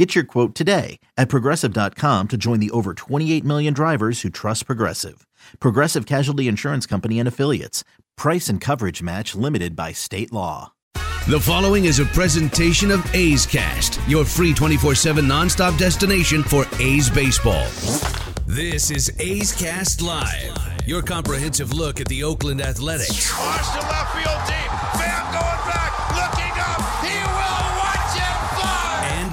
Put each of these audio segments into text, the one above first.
Get your quote today at progressive.com to join the over 28 million drivers who trust Progressive. Progressive Casualty Insurance Company and Affiliates. Price and coverage match limited by state law. The following is a presentation of A's Cast, your free 24 7 nonstop destination for A's baseball. This is A's Cast Live, your comprehensive look at the Oakland Athletics. Launch to left field deep.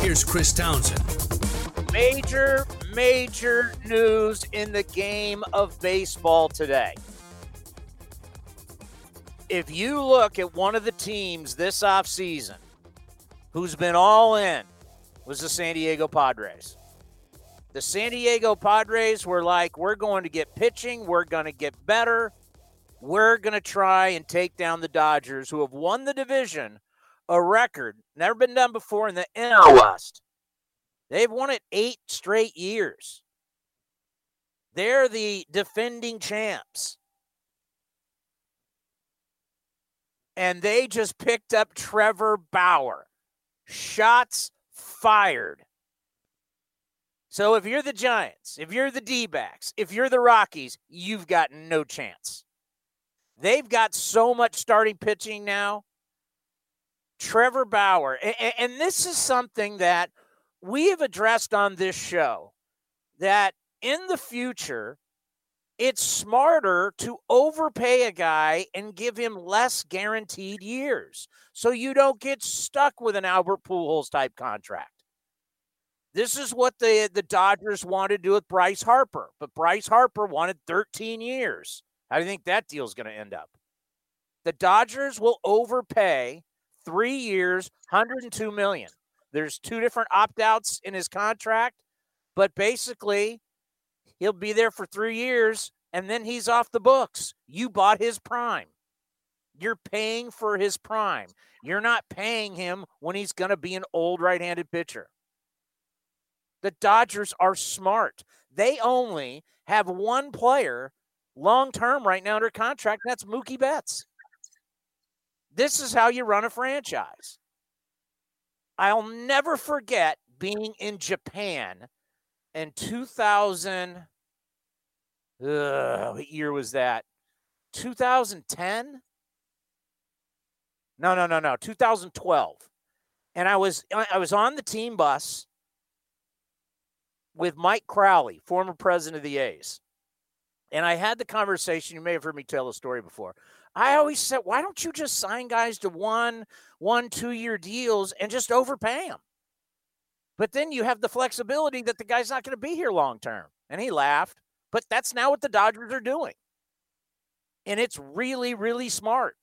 Here's Chris Townsend. Major, major news in the game of baseball today. If you look at one of the teams this offseason who's been all in, was the San Diego Padres. The San Diego Padres were like, we're going to get pitching, we're going to get better, we're going to try and take down the Dodgers, who have won the division, a record never been done before in the NL West. They've won it eight straight years. They're the defending champs. And they just picked up Trevor Bauer. Shots fired. So if you're the Giants, if you're the D backs, if you're the Rockies, you've got no chance. They've got so much starting pitching now. Trevor Bauer. And, and this is something that we have addressed on this show that in the future, it's smarter to overpay a guy and give him less guaranteed years so you don't get stuck with an Albert Pujols type contract. This is what the, the Dodgers wanted to do with Bryce Harper, but Bryce Harper wanted 13 years. How do you think that deal's going to end up? The Dodgers will overpay three years, 102 million. There's two different opt outs in his contract, but basically, he'll be there for three years and then he's off the books. You bought his prime. You're paying for his prime. You're not paying him when he's going to be an old right handed pitcher. The Dodgers are smart. They only have one player long term right now under contract, that's Mookie Betts. This is how you run a franchise. I'll never forget being in Japan in 2000. Uh, what year was that? 2010? No, no, no, no. 2012. And I was I was on the team bus with Mike Crowley, former president of the A's. And I had the conversation. You may have heard me tell the story before. I always said, why don't you just sign guys to one, one, two year deals and just overpay them? But then you have the flexibility that the guy's not going to be here long term. And he laughed. But that's now what the Dodgers are doing. And it's really, really smart.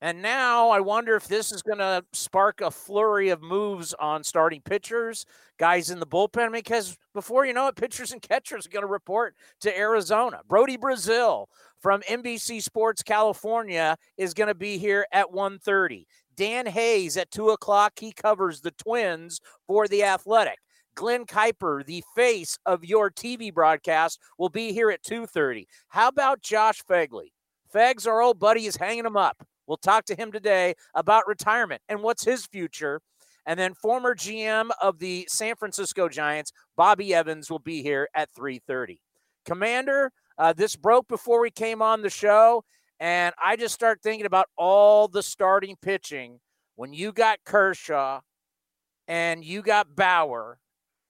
And now I wonder if this is going to spark a flurry of moves on starting pitchers, guys in the bullpen, because before you know it, pitchers and catchers are going to report to Arizona. Brody Brazil from NBC Sports California is going to be here at 1.30. Dan Hayes at 2 o'clock. He covers the Twins for The Athletic. Glen Kuiper, the face of your TV broadcast, will be here at 2.30. How about Josh Phegley? Fegs, our old buddy, is hanging him up. We'll talk to him today about retirement and what's his future. And then former GM of the San Francisco Giants, Bobby Evans, will be here at 3:30. Commander, uh, this broke before we came on the show, and I just start thinking about all the starting pitching when you got Kershaw and you got Bauer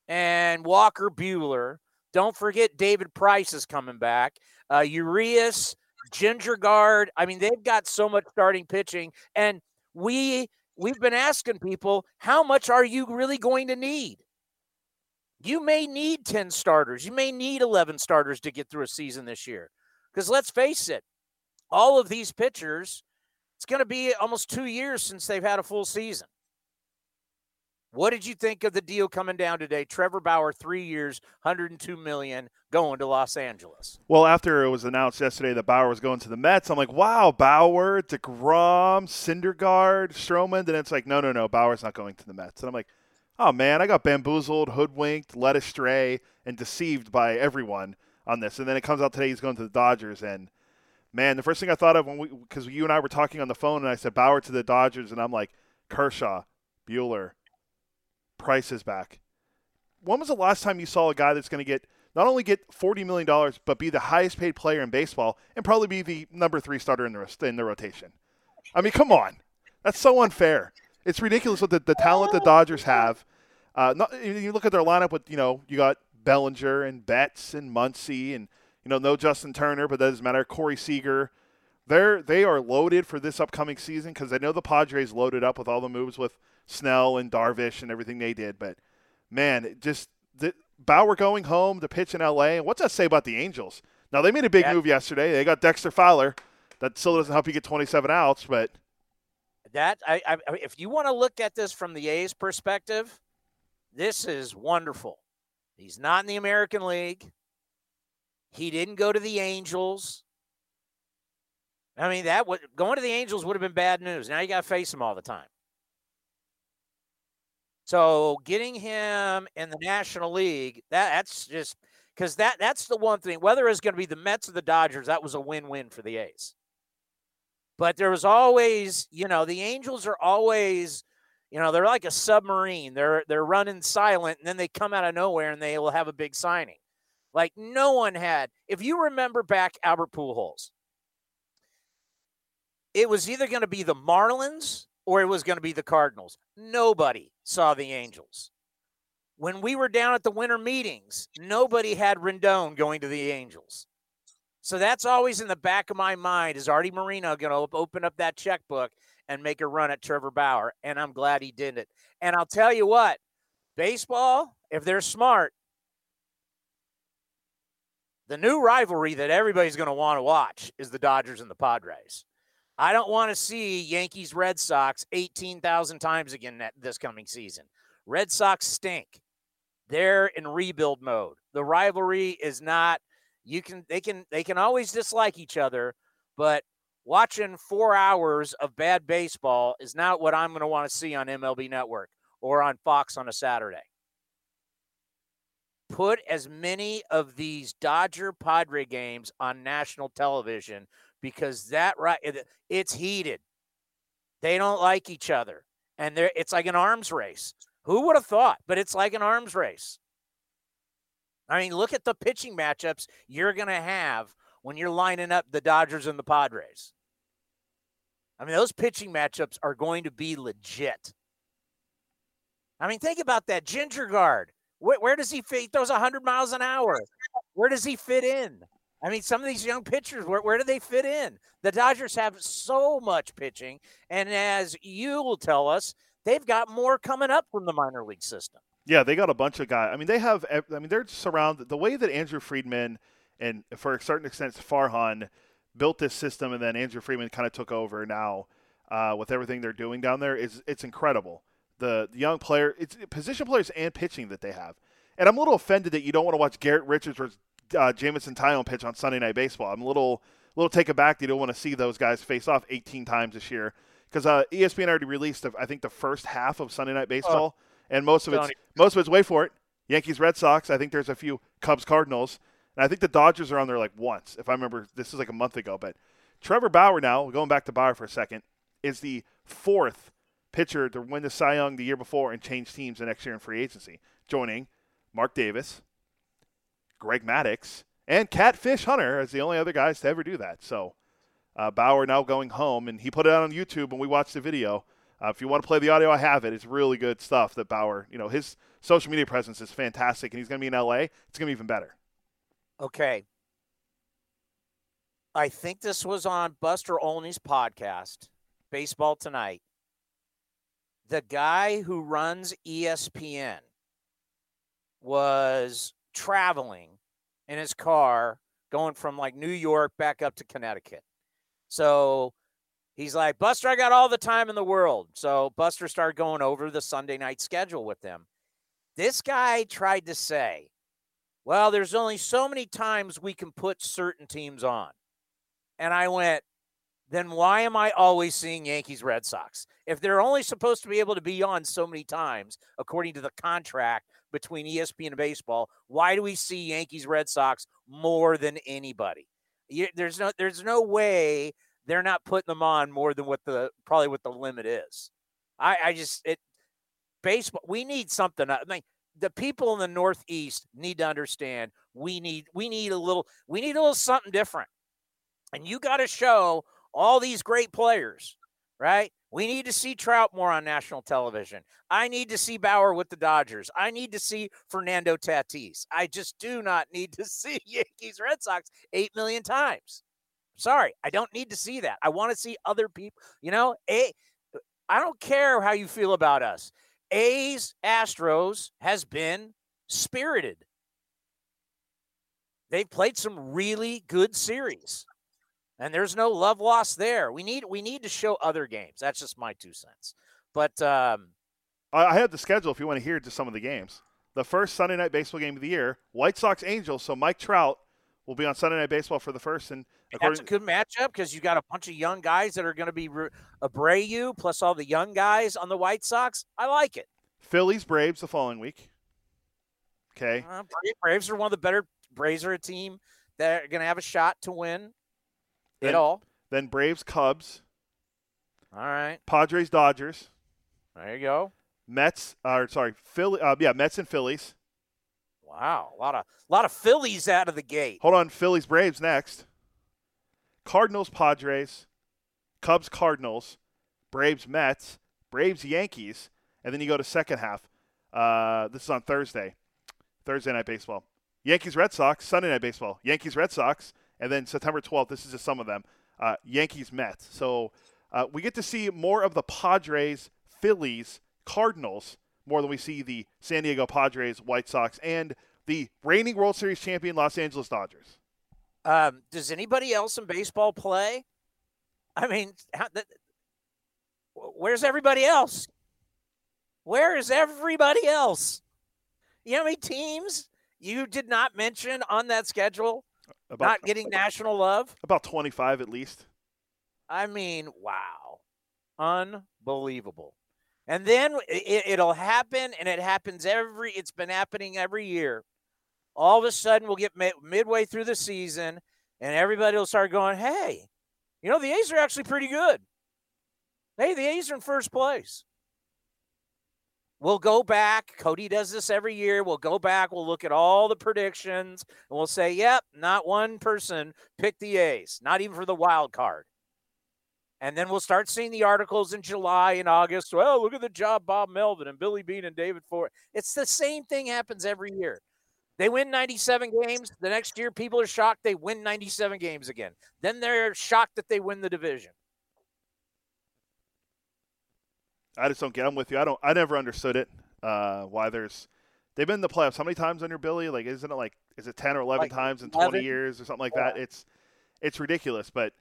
and Walker Buehler. Don't forget David Price is coming back. Uh, Urias, Gingergaard. I mean, they've got so much starting pitching, and we we've been asking people, how much are you really going to need? You may need 10 starters. You may need 11 starters to get through a season this year. Because let's face it, all of these pitchers, it's going to be almost two years since they've had a full season. What did you think of the deal coming down today? Trevor Bauer, three years, 102 million, going to Los Angeles. Well, after it was announced yesterday that Bauer was going to the Mets, I'm like, wow, Bauer, deGrom, Syndergaard, Stroman. Then it's like, no, no, no, Bauer's not going to the Mets. And I'm like, oh man, I got bamboozled, hoodwinked, led astray, and deceived by everyone on this. And then it comes out today he's going to the Dodgers, and man, the first thing I thought of when we, because you and I were talking on the phone, and I said Bauer to the Dodgers, and I'm like, Kershaw, Buehler, Price is back. When was the last time you saw a guy that's going to get not only get forty million dollars, but be the highest paid player in baseball and probably be the number three starter in the in the rotation? I mean, come on, that's so unfair. It's ridiculous with the, the talent the Dodgers have. Uh, not, you look at their lineup with you know you got Bellinger and Betts and Muncy and you know no Justin Turner, but that doesn't matter. Corey Seager, they're they are loaded for this upcoming season because I know the Padres loaded up with all the moves with Snell and Darvish and everything they did. But man, just the, Bauer going home to pitch in LA. And what's that say about the Angels? Now they made a big that, move yesterday. They got Dexter Fowler. That still doesn't help you get 27 outs, but that I, I if you want to look at this from the A's perspective, this is wonderful. He's not in the American League. He didn't go to the Angels. I mean, that would going to the Angels would have been bad news. Now you got to face them all the time. So getting him in the National League, that that's just because that that's the one thing. Whether it's going to be the Mets or the Dodgers, that was a win-win for the A's. But there was always, you know, the Angels are always, you know, they're like a submarine. They're they're running silent, and then they come out of nowhere and they will have a big signing. Like no one had. If you remember back Albert Pujols, it was either going to be the Marlins or it was going to be the Cardinals. Nobody saw the Angels. When we were down at the winter meetings, nobody had Rendon going to the Angels. So that's always in the back of my mind is Artie Moreno going to open up that checkbook and make a run at Trevor Bauer? And I'm glad he did it. And I'll tell you what, baseball, if they're smart, the new rivalry that everybody's going to want to watch is the Dodgers and the Padres. I don't want to see Yankees Red Sox 18,000 times again this coming season. Red Sox stink. They're in rebuild mode. The rivalry is not you can they can they can always dislike each other, but watching 4 hours of bad baseball is not what I'm going to want to see on MLB Network or on Fox on a Saturday. Put as many of these Dodger Padre games on national television because that right it's heated. They don't like each other. And they it's like an arms race. Who would have thought? But it's like an arms race. I mean, look at the pitching matchups you're going to have when you're lining up the Dodgers and the Padres. I mean, those pitching matchups are going to be legit. I mean, think about that Gingergaard. Where, where does he fit? He throws 100 miles an hour. Where does he fit in? I mean, some of these young pitchers, where, where do they fit in? The Dodgers have so much pitching. And as you will tell us, they've got more coming up from the minor league system. Yeah, they got a bunch of guys. I mean, they have, I mean, they're surrounded. The way that Andrew Friedman and, for a certain extent, Farhan built this system and then Andrew Friedman kind of took over now uh, with everything they're doing down there is it's incredible. The, the young player, it's position players and pitching that they have. And I'm a little offended that you don't want to watch Garrett Richards or uh, Jameson Taillon pitch on Sunday Night Baseball. I'm a little little taken back that you don't want to see those guys face off 18 times this year because uh, ESPN already released, I think, the first half of Sunday Night Baseball, oh, and most of it's most of it's wait for it, Yankees Red Sox. I think there's a few Cubs Cardinals, and I think the Dodgers are on there like once, if I remember. This is like a month ago, but Trevor Bauer now going back to Bauer for a second is the fourth pitcher to win the Cy Young the year before and change teams the next year in free agency, joining Mark Davis, Greg Maddux, and Catfish Hunter as the only other guys to ever do that. So uh, Bauer now going home, and he put it out on YouTube, and we watched the video. Uh, if you want to play the audio, I have it. It's really good stuff that Bauer, you know, his social media presence is fantastic, and he's going to be in LA. It's going to be even better. Okay. I think this was on Buster Olney's podcast, Baseball Tonight. The guy who runs ESPN was traveling in his car going from like New York back up to Connecticut. So he's like, Buster, I got all the time in the world. So Buster started going over the Sunday night schedule with them. This guy tried to say, well, there's only so many times we can put certain teams on. And I went, then why am I always seeing Yankees Red Sox? If they're only supposed to be able to be on so many times, according to the contract between ESPN and baseball, why do we see Yankees Red Sox more than anybody? You, there's no there's no way they're not putting them on more than what the probably what the limit is. I, I just it baseball we need something. I mean, the people in the Northeast need to understand we need we need a little we need a little something different. And you got to show all these great players, right? We need to see Trout more on national television. I need to see Bauer with the Dodgers. I need to see Fernando Tatis. I just do not need to see Yankees Red Sox 8 million times. Sorry, I don't need to see that. I want to see other people, you know, a I don't care how you feel about us. A's Astros has been spirited. They've played some really good series. And there's no love lost there. We need we need to show other games. That's just my two cents. But um, I I have the schedule if you want to hear just some of the games. The first Sunday night baseball game of the year, White Sox Angels. So Mike Trout will be on Sunday night baseball for the first. And that's a good matchup because you got a bunch of young guys that are going to be re- Abreu plus all the young guys on the White Sox. I like it. Phillies Braves the following week. Okay. Uh, Braves are one of the better. Braves are a team that are going to have a shot to win it all. Then Braves Cubs, All right, Padres Dodgers, there you go. Mets. Or sorry, Philly. Uh, yeah, Mets and Phillies. Wow, a lot of a lot of Phillies out of the gate. Hold on, Phillies Braves next. Cardinals Padres, Cubs Cardinals, Braves Mets, Braves Yankees, and then you go to second half. Uh, this is on Thursday, Thursday night baseball. Yankees Red Sox Sunday night baseball. Yankees Red Sox, and then September 12th. This is just some of them. Uh, Yankees Mets. So uh, we get to see more of the Padres, Phillies, Cardinals more than we see the San Diego Padres, White Sox, and the reigning World Series champion Los Angeles Dodgers. Um, does anybody else in baseball play? I mean, how, that, where's everybody else? Where is everybody else? You know how many teams you did not mention on that schedule About, not getting national love? about 25 at least. I mean, wow. Unbelievable. And then it, it'll happen, and it happens every, it's been happening every year. All of a sudden, we'll get mid, midway through the season, and everybody will start going, hey, you know, the A's are actually pretty good. Hey, the A's are in first place. We'll go back. Cody does this every year. We'll go back. We'll look at all the predictions, and we'll say, yep, not one person picked the A's, not even for the wild card. And then we'll start seeing the articles in July and August. Well, look at the job Bob Melvin and Billy Beane and David Forst. It's the same thing happens every year. They win 97 games. The next year, people are shocked they win 97 games again. Then they're shocked that they win the division. I just don't get. I'm with you. I don't. I never understood it. Uh, why there's they've been in the playoffs. How many times under Billy? Like, isn't it like is it 10 or 11 Like times in 11? 20 years or something like that? It's it's ridiculous. But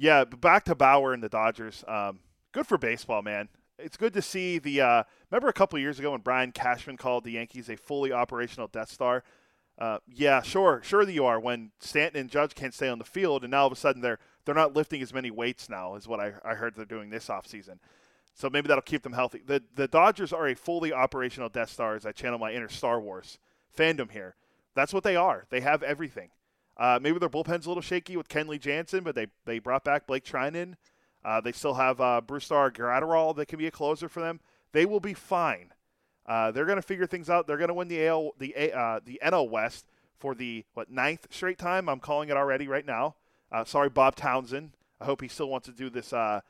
yeah, back to Bauer and the Dodgers. Um, good for baseball, man. It's good to see the. Uh, remember a couple years ago when Brian Cashman called the Yankees a fully operational Death Star. Uh, yeah, sure, sure you are. When Stanton and Judge can't stay on the field, and now all of a sudden they're they're not lifting as many weights now, is what I, I heard they're doing this offseason. So maybe that'll keep them healthy. The the Dodgers are a fully operational Death Star as I channel my inner Star Wars fandom here. That's what they are. They have everything. Uh, maybe their bullpen's a little shaky with Kenley Jansen, but they, they brought back Blake Treinen. Uh, they still have uh, Brusdar Graterol that can be a closer for them. They will be fine. Uh, they're going to figure things out. They're going to win the AL, the uh, the NL West for the what ninth straight time. I'm calling it already right now. Uh, sorry, Bob Townsend. I hope he still wants to do this uh,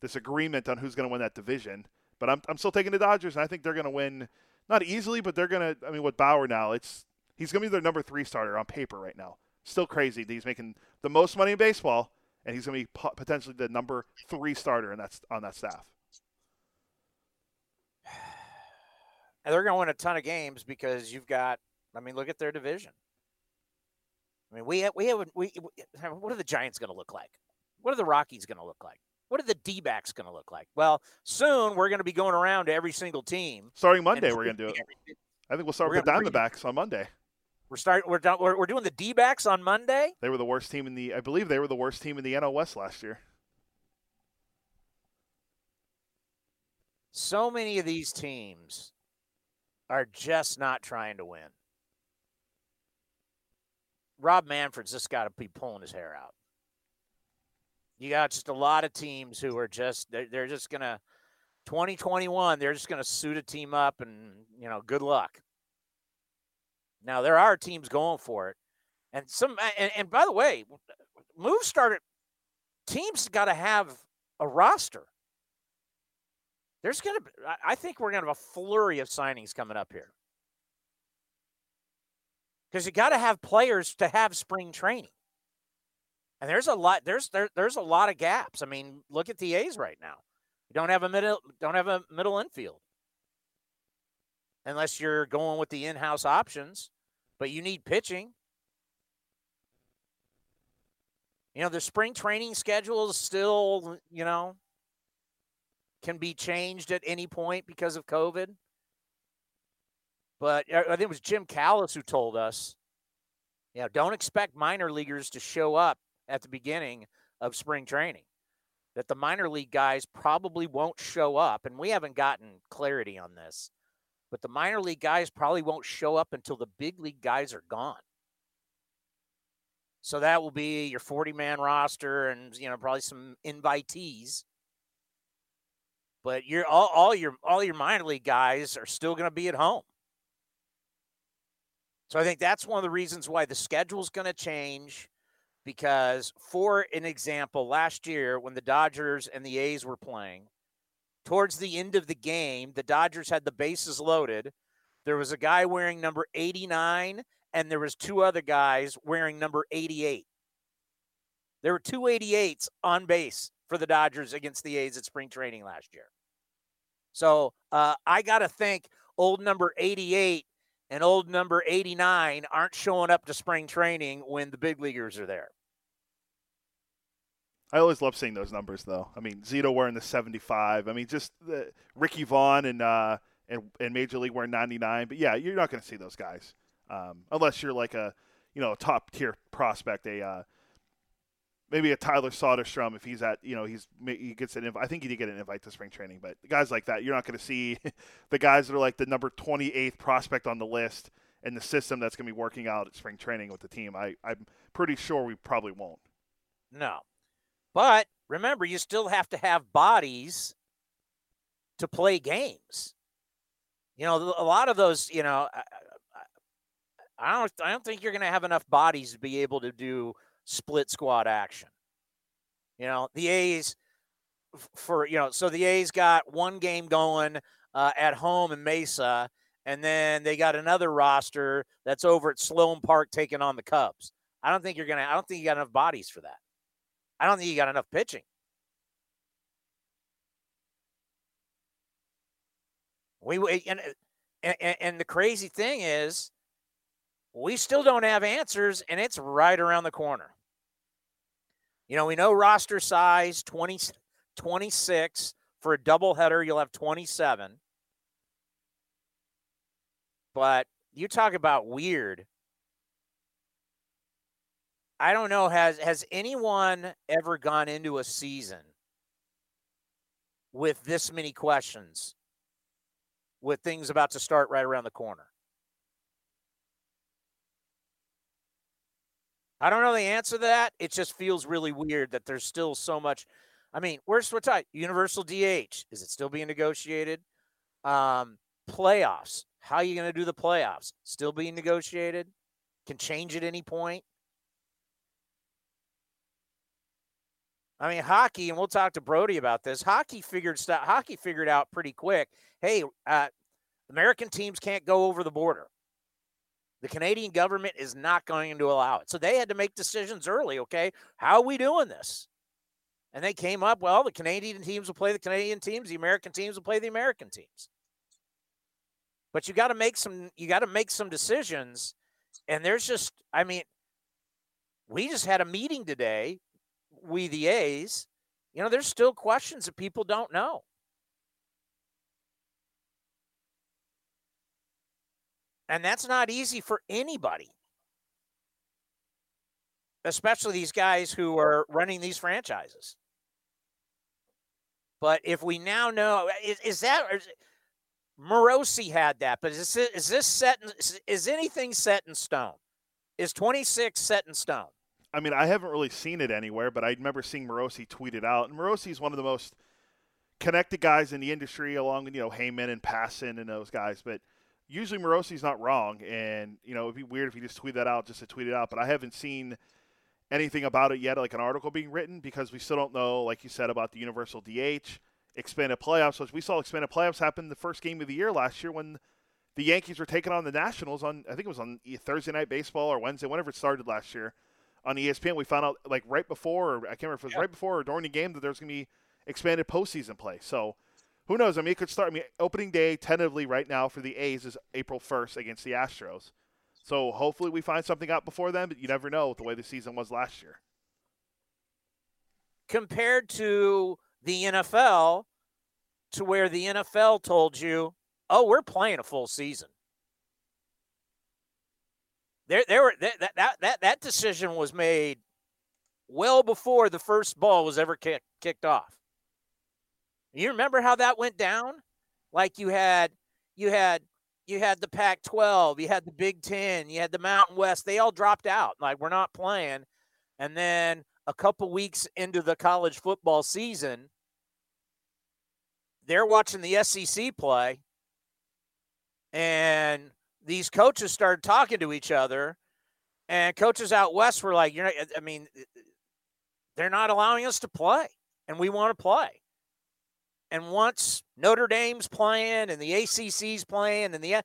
this agreement on who's going to win that division. But I'm I'm still taking the Dodgers, and I think they're going to win not easily, but they're going to. I mean, with Bauer now, it's he's going to be their number three starter on paper right now. Still crazy that he's making the most money in baseball, and he's going to be potentially the number three starter, and that's on that staff. And they're going to win a ton of games because you've got. I mean, look at their division. I mean, we have, we have we. What are the Giants going to look like? What are the Rockies going to look like? What are the D backs going to look like? Well, soon we're going to be going around to every single team. Starting Monday, we're going to do it. I think we'll start with the Diamondbacks on Monday. We're starting. We're, done, we're we're doing the D backs on Monday. They were the worst team in the. I believe they were the worst team in the NL West last year. So many of these teams are just not trying to win. Rob Manfred's just got to be pulling his hair out. You got just a lot of teams who are just they're, they're just gonna 2021 they're just gonna suit a team up and you know good luck. Now there are teams going for it, and some and, and by the way, move started. Teams got to have a roster. There's gonna, I think we're gonna have a flurry of signings coming up here because you got to have players to have spring training. And there's a lot there's there, there's a lot of gaps. I mean, look at the A's right now. You don't have a middle don't have a middle infield. Unless you're going with the in-house options, but you need pitching. You know, the spring training schedule is still, you know, can be changed at any point because of COVID. But uh, I think it was Jim Callis who told us, you know, don't expect minor leaguers to show up at the beginning of spring training. That the minor league guys probably won't show up, and we haven't gotten clarity on this, but the minor league guys probably won't show up until the big league guys are gone. So that will be your 40 man roster and you know probably some invitees. But you're all, all your all your minor league guys are still going to be at home. So I think that's one of the reasons why the schedule is going to change because, for an example, last year when the Dodgers and the A's were playing, towards the end of the game, the Dodgers had the bases loaded. There was a guy wearing number 89, and there was two other guys wearing number 88. There were two 88s on base for the Dodgers against the A's at spring training last year. So uh, I got to think old number 88 and old number 89 aren't showing up to spring training when the big leaguers are there. I always love seeing those numbers, though. I mean, Zito wearing the 75. I mean, just the, Ricky Vaughn and, uh, and and Major League wearing 99. But yeah, you're not going to see those guys um, unless you're like a you know a top tier prospect, a uh, maybe a Tyler Soderstrom if he's at you know he's he gets an. I think he did get an invite to spring training, but guys like that, you're not going to see the guys that are like the number 28th prospect on the list and the system that's going to be working out at spring training with the team. I I'm pretty sure we probably won't. No, but remember, you still have to have bodies to play games. You know, a lot of those, you know, I don't, I don't think you're going to have enough bodies to be able to do split squad action. You know, the A's for you know, so the A's got one game going uh, at home in Mesa, and then they got another roster that's over at Sloan Park taking on the Cubs. I don't think you're gonna. I don't think you got enough bodies for that. I don't think you got enough pitching. We and and, and the crazy thing is, we still don't have answers, and it's right around the corner. You know, we know roster size 20, 26. For a doubleheader, you'll have 27. But you talk about weird. I don't know. Has has anyone ever gone into a season with this many questions, with things about to start right around the corner? I don't know the answer to that. It just feels really weird that there's still so much. I mean, where's what's that? Universal DH is it still being negotiated? Um, playoffs. How are you going to do the playoffs? Still being negotiated? Can change at any point. I mean, hockey, and we'll talk to Brody about this. Hockey figured stuff. Hockey figured out pretty quick. Hey, uh, American teams can't go over the border. The Canadian government is not going to allow it. So they had to make decisions early, okay? How are we doing this? And they came up, well, the Canadian teams will play the Canadian teams, the American teams will play the American teams. But you got to make some you got to make some decisions and there's just I mean we just had a meeting today, we the A's. You know, there's still questions that people don't know. And that's not easy for anybody, especially these guys who are running these franchises. But if we now know, is, is that is, Morosi had that? But is this, is this set? In, is, is anything set in stone? Is 26 set in stone? I mean, I haven't really seen it anywhere, but I remember seeing Morosi tweet it out. And Morosi is one of the most connected guys in the industry, along with you know Heyman and Passan and those guys. But usually Morosi's not wrong, and you know it'd be weird if he just tweet that out just to tweet it out. But I haven't seen anything about it yet, like an article being written, because we still don't know, like you said, about the universal DH, expanded playoffs. Which we saw expanded playoffs happen the first game of the year last year when the Yankees were taking on the Nationals on I think it was on Thursday night baseball or Wednesday, whenever it started last year on ESPN. We found out like right before, or I can't remember if it was yeah. right before or during the game that there's going to be expanded postseason play. So who knows? I mean, it could start. I mean, opening day tentatively right now for the A's is April 1st against the Astros. So hopefully we find something out before then, but you never know with the way the season was last year. Compared to the NFL, to where the NFL told you, "Oh, we're playing a full season." There, there were that that that that decision was made well before the first ball was ever kick, kicked off. You remember how that went down? Like you had you had you had the Pac 12, you had the Big Ten, you had the Mountain West. They all dropped out. Like we're not playing. And then a couple weeks into the college football season, they're watching the SEC play. And these coaches started talking to each other. And coaches out west were like, you're not, I mean, they're not allowing us to play. And we want to play. And once Notre Dame's playing and the ACC's playing and the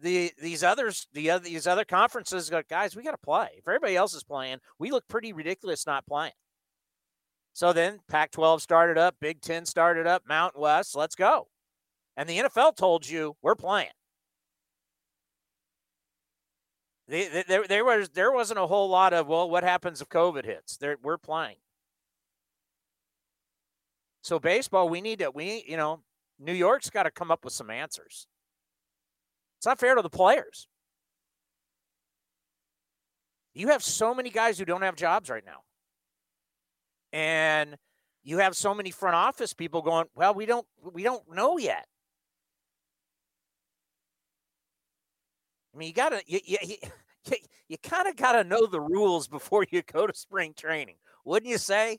the these others the other these other conferences go, guys, we got to play. If everybody else is playing, we look pretty ridiculous not playing. So then Pac-12 started up, Big Ten started up, Mountain West, let's go. And the NFL told you we're playing. There, there was there wasn't a whole lot of well, what happens if COVID hits? There, we're playing. So baseball, we need to we you know New York's got to come up with some answers. It's not fair to the players. You have so many guys who don't have jobs right now. And you have so many front office people going, "Well, we don't we don't know yet." I mean, you got to you, you, you, you kind of got to know the rules before you go to spring training. Wouldn't you say?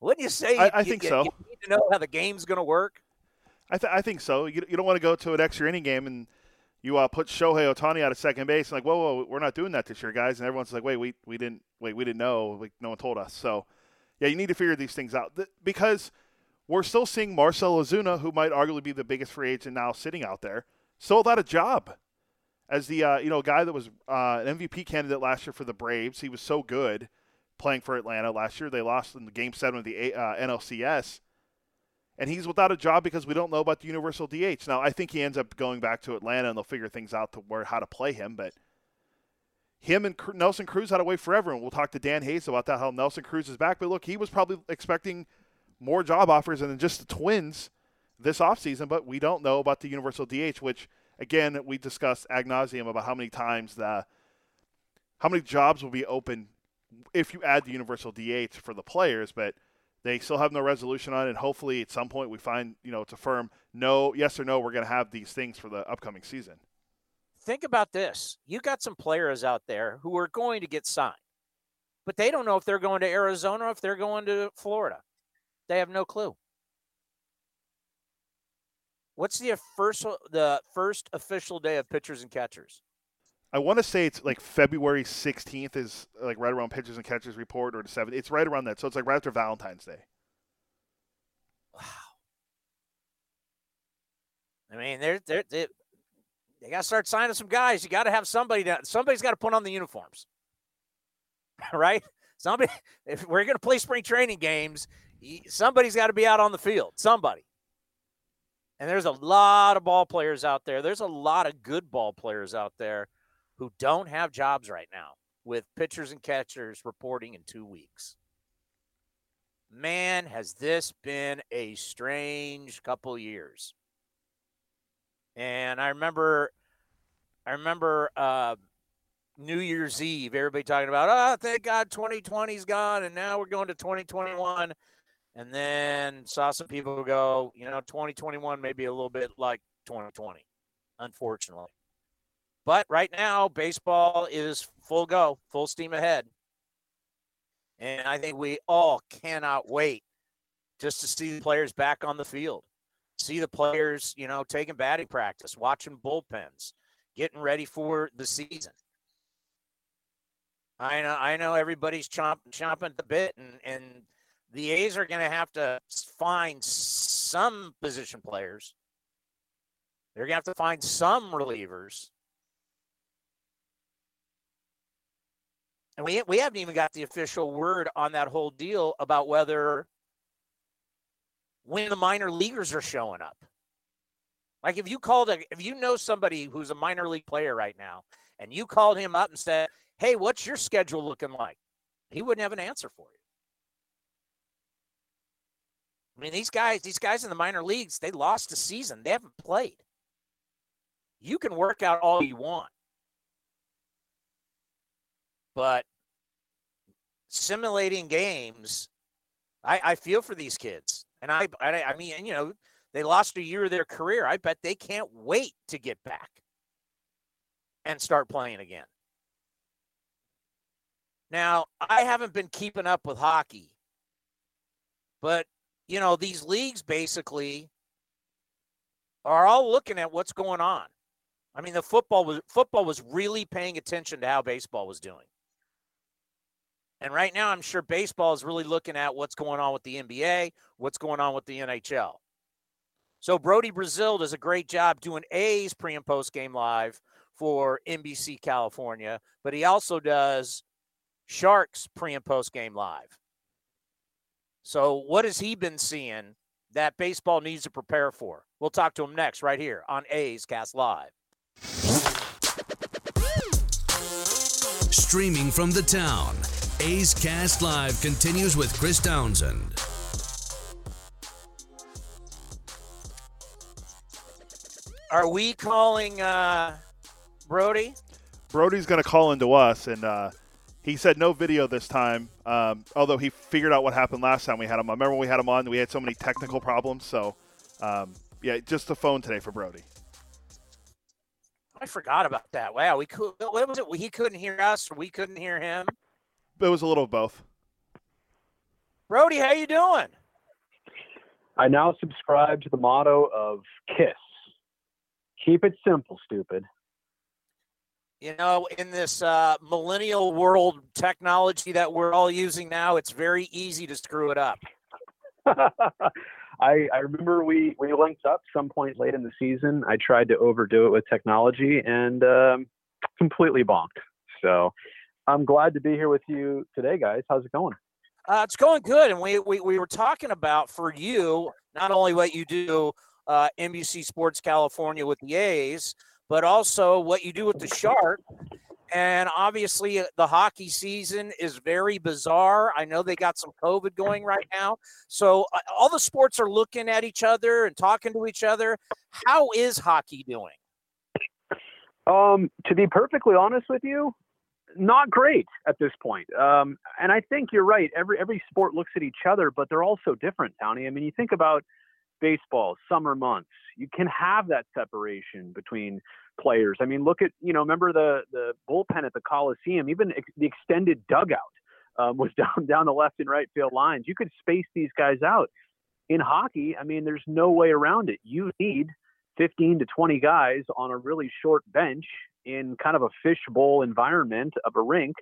Wouldn't you say? I, I think so. You need to know how the game's going to work. I, th- I think so. You, you don't want to go to an extra inning game and you uh, put Shohei Ohtani out of second base and like, whoa, whoa, we're not doing that this year, guys. And everyone's like, wait, we we didn't wait, we didn't know. Like, no one told us. So, yeah, you need to figure these things out because we're still seeing Marcell Ozuna, who might arguably be the biggest free agent now sitting out there, still without a job. As the uh, you know guy that was uh, an MVP candidate last year for the Braves, he was so good playing for Atlanta last year. They lost in the game seven of the uh, NLCS, and he's without a job because we don't know about the universal DH. Now, I think he ends up going back to Atlanta, and they'll figure things out to where how to play him. But him and Nelson Cruz had to wait forever, and we'll talk to Dan Hayes about that. How Nelson Cruz is back, but look, he was probably expecting more job offers than just the Twins this offseason, but we don't know about the universal DH, which again we discussed ad nauseum about how many times the how many jobs will be open if you add the universal DH for the players, but they still have no resolution on it. And hopefully, at some point, we find you know it's a firm no, yes or no. We're going to have these things for the upcoming season. Think about this: you got some players out there who are going to get signed, but they don't know if they're going to Arizona or if they're going to Florida. They have no clue. What's the first the first official day of pitchers and catchers? I want to say it's like February 16th is like right around pitchers and catchers report or the 7th. It's right around that. So it's like right after Valentine's Day. Wow. I mean, there, there, They got to start signing some guys. You got to have somebody that somebody's got to put on the uniforms, right? Somebody, if we're going to play spring training games, somebody's got to be out on the field. Somebody. And there's a lot of ball players out there. There's a lot of good ball players out there who don't have jobs right now with pitchers and catchers reporting in two weeks. Man, has this been a strange couple years. And I remember, I remember uh, New Year's Eve, everybody talking about, oh, thank God 2020's gone, and now we're going to 2021. And then saw some people go, you know, 2021 may be a little bit like 2020, unfortunately. But right now, baseball is full go, full steam ahead. And I think we all cannot wait just to see the players back on the field, see the players, you know, taking batting practice, watching bullpens, getting ready for the season. I know, I know everybody's chomping, chomping the bit, and and the A's are going to have to find some position players. They're going to have to find some relievers. And we, we haven't even got the official word on that whole deal about whether when the minor leaguers are showing up. Like if you called a, if you know somebody who's a minor league player right now and you called him up and said, Hey, what's your schedule looking like? He wouldn't have an answer for you. I mean, these guys, these guys in the minor leagues, they lost a season. They haven't played. You can work out all you want. But simulating games, I, I feel for these kids. And I, I, I mean, you know, they lost a year of their career. I bet they can't wait to get back and start playing again. Now, I haven't been keeping up with hockey, but you know, these leagues basically are all looking at what's going on. I mean, the football was football was really paying attention to how baseball was doing. And right now, I'm sure baseball is really looking at what's going on with the NBA, what's going on with the NHL. So Brody Brazil does a great job doing A's pre and post game live for NBC California, but he also does Sharks pre and post game live. So, what has he been seeing that baseball needs to prepare for? We'll talk to him next, right here on A's Cast Live. Streaming from the town, A's Cast Live continues with Chris Townsend. Are we calling uh, Brody? Brody's going to call into us, and uh, he said no video this time, um, although he figured out what happened last time we had him. I remember when we had him on, we had so many technical problems. So, um, yeah, just the phone today for Brody. I forgot about that. Wow, we could. What was it? He couldn't hear us, or we couldn't hear him. It was a little of both. Brody, how you doing? I now subscribe to the motto of KISS. Keep it simple, stupid. You know, in this uh, millennial world technology that we're all using now, it's very easy to screw it up. I, I remember we, we linked up some point late in the season. I tried to overdo it with technology and um, completely bonked. So I'm glad to be here with you today, guys. How's it going? Uh, it's going good. And we, we, we were talking about for you, not only what you do uh, NBC Sports California with the A's, but also what you do with the shark. And obviously, uh, the hockey season is very bizarre. I know they got some COVID going right now. So, uh, all the sports are looking at each other and talking to each other. How is hockey doing? Um, to be perfectly honest with you, not great at this point. Um, and I think you're right. Every every sport looks at each other, but they're all so different, Tony. I mean, you think about baseball, summer months. You can have that separation between players. I mean, look at you know, remember the the bullpen at the Coliseum, even ex- the extended dugout um, was down down the left and right field lines. You could space these guys out. In hockey, I mean, there's no way around it. You need 15 to 20 guys on a really short bench in kind of a fishbowl environment of a rink.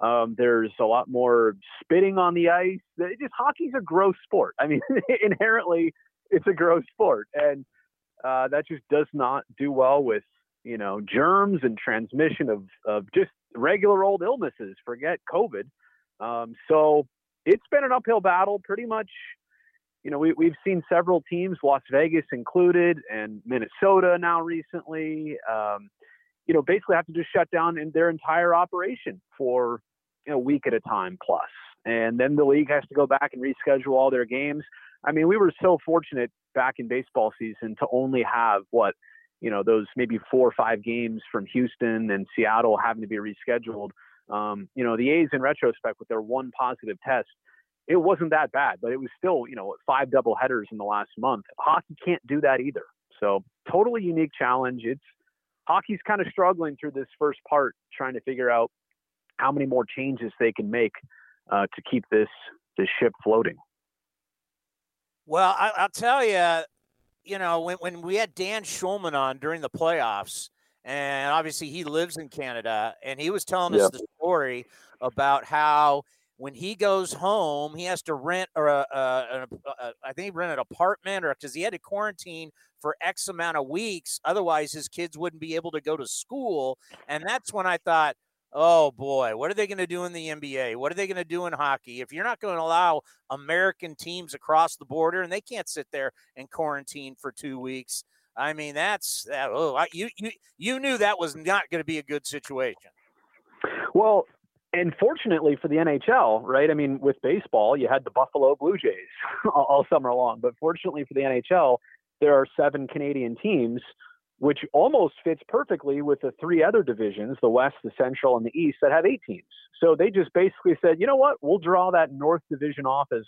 Um, there's a lot more spitting on the ice. It just hockey's a gross sport. I mean, inherently, it's a gross sport, and uh, that just does not do well with you know, germs and transmission of, of just regular old illnesses. Forget COVID. Um, so it's been an uphill battle pretty much. You know, we, we've seen several teams, Las Vegas included, and Minnesota now recently, um, you know, basically have to just shut down their entire operation for a week at a time plus. And then the league has to go back and reschedule all their games. I mean, we were so fortunate back in baseball season to only have what, you know, those maybe four or five games from Houston and Seattle having to be rescheduled. Um, you know, the A's in retrospect with their one positive test, it wasn't that bad, but it was still, you know, five double headers in the last month. Hockey can't do that either. So totally unique challenge. It's hockey's kind of struggling through this first part, trying to figure out how many more changes they can make uh, to keep this this ship floating. Well, I, will tell you, you know, when, when we had Dan Schulman on during the playoffs, and obviously he lives in Canada, and he was telling us the story about how when he goes home, he has to rent or a, a, a, a I think he rented an apartment or because he had to quarantine for X amount of weeks. Otherwise, his kids wouldn't be able to go to school. And that's when I thought, Oh boy, what are they going to do in the NBA? What are they going to do in hockey? If you're not going to allow American teams across the border and they can't sit there and quarantine for two weeks, I mean that's that. Oh, I, you you you knew that was not going to be a good situation. Well, and fortunately for the NHL, right? I mean, with baseball, you had the Buffalo Blue Jays all, all summer long, but fortunately for the NHL, there are seven Canadian teams which almost fits perfectly with the three other divisions, the West, the Central, and the East, that have eight teams. So they just basically said, you know what, we'll draw that North Division off as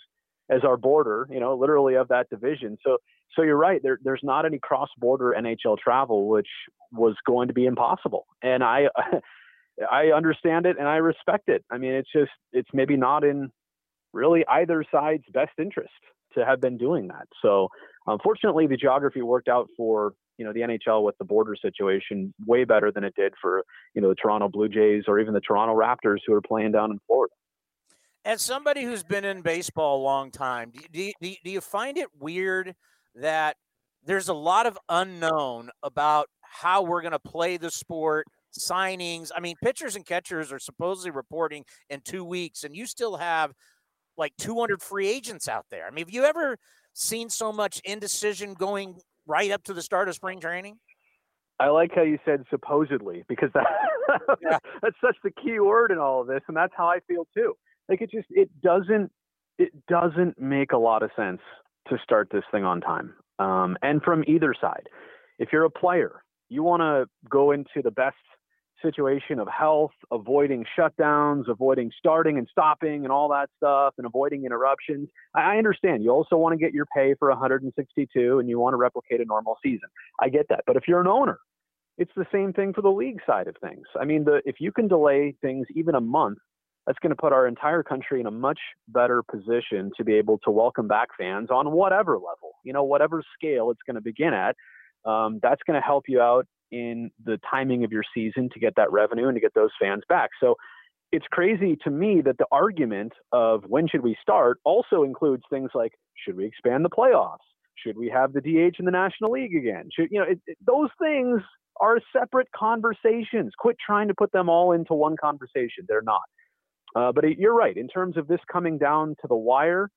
as our border, you know, literally of that division. So so you're right, there, there's not any cross border NHL travel, which was going to be impossible. And I I understand it and I respect it. I mean, it's just it's maybe not in really either side's best interest to have been doing that. So unfortunately, the geography worked out for you know the NHL with the border situation way better than it did for you know the Toronto Blue Jays or even the Toronto Raptors who are playing down in Florida. As somebody who's been in baseball a long time, do you, do you, do you find it weird that there's a lot of unknown about how we're going to play the sport? Signings. I mean, pitchers and catchers are supposedly reporting in two weeks, and you still have like 200 free agents out there. I mean, have you ever seen so much indecision going right up to the start of spring training? I like how you said supposedly because that, yeah. that's such the key word in all of this, and that's how I feel too. Like it just it doesn't it doesn't make a lot of sense to start this thing on time, um, and from either side. If you're a player, you want to go into the best situation of health, avoiding shutdowns, avoiding starting and stopping and all that stuff, and avoiding interruptions. I understand. You also want to get your pay for 162 and you want to replicate a normal season. I get that. But if you're an owner, it's the same thing for the league side of things. I mean, the, if you can delay things even a month, that's going to put our entire country in a much better position to be able to welcome back fans on whatever level, you know, whatever scale it's going to begin at. Um, that's going to help you out in the timing of your season to get that revenue and to get those fans back. So it's crazy to me that the argument of when should we start also includes things like should we expand the playoffs? Should we have the DH in the National League again? Should you know it, it, those things are separate conversations. Quit trying to put them all into one conversation. They're not. Uh, but you're right. In terms of this coming down to the wire,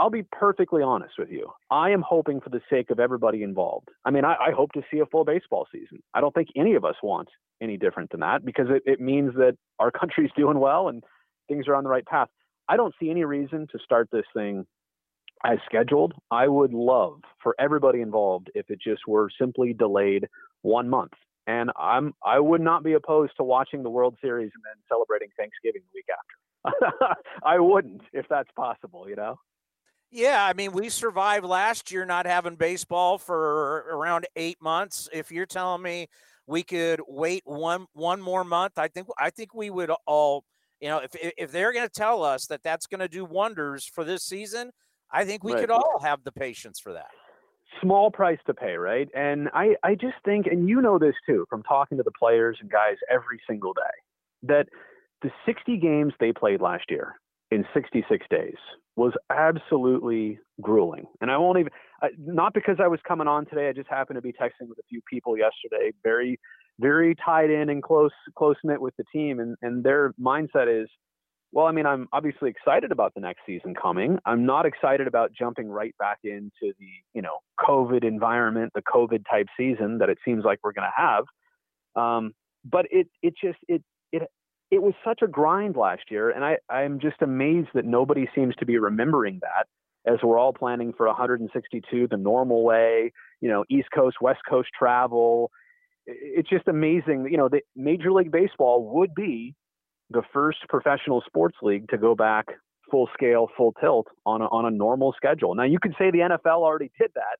I'll be perfectly honest with you. I am hoping for the sake of everybody involved. I mean, I, I, hope to see a full baseball season. I don't think any of us want any different than that because it, it means that our country's doing well and things are on the right path. I don't see any reason to start this thing as scheduled. I would love for everybody involved if it just were simply delayed one month. And I'm I would not be opposed to watching the World Series and then celebrating Thanksgiving the week after. I wouldn't if that's possible, you know. Yeah, I mean, we survived last year not having baseball for around eight months. If you're telling me we could wait one one more month, I think I think we would all, you know, if if they're going to tell us that that's going to do wonders for this season, I think we right. could all have the patience for that. Small price to pay, right? And I I just think, and you know this too from talking to the players and guys every single day, that the 60 games they played last year in 66 days was absolutely grueling. And I won't even, not because I was coming on today. I just happened to be texting with a few people yesterday, very, very tied in and close, close knit with the team. And, and their mindset is, well, I mean, I'm obviously excited about the next season coming. I'm not excited about jumping right back into the, you know, COVID environment, the COVID type season that it seems like we're going to have. Um, but it, it just, it, it, it was such a grind last year, and I, I'm just amazed that nobody seems to be remembering that as we're all planning for 162 the normal way, you know, East Coast, West Coast travel. It's just amazing. You know, the Major League Baseball would be the first professional sports league to go back full scale, full tilt on a, on a normal schedule. Now, you could say the NFL already did that,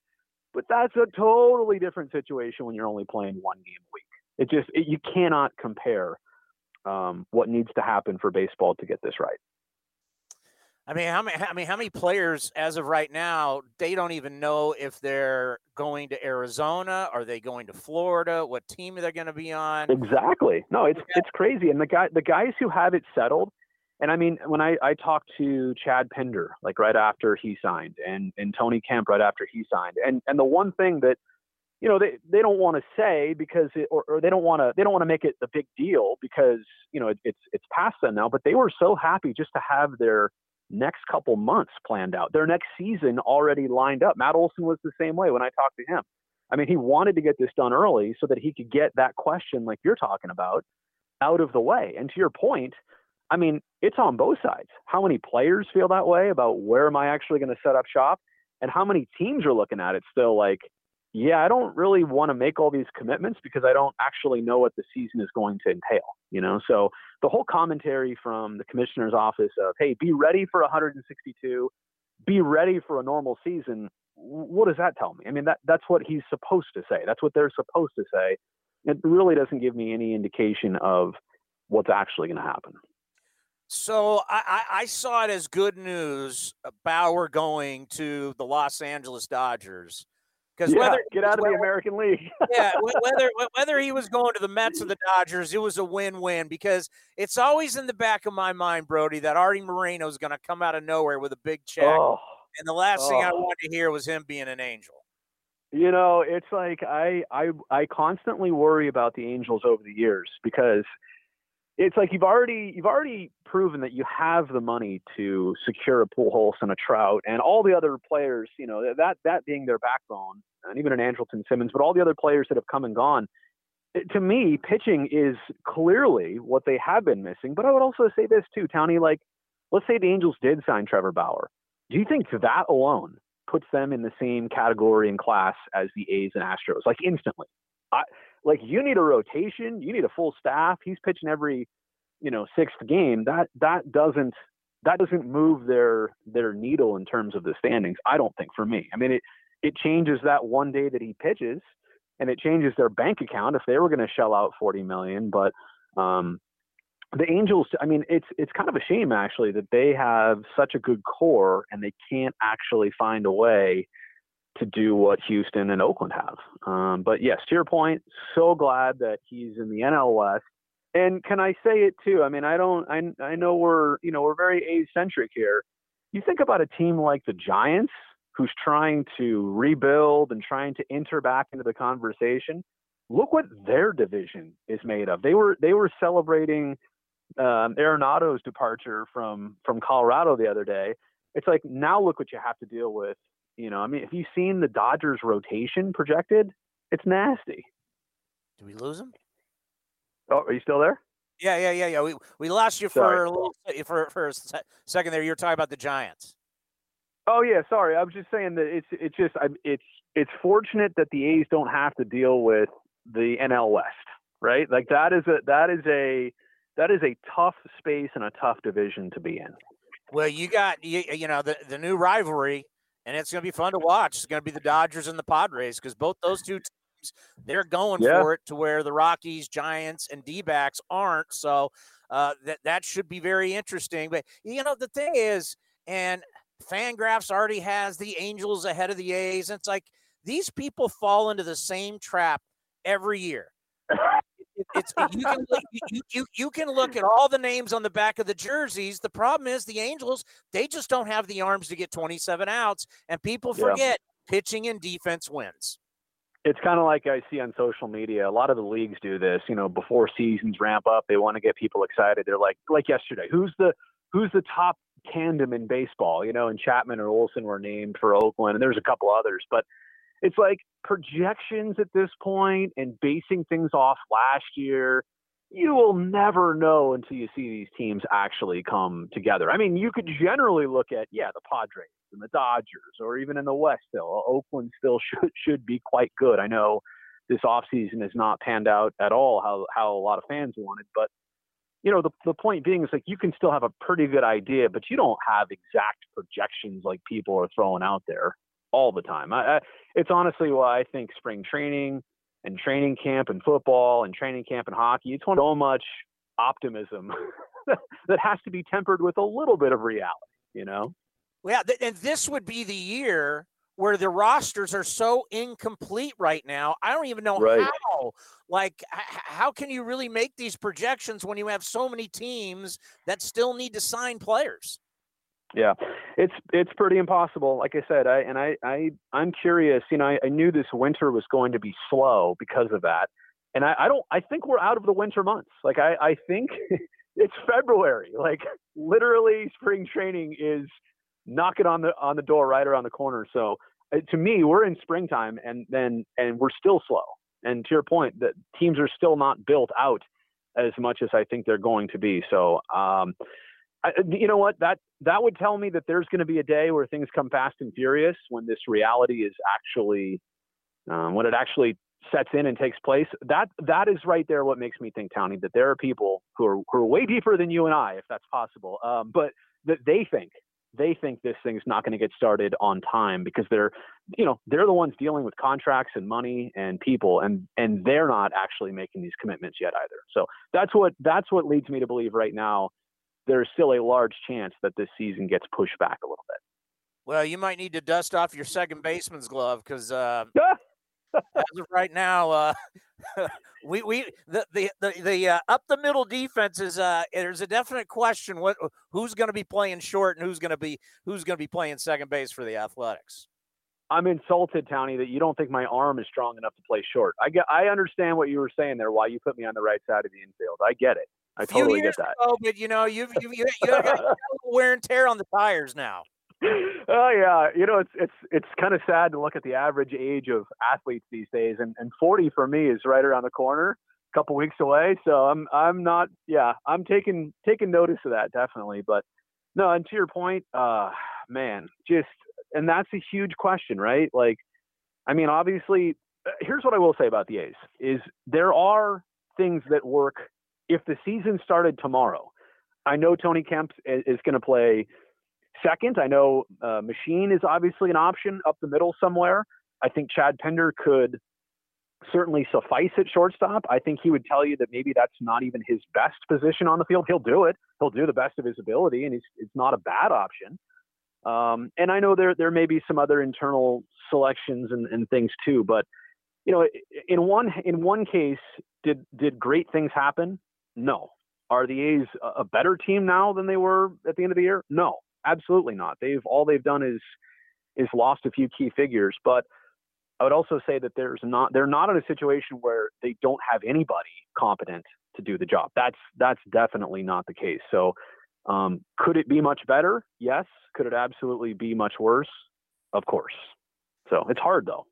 but that's a totally different situation when you're only playing one game a week. It just, it, you cannot compare um, what needs to happen for baseball to get this right. I mean, how many? I mean, how many players as of right now? They don't even know if they're going to Arizona. Are they going to Florida? What team are they going to be on? Exactly. No, it's it's crazy. And the guy, the guys who have it settled, and I mean, when I I talked to Chad Pinder like right after he signed, and and Tony Kemp right after he signed, and and the one thing that you know they, they don't want to say because it, or, or they don't want to they don't want to make it the big deal because you know it, it's it's past them now but they were so happy just to have their next couple months planned out. Their next season already lined up. Matt olson was the same way when i talked to him. I mean he wanted to get this done early so that he could get that question like you're talking about out of the way. And to your point i mean it's on both sides. How many players feel that way about where am i actually going to set up shop? And how many teams are looking at it still like yeah, I don't really want to make all these commitments because I don't actually know what the season is going to entail, you know? So the whole commentary from the commissioner's office of, hey, be ready for 162, be ready for a normal season. What does that tell me? I mean, that, that's what he's supposed to say. That's what they're supposed to say. It really doesn't give me any indication of what's actually going to happen. So I, I, saw it as good news. Bauer going to the Los Angeles Dodgers because yeah, whether get out of whether, the American League, yeah, whether whether he was going to the Mets or the Dodgers, it was a win-win because it's always in the back of my mind, Brody, that Artie Moreno is going to come out of nowhere with a big check, oh, and the last oh. thing I oh. wanted to hear was him being an angel. You know, it's like I I I constantly worry about the Angels over the years because it's like you've already you've already proven that you have the money to secure a Pujols and a Trout and all the other players, you know, that that being their backbone and even an Andrelton Simmons, but all the other players that have come and gone. to me, pitching is clearly what they have been missing. But I would also say this too, Townie. Like, let's say the Angels did sign Trevor Bauer. Do you think that alone puts them in the same category and class as the A's and Astros, like instantly? I, like, you need a rotation, you need a full staff. He's pitching every, you know, sixth game. That that doesn't that doesn't move their their needle in terms of the standings. I don't think for me. I mean, it it changes that one day that he pitches, and it changes their bank account if they were going to shell out 40 million. But um, the Angels, I mean, it's it's kind of a shame actually that they have such a good core and they can't actually find a way to do what Houston and Oakland have. Um, but yes, to your point, so glad that he's in the NL West. And can I say it too? I mean, I don't. I I know we're you know we're very A centric here. You think about a team like the Giants who's trying to rebuild and trying to enter back into the conversation. Look what their division is made of. They were they were celebrating um, Arenado's departure from from Colorado the other day. It's like now look what you have to deal with. You know, I mean, have you've seen the Dodgers rotation projected? It's nasty. Did we lose him? Oh, are you still there? Yeah, yeah, yeah, yeah. We we lost you for a little for for a second there. You were talking about the Giants. Oh yeah, sorry. I was just saying that it's it's just it's it's fortunate that the A's don't have to deal with the NL West, right? Like that is a that is a that is a tough space and a tough division to be in. Well, you got you, you know the the new rivalry, and it's going to be fun to watch. It's going to be the Dodgers and the Padres because both those two teams they're going yeah. for it to where the Rockies, Giants, and D-backs aren't. So uh, that that should be very interesting. But you know the thing is, and Fangraphs already has the Angels ahead of the A's. And it's like these people fall into the same trap every year. It's you can look, you, you you can look at all the names on the back of the jerseys. The problem is the Angels they just don't have the arms to get 27 outs, and people Yeah. forget pitching and defense wins. it's kind of like I see on social media. A lot of the leagues do this. You know, before seasons ramp up, they want to get people excited. They're like, like yesterday, who's the who's the top tandem in baseball? You know, and Chapman or Olson were named for Oakland, and there's a couple others, but it's like projections at this point and basing things off last year. You will never know until you see these teams actually come together. I mean, you could generally look at, yeah, the Padres and the Dodgers, or even in the West still. Oakland still should should be quite good. I know this offseason has not panned out at all how how a lot of fans wanted, but you know the the point being is like you can still have a pretty good idea, but you don't have exact projections like people are throwing out there all the time. I, I, it's honestly why I think spring training and training camp and football and training camp and hockey, it's so much optimism that has to be tempered with a little bit of reality, you know? Yeah, and this would be the year where the rosters are so incomplete right now. I don't even know Right. how. Like, how can you really make these projections when you have so many teams that still need to sign players? Yeah, it's it's pretty impossible. Like I said, I and I I I'm curious. You know, I, I knew this winter was going to be slow because of that, and I, I don't. I think we're out of the winter months. Like I I think it's February. Like literally, spring training is knocking on the on the door right around the corner. So uh, to me, we're in springtime, and then and we're still slow. And to your point, that teams are still not built out as much as I think they're going to be. So. um I, you know what? That that would tell me that there's going to be a day where things come fast and furious when this reality is actually um, when it actually sets in and takes place. That that is right there. What makes me think, Tony, that there are people who are who are way deeper than you and I, if that's possible. Um, but that they think they think this thing's not going to get started on time because they're you know they're the ones dealing with contracts and money and people and and they're not actually making these commitments yet either so that's what that's what leads me to believe right now there's still a large chance that this season gets pushed back a little bit. Well, you might need to dust off your second baseman's glove because uh, as of right now, uh, we we the the the, the uh, up the middle defense is uh, there's a definite question what who's going to be playing short and who's going to be who's going to be playing second base for the Athletics. I'm insulted, Townie, that you don't think my arm is strong enough to play short. I get, I understand what you were saying there. Why you put me on the right side of the infield? I get it. I totally get that. ago, but you know you've you you, you got, you got wear and tear on the tires now. oh yeah, you know it's it's it's kind of sad to look at the average age of athletes these days, and and 40 for me is right around the corner, a couple weeks away. So I'm I'm not yeah I'm taking taking notice of that definitely, but no, and to your point, uh, man, just and that's a huge question, right? Like, I mean, obviously, uh, here's what I will say about the A's: is there are things that work if the season started tomorrow. I know Tony Kemp is, going to play second. I know uh, Machín is obviously an option up the middle somewhere. I think Chad Pinder could certainly suffice at shortstop. I think he would tell you that maybe that's not even his best position on the field. He'll do it. He'll do the best of his ability, and it's it's not a bad option. Um, and I know there there may be some other internal selections and, and things too, but you know, in one in one case, did did great things happen? No. Are the A's a- better team now than they were at the end of the year? No, absolutely not. They've all they've done is is lost a few key figures, but I would also say that there's not they're not in a situation where they don't have anybody competent to do the job. That's that's definitely not the case. So um, could it be much better? Yes. Could it absolutely be much worse? Of course. So it's hard though.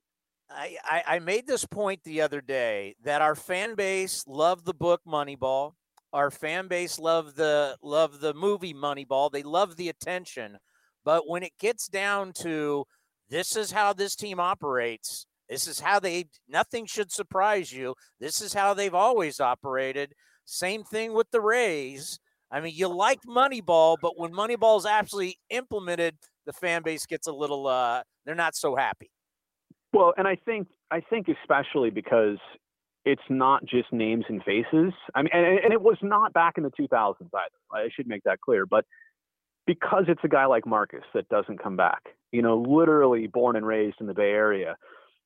I, I, made this point the other day that our fan base loved the book Moneyball. Our fan base loved the love the movie Moneyball. They love the attention. But when it gets down to this is how this team operates, this is how they nothing should surprise you. This is how they've always operated. Same thing with the Rays. I mean, you like Moneyball, but when Moneyball is actually implemented, the fan base gets a little uh they're not so happy. Well, and I think I think especially because it's not just names and faces. I mean, and, and it was not back in the 2000s either. I should make that clear. But because it's a guy like Marcus that doesn't come back, you know, literally born and raised in the Bay Area,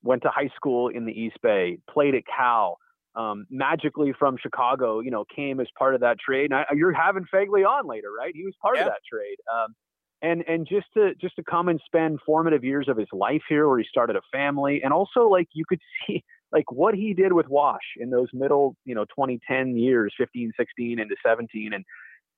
went to high school in the East Bay, played at Cal, um, magically from Chicago, you know, came as part of that trade. And I, you're having Phegley on later, right? He was part of that trade. Um, and and just to just to come and spend formative years of his life here, where he started a family, and also like you could see like what he did with Wash in those middle, you know, 2010 years, 15, 16 into 17, and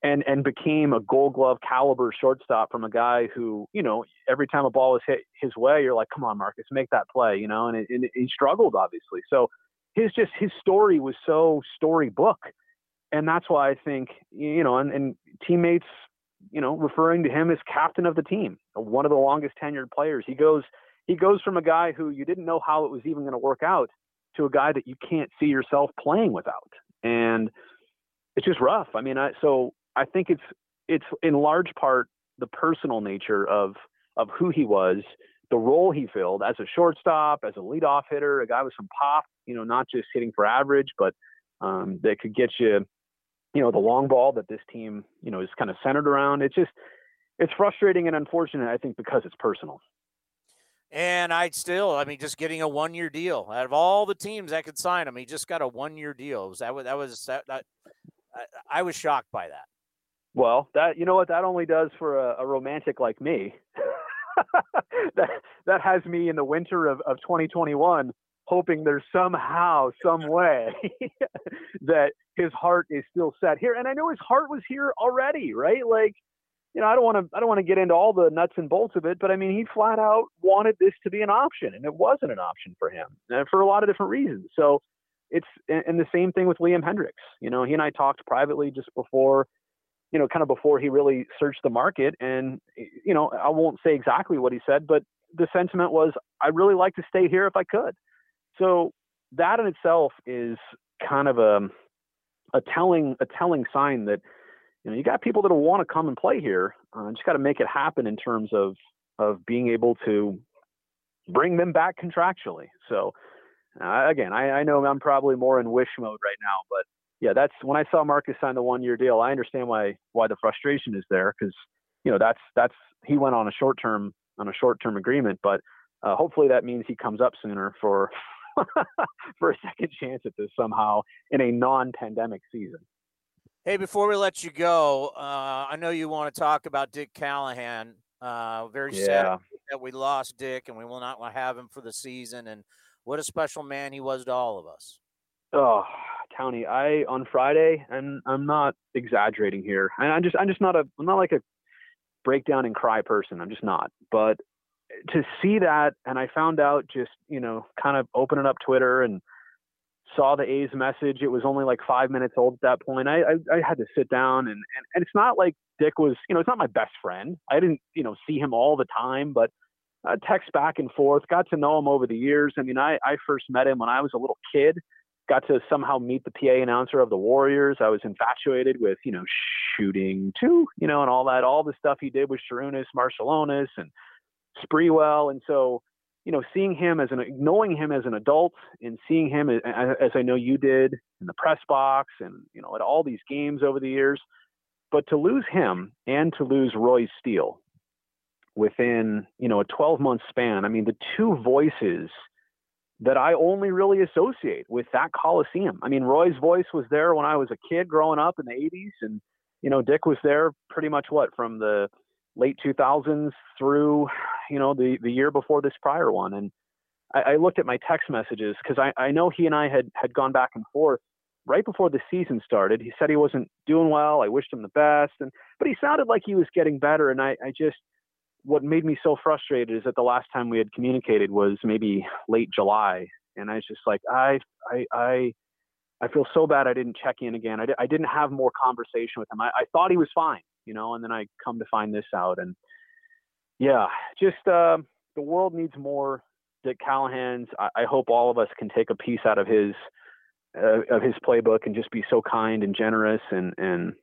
and and became a Gold Glove caliber shortstop from a guy who, you know, every time a ball was hit his way, you're like, come on, Marcus, make that play, you know, and, it, and he struggled obviously. So his just his story was so storybook, and that's why I think you know, and, and teammates, you know, referring to him as captain of the team, one of the longest tenured players. He goes he goes from a guy who you didn't know how it was even going to work out to a guy that you can't see yourself playing without, and it's just rough. I mean, I so I think it's it's in large part the personal nature of of who he was the role he filled as a shortstop, as a leadoff hitter, a guy with some pop, you know, not just hitting for average, but um, that could get you, you know, the long ball that this team, you know, is kind of centered around. It's just, it's frustrating and unfortunate, I think, because it's personal. And I'd still, I mean, just getting a one year deal out of all the teams that could sign him, he just got a one year deal. Was that was that was that, that I, I was shocked by that. Well, that you know what that only does for a, a romantic like me. that that has me in the winter of, of 2021 hoping there's somehow some way that his heart is still set here and i know his heart was here already right like you know i don't want to i don't want to get into all the nuts and bolts of it but i mean he flat out wanted this to be an option and it wasn't an option for him and for a lot of different reasons so it's and the same thing with liam hendriks you know he and i talked privately just before you know, kind of before he really searched the market. And, you know, I won't say exactly what he said, but the sentiment was, I'd really like to stay here if I could. So that in itself is kind of a, a telling, a telling sign that, you know, you got people that want to come and play here. Uh, just got to make it happen in terms of, of being able to bring them back contractually. So, uh, again, I, I know I'm probably more in wish mode right now, but yeah, that's when I saw Marcus sign the one year deal. I understand why why the frustration is there because you know that's that's he went on a short term on a short term agreement, but uh, hopefully that means he comes up sooner for for a second chance at this somehow in a non pandemic season. Hey, before we let you go, uh, I know you want to talk about Dick Callahan. Uh, very yeah. sad that we lost Dick, and we will not have him for the season. And what a special man he was to all of us. Oh, Townie, I on Friday, and I'm not exaggerating here. And I'm just I'm just not a I'm not like a breakdown and cry person. I'm just not. But to see that, and I found out just you know kind of opening up Twitter and saw the A's message. It was only like five minutes old at that point. I I, I had to sit down and, and and it's not like Dick was you know it's not my best friend. I didn't you know see him all the time, but. Uh, text back and forth, got to know him over the years. I mean, I, I first met him when I was a little kid got to somehow meet the PA announcer of the Warriors. I was infatuated with, you know, shooting two, you know, and all that, all the stuff he did with Sharunas, Marciulionis, and Sprewell. And so, you know, seeing him as an, knowing him as an adult and seeing him as, as I know you did in the press box and, you know, at all these games over the years, but to lose him and to lose Roy Steele within, you know, a 12 month span, I mean, the two voices – that I only really associate with that Coliseum. I mean, Roy's voice was there when I was a kid growing up in the 80s, and you know, Dick was there pretty much what from the late 2000s through you know the the year before this prior one. And I, I looked at my text messages because I, I know he and I had had gone back and forth right before the season started. He said he wasn't doing well. I wished him the best, and but he sounded like he was getting better, and I, I just what made me so frustrated is that the last time we had communicated was maybe late July, and I was just like, I, I, I, I feel so bad I didn't check in again. I, di- I didn't have more conversation with him. I, I thought he was fine, you know, and then I come to find this out, and yeah, just uh, the world needs more Dick Callahan's. I, I hope all of us can take a piece out of his uh, of his playbook and just be so kind and generous and and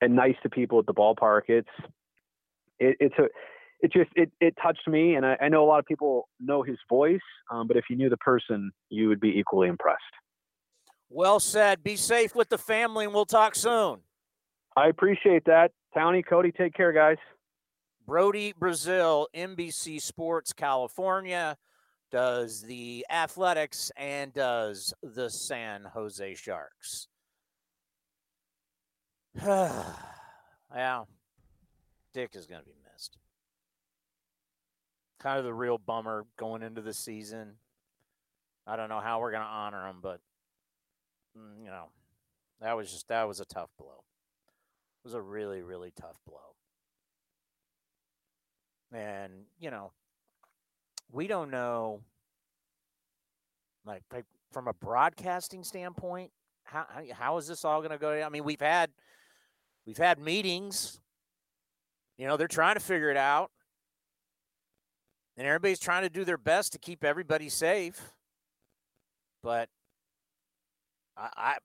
and nice to people at the ballpark. It's it, it's a it just it, it touched me and I, I know a lot of people know his voice um, but if you knew the person you would be equally impressed well said be safe with the family and we'll talk soon i appreciate that townie cody take care guys brody brazil nbc sports california does the Athletics, and does the San Jose Sharks. yeah, Dick is going to be missed. Kind of the real bummer going into the season. I don't know how we're going to honor him, but mm, you know, that was just that was a tough blow. Was a really really tough blow. And, you know, we don't know like, like from a broadcasting standpoint, how how is this all going to go? I mean, we've had we've had meetings. You know, they're trying to figure it out. And everybody's trying to do their best to keep everybody safe. But I,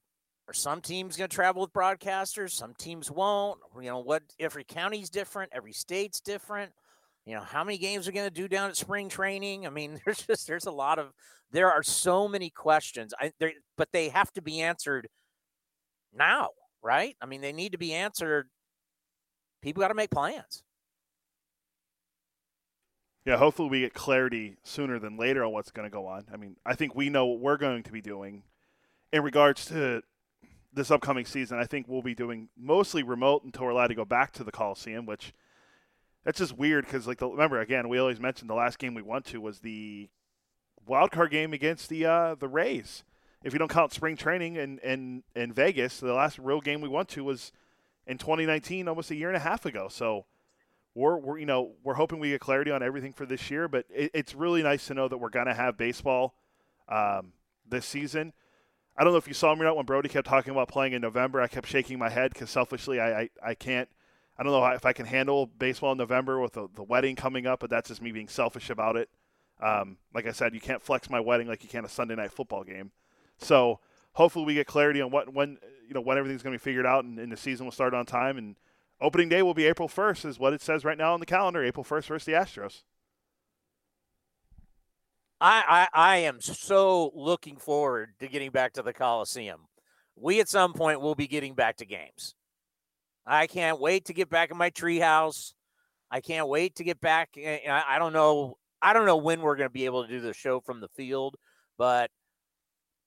Some teams going to travel with broadcasters, some teams won't. You know, what every county's different, every state's different. You know, how many games are going to do down at spring training? I mean, there's just there's a lot of there are so many questions. I there, but they have to be answered now, right? I mean, they need to be answered. People got to make plans. Yeah, hopefully we get clarity sooner than later on what's going to go on. I mean, I think we know what we're going to be doing in regards to this upcoming season. I think we'll be doing mostly remote until we're allowed to go back to the Coliseum, which that's just weird because like the, remember again we always mentioned the last game we went to was the wild card game against the uh, the Rays. If you don't count spring training in, in in Vegas, the last real game we went to was in 2019, almost a year and a half ago. So we're, we're you know we're hoping we get clarity on everything for this year. But it, it's really nice to know that we're gonna have baseball um, this season. I don't know if you saw me or not when Brody kept talking about playing in November. I kept shaking my head because selfishly I, I, I can't – I don't know if I can handle baseball in November with the, the wedding coming up, but that's just me being selfish about it. Um, like I said, you can't flex my wedding like you can a Sunday night football game. So hopefully we get clarity on what when you know when everything's going to be figured out and, and, the season will start on time. And opening day will be April 1st, is what it says right now on the calendar. April 1st versus the Astros. I, I, I am so looking forward to getting back to the Coliseum. We at some point will be getting back to games. I can't wait to get back in my treehouse. I can't wait to get back. Eh, I don't know. I don't know when we're going to be able to do the show from the field, but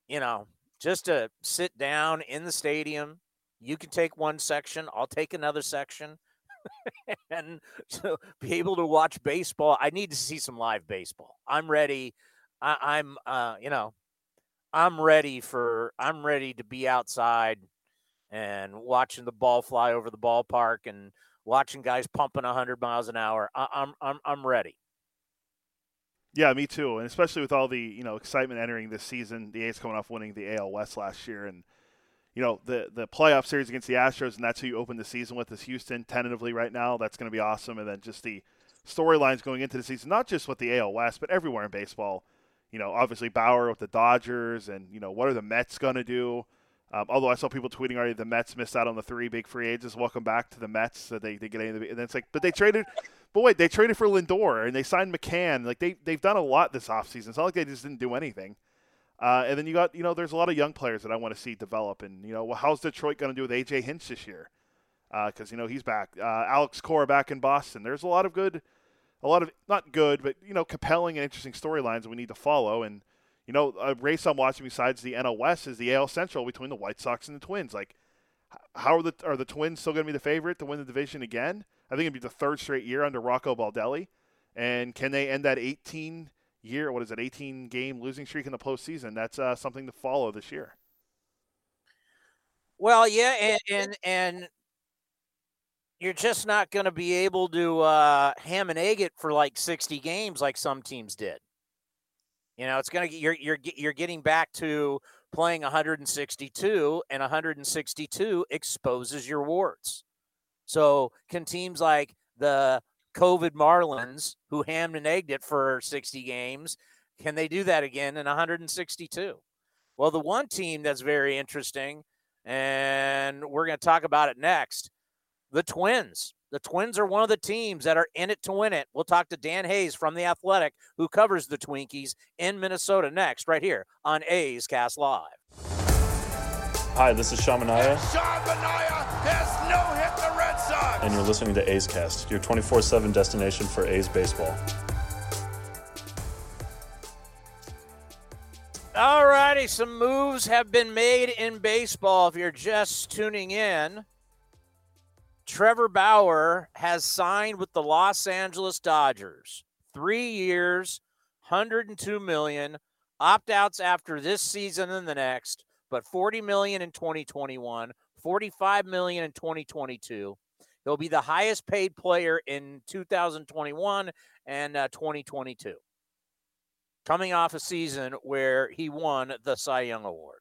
you know, just to sit down in the stadium, you can take one section, I'll take another section, and to be able to watch baseball. I need to see some live baseball. I'm ready. I, am uh, you know, I'm ready for. I'm ready to be outside and watching the ball fly over the ballpark and watching guys pumping 100 miles an hour. I, I'm I'm I'm ready. Yeah, me too, and especially with all the you know excitement entering this season. The A's coming off winning the AL West last year, and you know the the playoff series against the Astros, and that's who you open the season with is Houston tentatively right now. That's going to be awesome, and then just the storylines going into the season, not just with the AL West, but everywhere in baseball. You know, obviously Bauer with the Dodgers, and you know what are the Mets going to do? Um, although I saw people tweeting already, the Mets missed out on the three big free agents. Welcome back to the Mets. So they, they get any the, and it's like, but they traded, but wait, they traded for Lindor and they signed McCann. Like they they've done a lot this offseason. It's not like they just didn't do anything. Uh, and then you got, you know, there's a lot of young players that I want to see develop. And you know, well, how's Detroit going to do with AJ Hinch this year? Because uh, you know he's back. Uh, Alex Cora back in Boston. There's a lot of good, a lot of not good, but you know, compelling and interesting storylines we need to follow. And you know, a race I'm watching besides the NL West is the AL Central between the White Sox and the Twins. Like, how are the are the Twins still going to be the favorite to win the division again? I think it'd be the third straight year under Rocco Baldelli. And can they end that 18 year, what is it, 18 game losing streak in the postseason? That's uh, something to follow this year. Well, yeah, and and, and you're just not going to be able to uh, ham and egg it for like 60 games like some teams did. You know, it's going to you're you're you're getting back to playing 162 and 162 exposes your warts. So, can teams like the COVID Marlins who hammed and egged it for 60 games, can they do that again in 162? Well, the one team that's very interesting and we're going to talk about it next, the Twins. The Twins are one of the teams that are in it to win it. We'll talk to Dan Hayes from The Athletic, who covers the Twinkies in Minnesota next, right here on A's Cast Live. Hi, this is Sean Manaea. Sean Manaea has no And you're listening to A's Cast, your 24 7 destination for A's baseball. All righty, some moves have been made in baseball. If you're just tuning in, Trevor Bauer has signed with the Los Angeles Dodgers. Three years, 102 million, opt-outs after this season and the next, but 40 million in 2021, 45 million in 2022. He'll be the highest paid player in 2021 and uh, 2022 coming off a season where he won the Cy Young Award.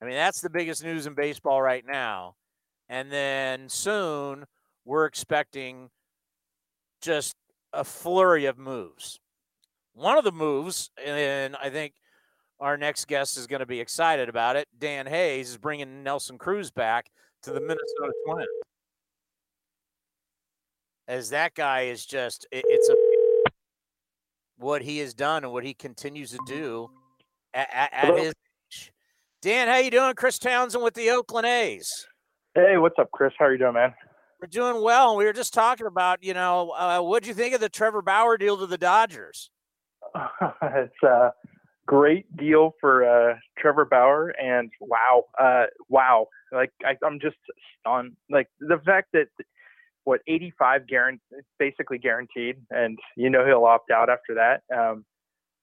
I mean, that's the biggest news in baseball right now. And then soon we're expecting just a flurry of moves. One of the moves, and I think our next guest is going to be excited about it. Dan Hayes is bringing Nelson Cruz back to the Minnesota Twins. As that guy is just, it's a what he has done and what he continues to do at, at, at his age. Dan, how you doing? Chris Townsend with the Oakland A's. Hey, what's up, Chris? How are you doing, man? We're doing well. We were just talking about, you know, uh, what'd you think of the Trevor Bauer deal to the Dodgers? it's a great deal for uh, Trevor Bauer, and wow, uh, wow! Like I, I'm just stunned. Like the fact that what 85 guaranteed, basically guaranteed, and you know he'll opt out after that. Um,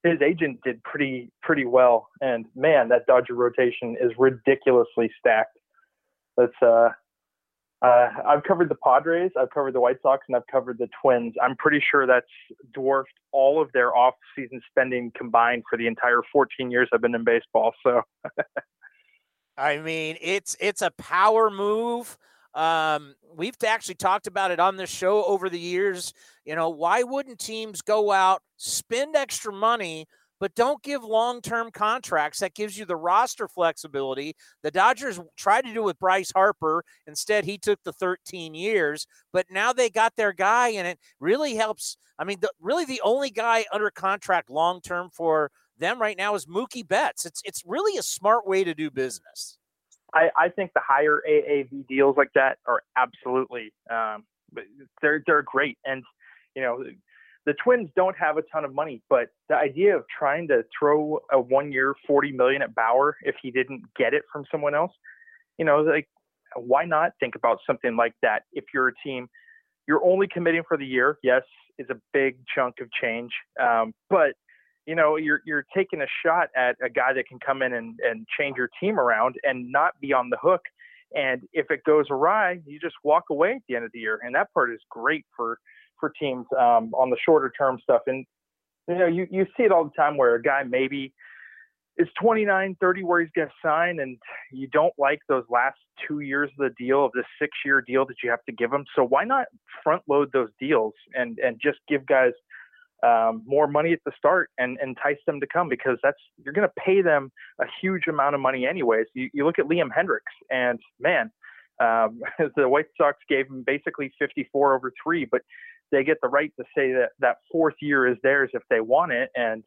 his agent did pretty pretty well, and man, that Dodger rotation is ridiculously stacked. That's uh, uh, I've covered the Padres, I've covered the White Sox, and I've covered the Twins. I'm pretty sure that's dwarfed all of their off-season spending combined for the entire 14 years I've been in baseball. So, I mean, it's it's a power move. Um, we've actually talked about it on this show over the years. You know, why wouldn't teams go out, spend extra money, but don't give long term contracts? That gives you the roster flexibility. The Dodgers tried to do with Bryce Harper. Instead, he took the 13 years, but now they got their guy, and it really helps. I mean, the, really, the only guy under contract long term for them right now is Mookie Betts. It's it's really a smart way to do business. I, I think the higher AAV deals like that are absolutely um, they're they're great. And you know, the Twins don't have a ton of money, but the idea of trying to throw a one year forty million at Bauer if he didn't get it from someone else, you know, like why not think about something like that if you're a team you're only committing for the year yes is a big chunk of change um, but you know, you're you're taking a shot at a guy that can come in and, and change your team around and not be on the hook. And if it goes awry, you just walk away at the end of the year. And that part is great for for teams um, on the shorter term stuff. And you know, you you see it all the time where a guy maybe is 29, 30 where he's going to sign, and you don't like those last two years of the deal of this six year deal that you have to give them. So why not front load those deals and and just give guys um, more money at the start and, entice them to come because that's you're going to pay them a huge amount of money anyways. You, you look at Liam Hendriks and man, um, the White Sox gave him basically 54 over three, but they get the right to say that that fourth year is theirs if they want it. And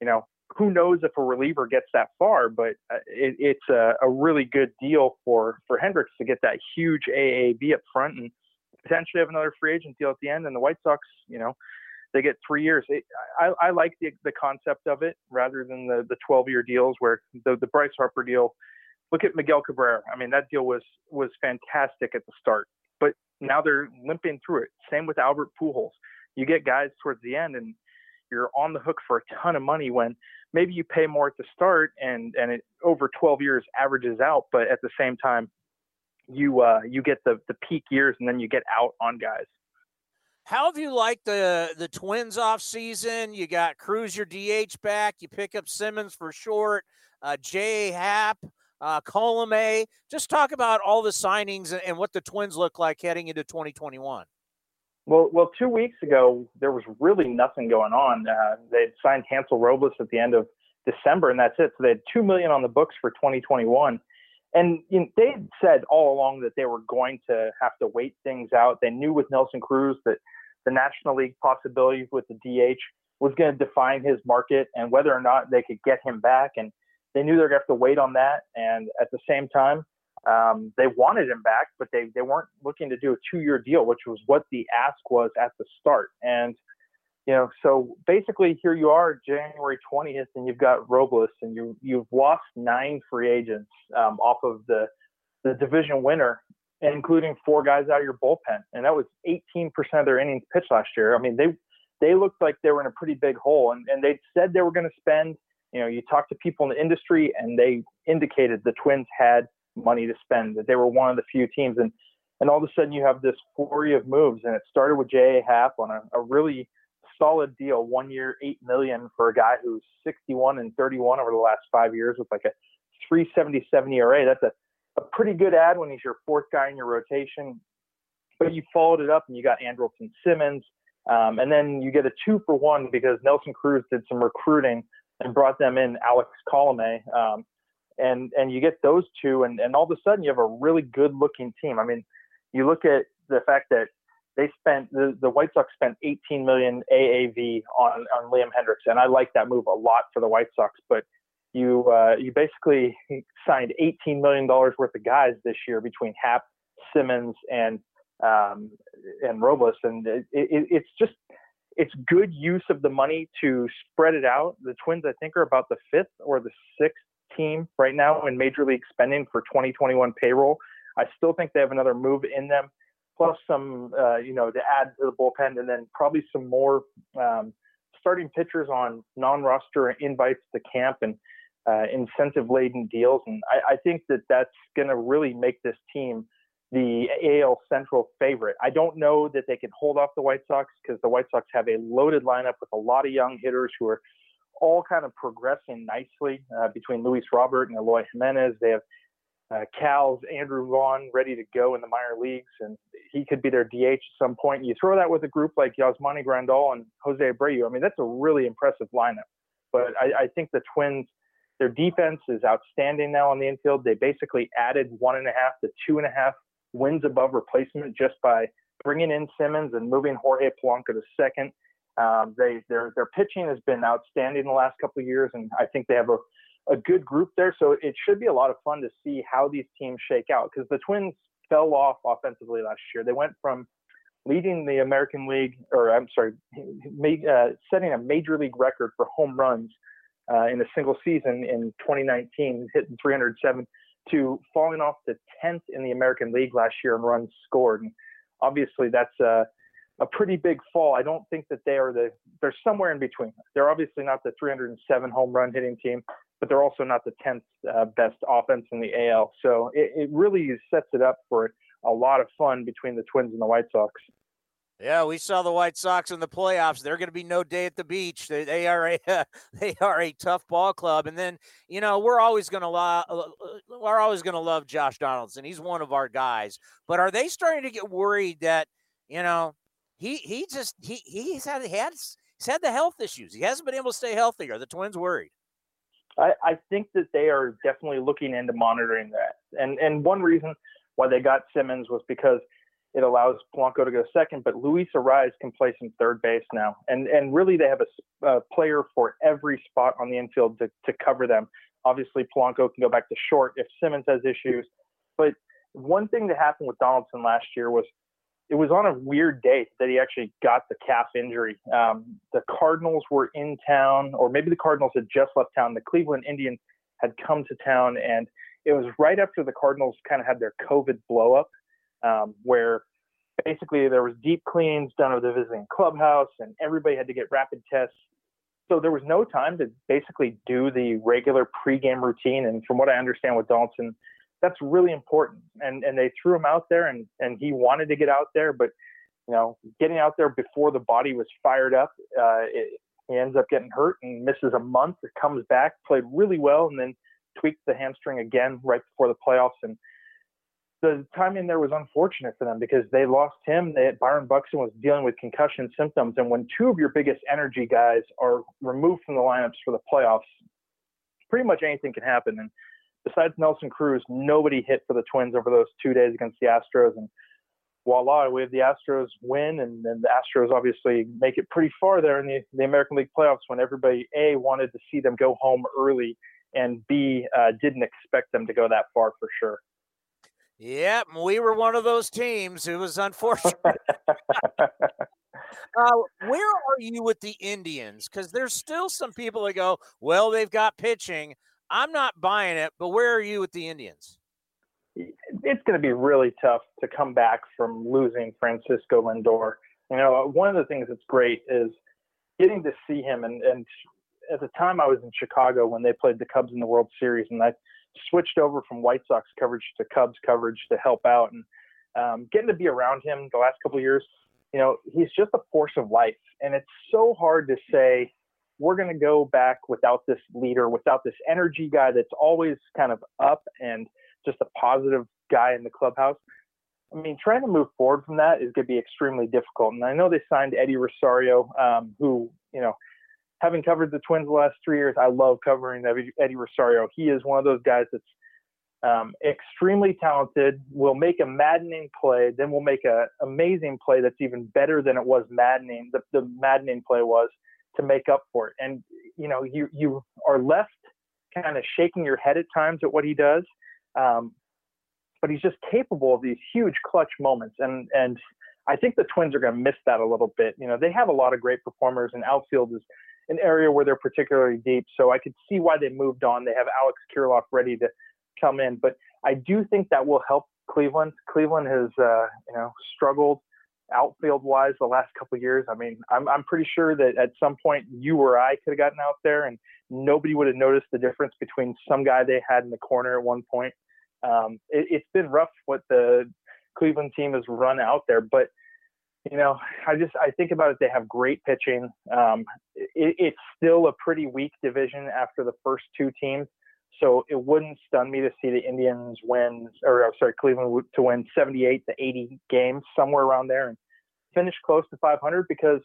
you know who knows if a reliever gets that far, but uh, it, it's a, a really good deal for for Hendriks to get that huge AAV up front and potentially have another free agent deal at the end. And the White Sox, you know they get three years. It, I, I like the, the concept of it rather than the, the 12 year deals where the, the Bryce Harper deal. Look at Miguel Cabrera. I mean, that deal was was fantastic at the start, but now they're limping through it. Same with Albert Pujols. You get guys towards the end, and you're on the hook for a ton of money when maybe you pay more at the start, and and it over 12 years averages out, but at the same time, you uh, you get the the peak years, and then you get out on guys. How have you liked the the Twins off season? You got Cruz your DH back. You pick up Simmons for short. Uh, J. Happ, uh, Colome. Just talk about all the signings and, and what the Twins look like heading into 2021. Well, well, two weeks ago there was really nothing going on. Uh, they signed Hansel Robles at the end of December, and that's it. So they had two million on the books for 2021. And you know, they had said all along that they were going to have to wait things out. They knew with Nelson Cruz that the National League possibilities with the DH was going to define his market and whether or not they could get him back. And they knew they were going to have to wait on that. And at the same time, um, they wanted him back, but they, they weren't looking to do a two year deal, which was what the ask was at the start. And you know, so basically here you are January 20th and you've got Robles and you, you've lost nine free agents um, off of the, the division winner, including four guys out of your bullpen. And that was 18% of their innings pitched last year. I mean, they, they looked like they were in a pretty big hole and, and they said they were going to spend, you know, you talk to people in the industry and they indicated the twins had money to spend, that they were one of the few teams. And, and all of a sudden you have this flurry of moves and it started with J.A. Happ on a, a really solid deal, one year, eight million for a guy who's 61 and 31 over the last five years with like a 377 ERA. That's a, a pretty good ad when he's your fourth guy in your rotation. But you followed it up and you got Andrelton Simmons. Um, and then you get a two for one because Nelson Cruz did some recruiting and brought them in Alex Colome. Um, and, and you get those two, and, and all of a sudden you have a really good looking team. I mean, you look at the fact that they spent the, the White Sox spent 18 million AAV on on Liam Hendriks, and I like that move a lot for the White Sox. But you uh, you basically signed 18 million dollars worth of guys this year between Happ, Simmons, and um, and Robles, and it, it, it's just it's good use of the money to spread it out. The Twins, I think, are about the fifth or the sixth team right now in Major League spending for 2021 payroll. I still think they have another move in them plus some, uh, you know, to add to the bullpen, and then probably some more um, starting pitchers on non-roster invites to camp and uh, incentive-laden deals. And I, I think that that's going to really make this team the AL Central favorite. I don't know that they can hold off the White Sox because the White Sox have a loaded lineup with a lot of young hitters who are all kind of progressing nicely uh, between Luis Robert and Eloy Jimenez. They have uh, Cal's Andrew Vaughn ready to go in the minor leagues, and he could be their DH at some point. You throw that with a group like Yasmani Grandal and Jose Abreu. I mean, that's a really impressive lineup. But I, I think the Twins, their defense is outstanding now on the infield. They basically added one and a half to two and a half wins above replacement just by bringing in Simmons and moving Jorge Polanco to second. Um, they their their pitching has been outstanding the last couple of years, and I think they have a a good group there. So it should be a lot of fun to see how these teams shake out because the Twins fell off offensively last year. They went from leading the American League, or I'm sorry, uh, setting a major league record for home runs uh, in a single season in 2019, hitting 307, to falling off to 10th in the American League last year in runs scored. And obviously, that's a, a pretty big fall. I don't think that they are the, they're somewhere in between. They're obviously not the 307 home run hitting team but they're also not the 10th uh, best offense in the AL. So it, it, really sets it up for a lot of fun between the Twins and the White Sox. Yeah, we saw the White Sox in the playoffs. They're going to be no day at the beach. They, they are a they are a tough ball club. And then you know we're always going to uh, we're always going to love Josh Donaldson. He's one of our guys. But are they starting to get worried that you know he he just he he's had he had he's had the health issues. He hasn't been able to stay healthy. Are the Twins worried? I, I think that they are definitely looking into monitoring that. And and one reason why they got Simmons was because it allows Polanco to go second, but Luis Arraez can play some third base now. And and really they have a, a player for every spot on the infield to, to cover them. Obviously Polanco can go back to short if Simmons has issues. But one thing that happened with Donaldson last year was it was on a weird date that he actually got the calf injury. Um, the Cardinals were in town, or maybe the Cardinals had just left town. The Cleveland Indians had come to town, and it was right after the Cardinals kind of had their COVID blow up, um, where basically there was deep cleans done of the visiting clubhouse, and everybody had to get rapid tests. So there was no time to basically do the regular pregame routine. And from what I understand with Donaldson, that's really important. And and they threw him out there, and and he wanted to get out there, but you know, getting out there before the body was fired up, uh, it, he ends up getting hurt and misses a month. Comes back, played really well, and then tweaked the hamstring again right before the playoffs. And the timing there was unfortunate for them because they lost him. They Byron Buxton was dealing with concussion symptoms, and when two of your biggest energy guys are removed from the lineups for the playoffs, pretty much anything can happen. And besides Nelson Cruz, nobody hit for the Twins over those two days against the Astros. And voila, we have the Astros win, and then the Astros obviously make it pretty far there in the, the American League playoffs when everybody A wanted to see them go home early, and B uh, didn't expect them to go that far for sure. Yep, we were one of those teams. It was unfortunate. Uh, where are you with the Indians? Because there's still some people that go, well, they've got pitching. I'm not buying it, but where are you with the Indians? It's going to be really tough to come back from losing Francisco Lindor. You know, one of the things that's great is getting to see him. And, and at the time I was in Chicago when they played the Cubs in the World Series, and I switched over from White Sox coverage to Cubs coverage to help out. And um, getting to be around him the last couple years, you know, he's just a force of life. And it's so hard to say, we're going to go back without this leader, without this energy guy that's always kind of up and just a positive guy in the clubhouse. I mean, trying to move forward from that is going to be extremely difficult. And I know they signed Eddie Rosario, um, who, you know, having covered the Twins the last three years, I love covering Eddie, Rosario. He is one of those guys that's um, extremely talented, will make a maddening play, then will make an amazing play that's even better than it was maddening, the, the maddening play was to make up for it. And, you know, you, you are left kind of shaking your head at times at what he does. Um, but he's just capable of these huge clutch moments. And, and I think the Twins are going to miss that a little bit. You know, they have a lot of great performers, and outfield is an area where they're particularly deep. So I could see why they moved on. They have Alex Kirilloff ready to come in, but I do think that will help Cleveland. Cleveland has, uh, you know, struggled outfield wise the last couple years. I mean, I'm I'm pretty sure that at some point you or I could have gotten out there and nobody would have noticed the difference between some guy they had in the corner at one point. Um, it, it's been rough what the Cleveland team has run out there, but you know, I just I think about it. They have great pitching. Um, it, it's still a pretty weak division after the first two teams, so it wouldn't stun me to see the Indians win, or I'm sorry, Cleveland to win 78 to 80 games somewhere around there and finish close to 500. Because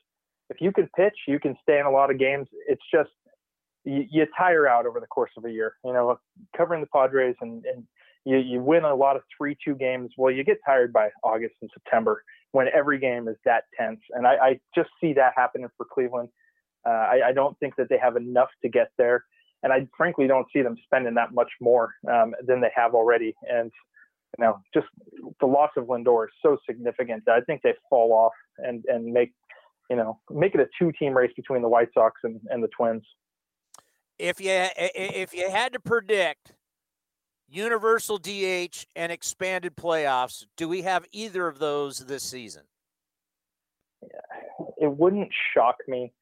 if you can pitch, you can stay in a lot of games. It's just you, you tire out over the course of a year. You know, covering the Padres and, and you, you win a lot of three-two games. Well, you get tired by August and September when every game is that tense. And I, I just see that happening for Cleveland. Uh, I, I, don't think that they have enough to get there. And I frankly don't see them spending that much more um, than they have already. And, you know, just the loss of Lindor is so significant that I think they fall off and, and make, you know, make it a two team race between the White Sox and, and the Twins. If you, if you had to predict universal DH and expanded playoffs. Do we have either of those this season? It wouldn't shock me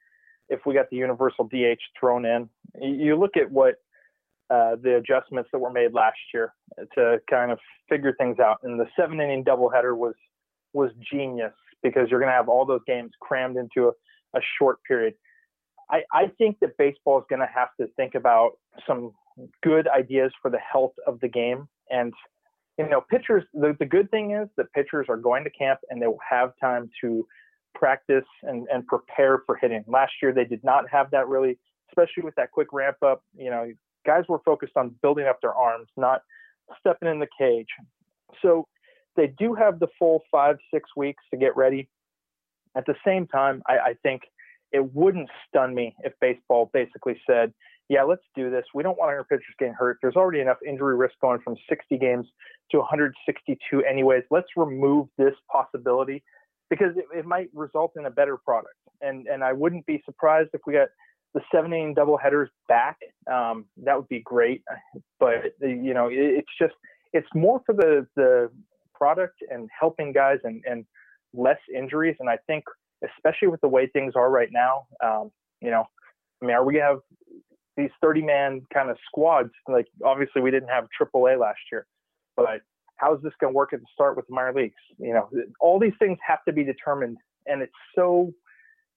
if we got the universal DH thrown in. You look at what uh, the adjustments that were made last year to kind of figure things out, and the seven inning doubleheader was was genius because you're going to have all those games crammed into a, a short period. I, I think that baseball is going to have to think about some good ideas for the health of the game. And, you know, pitchers, the, the good thing is that pitchers are going to camp and they will have time to practice and, and prepare for hitting. Last year, they did not have that really, especially with that quick ramp up. You know, guys were focused on building up their arms, not stepping in the cage. So they do have the full five, six weeks to get ready. At the same time, I, I think it wouldn't stun me if baseball basically said, yeah, let's do this. We don't want our pitchers getting hurt. There's already enough injury risk going from 60 games to 162 anyways. Let's remove this possibility because it, it might result in a better product. And and I wouldn't be surprised if we got the seven inning double headers back. Um, that would be great. But you know, it, it's just it's more for the the product and helping guys and and less injuries. And I think especially with the way things are right now, um, you know, I mean, are we have these 30 man kind of squads. Like obviously we didn't have AAA last year, but how's this going to work at the start with the minor leagues? You know, all these things have to be determined, and it's so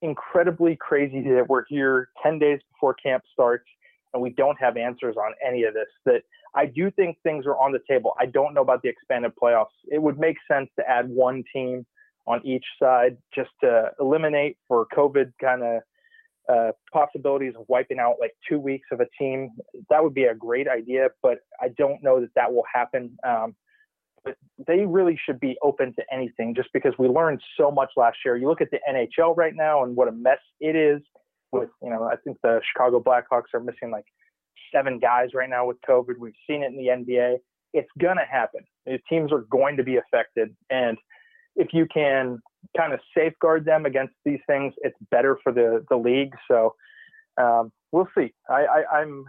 incredibly crazy that we're here 10 days before camp starts and we don't have answers on any of this. That I do think things are on the table. I don't know about the expanded playoffs. It would make sense to add one team on each side just to eliminate for COVID kind of uh, possibilities of wiping out like two weeks of a team. That would be a great idea, but I don't know that that will happen. Um, but they really should be open to anything just because we learned so much last year. You look at the NHL right now and what a mess it is with, you know, I think the Chicago Blackhawks are missing like seven guys right now with COVID. We've seen it in the NBA. It's going to happen. Teams are going to be affected. And if you can kind of safeguard them against these things, it's better for the the league. So um, we'll see. I, I, I'm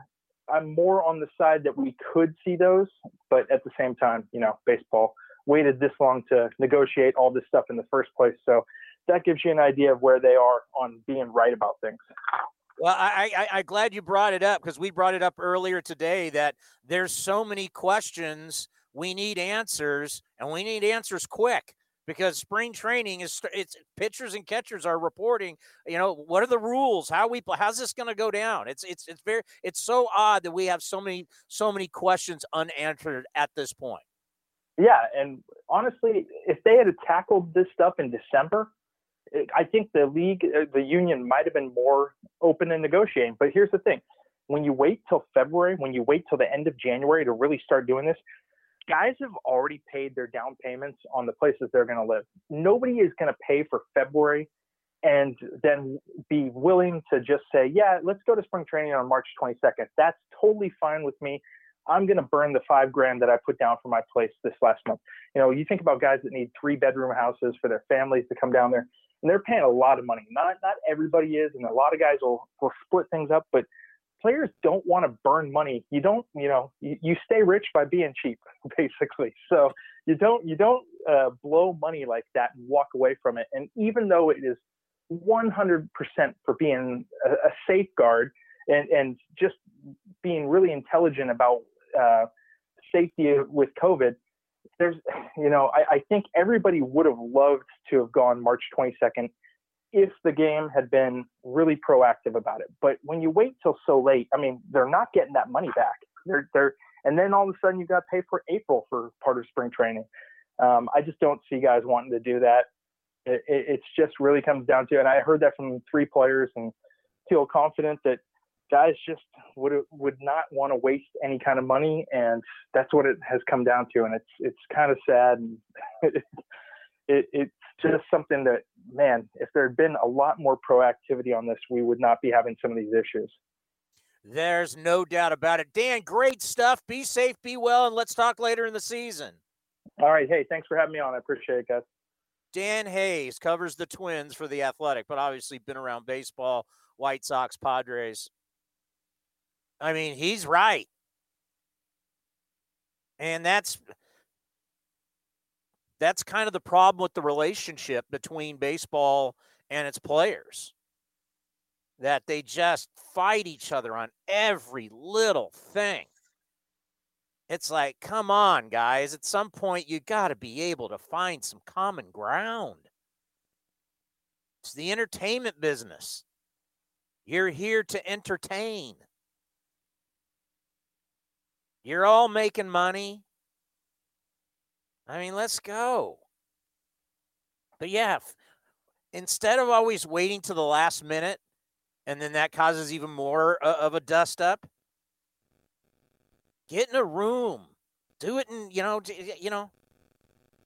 I'm more on the side that we could see those, but at the same time, you know, baseball waited this long to negotiate all this stuff in the first place. So that gives you an idea of where they are on being right about things. Well, I, I I'm glad you brought it up because we brought it up earlier today that there's so many questions we need answers and we need answers quick because spring training is it's pitchers and catchers are reporting you know what are the rules? How we how's this going to go down? It's it's it's very it's so odd that we have so many so many questions unanswered at this point. Yeah and honestly if they had tackled this stuff in december i think the league uh, the union might have been more open in negotiating. But here's the thing when you wait till february when you wait till the end of january to really start doing this guys have already paid their down payments on the places they're going to live. Nobody is going to pay for February and then be willing to just say, yeah, let's go to spring training on March 22nd. That's totally fine with me. I'm going to burn the five grand that I put down for my place this last month. You know, you think about guys that need three bedroom houses for their families to come down there, and they're paying a lot of money. Not not everybody is, and a lot of guys will will split things up, but players don't want to burn money. You don't, you know, you, you stay rich by being cheap, basically. So you don't you don't uh, blow money like that and walk away from it. And even though it is 100% for being a, a safeguard and and just being really intelligent about uh, safety with COVID, there's, you know, I, I think everybody would have loved to have gone March 22nd if the game had been really proactive about it. But when you wait till so late, I mean, they're not getting that money back. They're they're and then all of a sudden you got to pay for April for part of spring training. Um, I just don't see guys wanting to do that. It, it, it's just really comes down to, and I heard that from three players and feel confident that guys just would would not want to waste any kind of money, and that's what it has come down to. And it's it's kind of sad, and it, it's just something that man, if there had been a lot more proactivity on this, we would not be having some of these issues. There's no doubt about it. Dan, great stuff. Be safe, be well, and let's talk later in the season. All right. Hey, thanks for having me on. I appreciate it, guys. Dan Hayes covers the Twins for the Athletic, but obviously been around baseball, White Sox, Padres. I mean, he's right. And that's that's kind of the problem with the relationship between baseball and its players. That they just fight each other on every little thing. It's like, come on, guys. At some point, you got to be able to find some common ground. It's the entertainment business. You're here to entertain. You're all making money. I mean, let's go. But yeah, instead of always waiting to the last minute, and then that causes even more uh, of a dust up. Get in a room, do it, and you know, you know.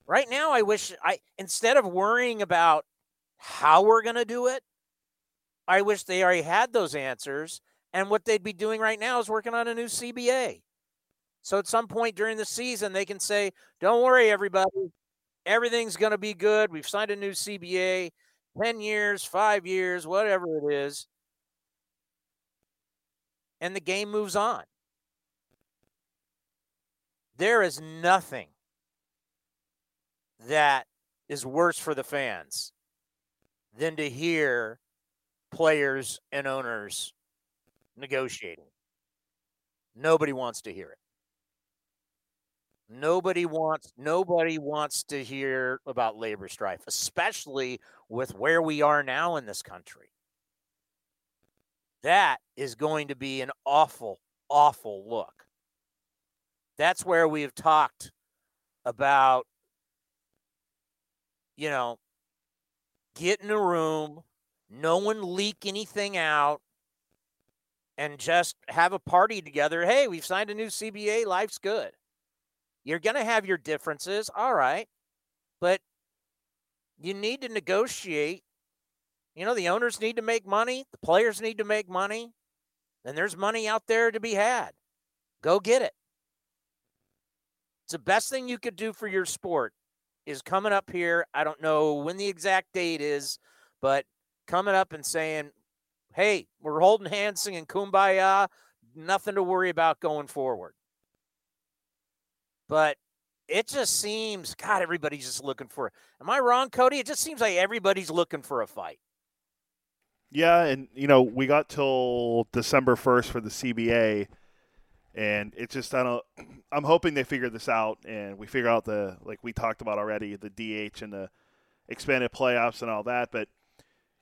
Right now, I wish I instead of worrying about how we're going to do it, I wish they already had those answers. And what they'd be doing right now is working on a new CBA. So at some point during the season, they can say, don't worry, everybody. Everything's going to be good. We've signed a new CBA, 10 years, five years, whatever it is. And the game moves on. There is nothing that is worse for the fans than to hear players and owners negotiating. Nobody wants to hear it. Nobody wants nobody wants to hear about labor strife, especially with where we are now in this country. That is going to be an awful, awful look. That's where we've talked about, you know, get in a room, no one leak anything out, and just have a party together. Hey, we've signed a new CBA. Life's good. You're going to have your differences. All right. But you need to negotiate. You know, the owners need to make money, the players need to make money, and there's money out there to be had. Go get it. It's the best thing you could do for your sport is coming up here. I don't know when the exact date is, but coming up and saying, hey, we're holding hands singing kumbaya, nothing to worry about going forward. But it just seems, God, everybody's just looking for. Am I wrong, Cody? It just seems like everybody's looking for a fight. Yeah, and you know we got till December first for the CBA, and it's just I don't. I'm hoping they figure this out and we figure out the like we talked about already the DH and the expanded playoffs and all that. But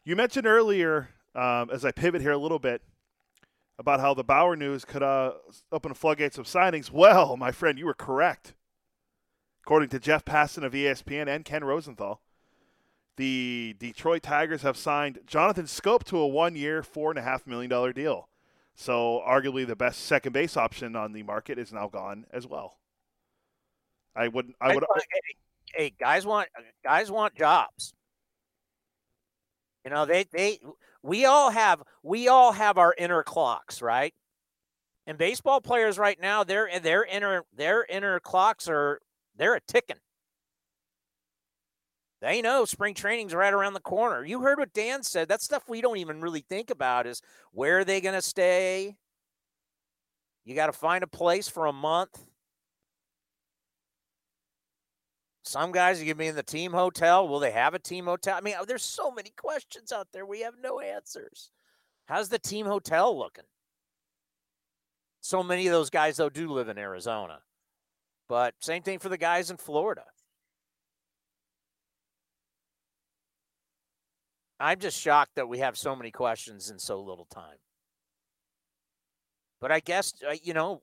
you mentioned earlier, um, as I pivot here a little bit, about how the Bauer news could uh, open the floodgates of signings. Well, my friend, you were correct. According to Jeff Passan of ESPN and Ken Rosenthal, the Detroit Tigers have signed Jonathan Schoop to a and a half million dollar deal. So, arguably, the best second base option on the market is now gone as well. I wouldn't. I would. Hey, hey, guys want guys want jobs. You know, they they we all have we all have our inner clocks, right? And baseball players right now, their their inner their inner clocks are they're a ticking. They know spring training's right around the corner. You heard what Dan said. That stuff we don't even really think about is where are they going to stay? You got to find a place for a month. Some guys are going to be in the team hotel. Will they have a team hotel? I mean, there's so many questions out there. We have no answers. How's the team hotel looking? So many of those guys, though, do live in Arizona. But same thing for the guys in Florida. I'm just shocked that we have so many questions in so little time. But I guess, uh, you know,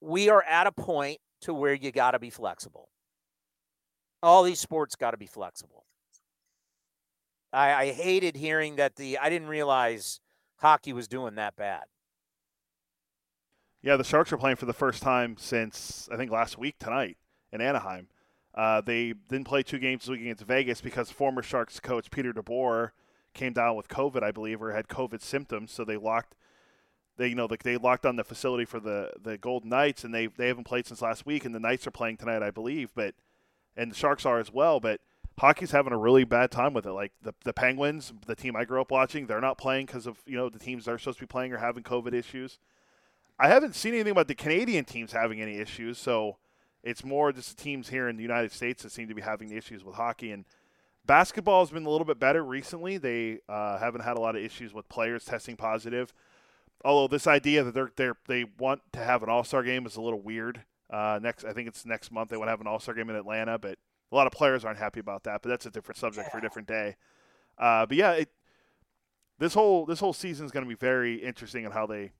we are at a point to where you got to be flexible. All these sports got to be flexible. I, I hated hearing that the, I didn't realize hockey was doing that bad. Yeah, the Sharks are playing for the first time since, I think, last week tonight in Anaheim. Uh, they didn't play two games this week against Vegas because former Sharks coach Peter DeBoer came down with COVID, I believe, or had COVID symptoms. So they locked, they you know, like they locked on the facility for the the Golden Knights, and they they haven't played since last week. And the Knights are playing tonight, I believe, but and the Sharks are as well. But hockey's having a really bad time with it. Like the the Penguins, the team I grew up watching, they're not playing because of you know the teams they're supposed to be playing are having COVID issues. I haven't seen anything about the Canadian teams having any issues, so it's more just the teams here in the United States that seem to be having issues with hockey. And basketball has been a little bit better recently. They uh, haven't had a lot of issues with players testing positive. Although this idea that they're, they're they want to have an All Star game is a little weird. Uh, next, I think it's next month they want to have an All Star game in Atlanta, but a lot of players aren't happy about that. But that's a different subject yeah. for a different day. Uh, but yeah, it, this whole this whole season is going to be very interesting in how they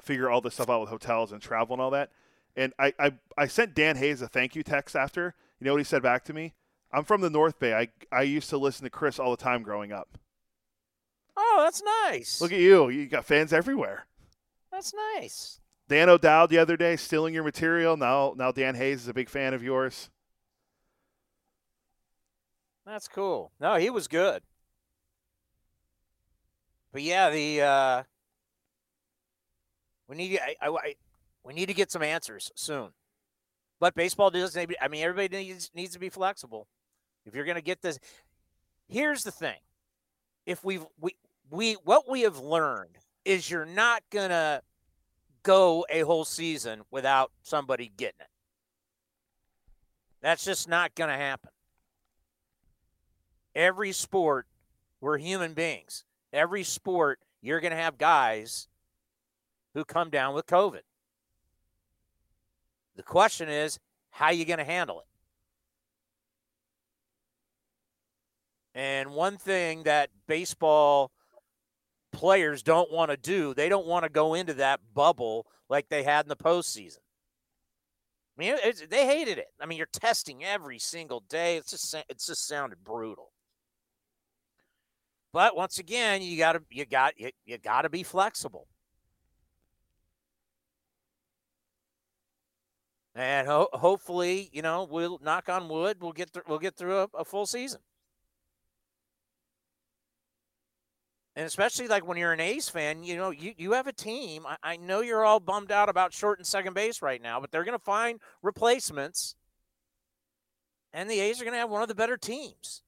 figure all this stuff out with hotels and travel and all that. And I, I, I sent Dan Hayes a thank you text after. You know what he said back to me? I'm from the North Bay. I, I used to listen to Chris all the time growing up. Oh, that's nice. Look at you. You got fans everywhere. That's nice. Dan O'Dowd the other day stealing your material. Now now Dan Hayes is a big fan of yours. That's cool. No, he was good. But yeah, the uh we need I, I, we need to get some answers soon. But baseball does. I mean, everybody needs needs to be flexible. If you're going to get this, here's the thing: if we've we we what we have learned is you're not going to go a whole season without somebody getting it. That's just not going to happen. Every sport, we're human beings. Every sport, you're going to have guys who come down with COVID. The question is, how are you going to handle it? And one thing that baseball players don't want to do, they don't want to go into that bubble like they had in the postseason. I mean, they hated it. I mean, you're testing every single day. It's just it's just sounded brutal. But once again, you got to you got you, you got to be flexible. and ho- hopefully, you know, we'll knock on wood. We'll get through. We'll get through a, a full season. And especially like when you're an A's fan, you know, you, you have a team. I, I know you're all bummed out about short and second base right now, but they're going to find replacements. And the A's are going to have one of the better teams.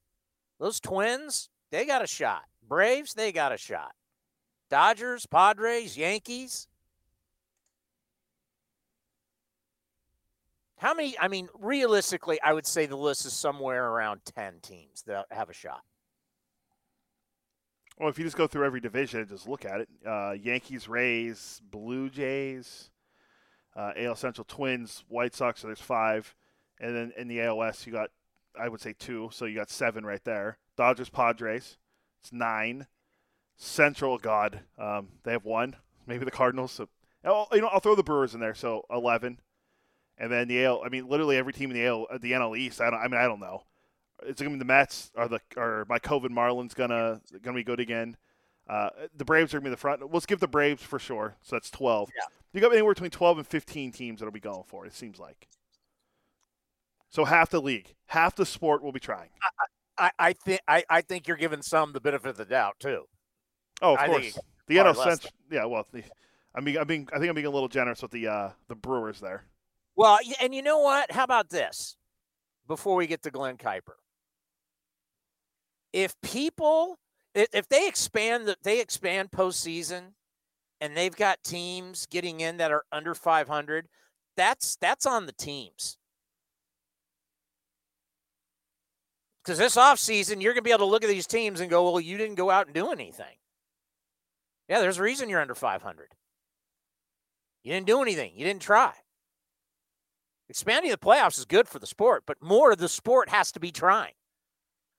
Those Twins, they got a shot. Braves, they got a shot. Dodgers, Padres, Yankees. How many? I mean, realistically, I would say the list is somewhere around 10 teams that have a shot. Well, if you just go through every division and just look at it, uh, Yankees, Rays, Blue Jays, uh, AL Central Twins, White Sox. So there's five, and then in the ALS you got, I would say two. So you got seven right there. Dodgers, Padres. It's nine. Central, God, um, they have one. Maybe the Cardinals. So, oh, you know, I'll throw the Brewers in there. So eleven, and then the AL. I mean, literally every team in the AL, the NL East. I don't. I mean, I don't know. It's gonna be the Mets. Are the are my COVID Marlins gonna gonna be good again? Uh, the Braves are gonna be the front. Let's give the Braves for sure. So that's twelve. Yeah. You got anywhere between twelve and fifteen teams that'll be going for it. It seems like. So half the league, half the sport will be trying. I, I think I, I think you're giving some the benefit of the doubt too. Oh, of I course. The NL Central. Yeah, well, the, I mean, I'm being, I think I'm being a little generous with the uh, the Brewers there. Well, and you know what? How about this? Before we get to Glen Kuiper, if people, if, they expand the, they expand postseason, and they've got teams getting in that are under 500, that's that's on the teams. Because this offseason, you're going to be able to look at these teams and go, well, you didn't go out and do anything. Yeah, there's a reason you're under 500. You didn't do anything. You didn't try. Expanding the playoffs is good for the sport, but more of the sport has to be trying.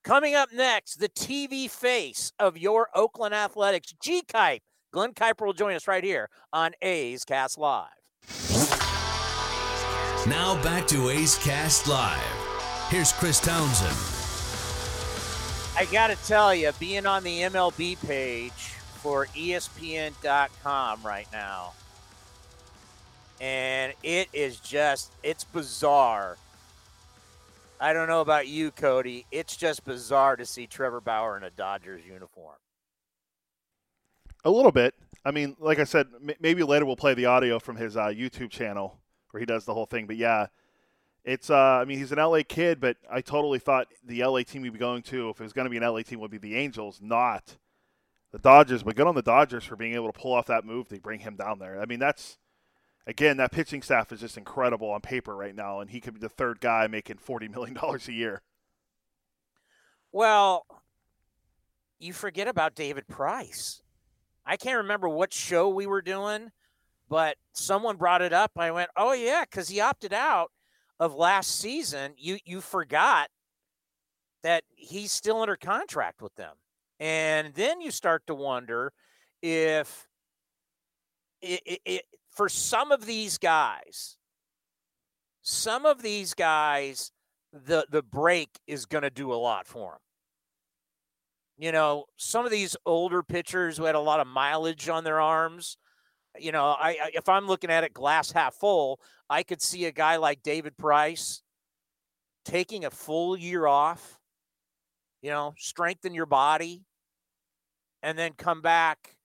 Coming up next, the TV face of your Oakland Athletics, G Kipe. Glen Kuiper will join us right here on A's Cast Live. Now back to A's Cast Live. Here's Chris Townsend. I got to tell you, being on the MLB page for ESPN.com right now, and it is just, it's bizarre. I don't know about you, Cody. It's just bizarre to see Trevor Bauer in a Dodgers uniform. A little bit. I mean, like I said, m- maybe later we'll play the audio from his uh, YouTube channel where he does the whole thing. But yeah, it's. Uh, I mean, he's an LA kid, but I totally thought the LA team he'd be going to, if it was going to be an LA team, would be the Angels, not the Dodgers. But good on the Dodgers for being able to pull off that move to bring him down there. I mean, that's again that pitching staff is just incredible on paper right now, and he could be the third guy making forty million dollars a year. Well, you forget about David Price. I can't remember what show we were doing, but someone brought it up. I went, "Oh yeah," because he opted out of last season. You you forgot that he's still under contract with them, and then you start to wonder if it, it, it for some of these guys, some of these guys, the the break is going to do a lot for them you know, some of these older pitchers who had a lot of mileage on their arms, you know, I, I if I'm looking at it glass half full, I could see a guy like David Price taking a full year off, you know, strengthen your body and then come back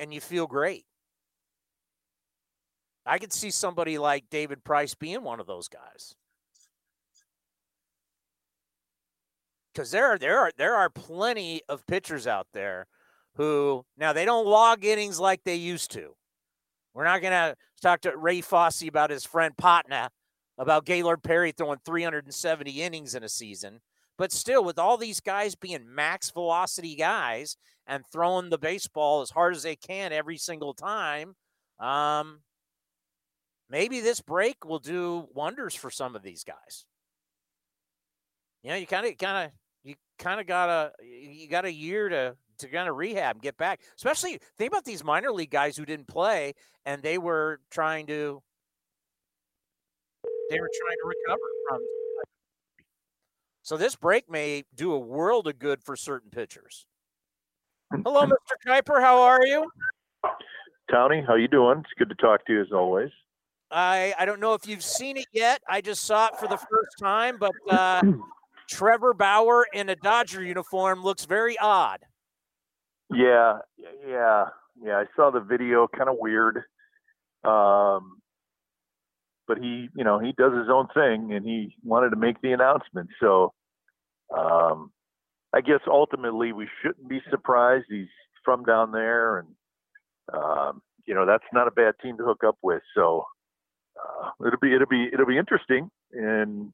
and you feel great. I could see somebody like David Price being one of those guys. because there are there are there are plenty of pitchers out there who now they don't log innings like they used to. We're not to talk to Ray Fosse about his friend Patna about Gaylord Perry throwing 370 innings in a season, but still, with all these guys being max velocity guys and throwing the baseball as hard as they can every single time, um, maybe this break will do wonders for some of these guys. You know, you kind of kind of you kind of got a you got a year to to kind of rehab and get back. Especially think about these minor league guys who didn't play and they were trying to they were trying to recover from. So this break may do a world of good for certain pitchers. Hello, Mr. Kuiper. How are you? Tony, how you doing? It's good to talk to you as always. I I don't know if you've seen it yet. I just saw it for the first time, but uh, Trevor Bauer in a Dodger uniform looks very odd. Yeah, yeah, yeah. I saw the video. Kind of weird. Um, but he, you know, he does his own thing, and he wanted to make the announcement. So, um, I guess ultimately we shouldn't be surprised. He's from down there, and um, you know that's not a bad team to hook up with. So uh, it'll be it'll be it'll be interesting, and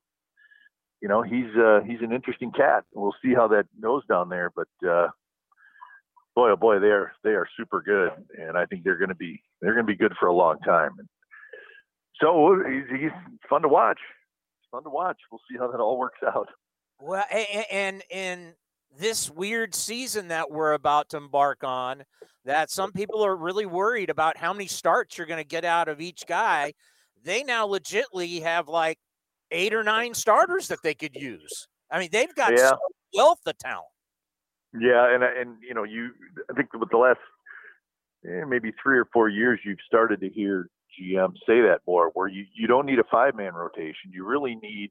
you know he's uh, he's an interesting cat. We'll see how that goes down there, but uh, boy oh boy they are they are super good, and I think they're going to be they're going to be good for a long time. And so he's, he's fun to watch. It's fun to watch. We'll see how that all works out. Well, and in this weird season that we're about to embark on, that some people are really worried about how many starts you're going to get out of each guy. They now legitly have like eight or nine starters that they could use. I mean, they've got yeah. wealth of talent. Yeah, and and you know, you I think with the last eh, maybe three or four years, you've started to hear GM say that more, where you you don't need a five man rotation. You really need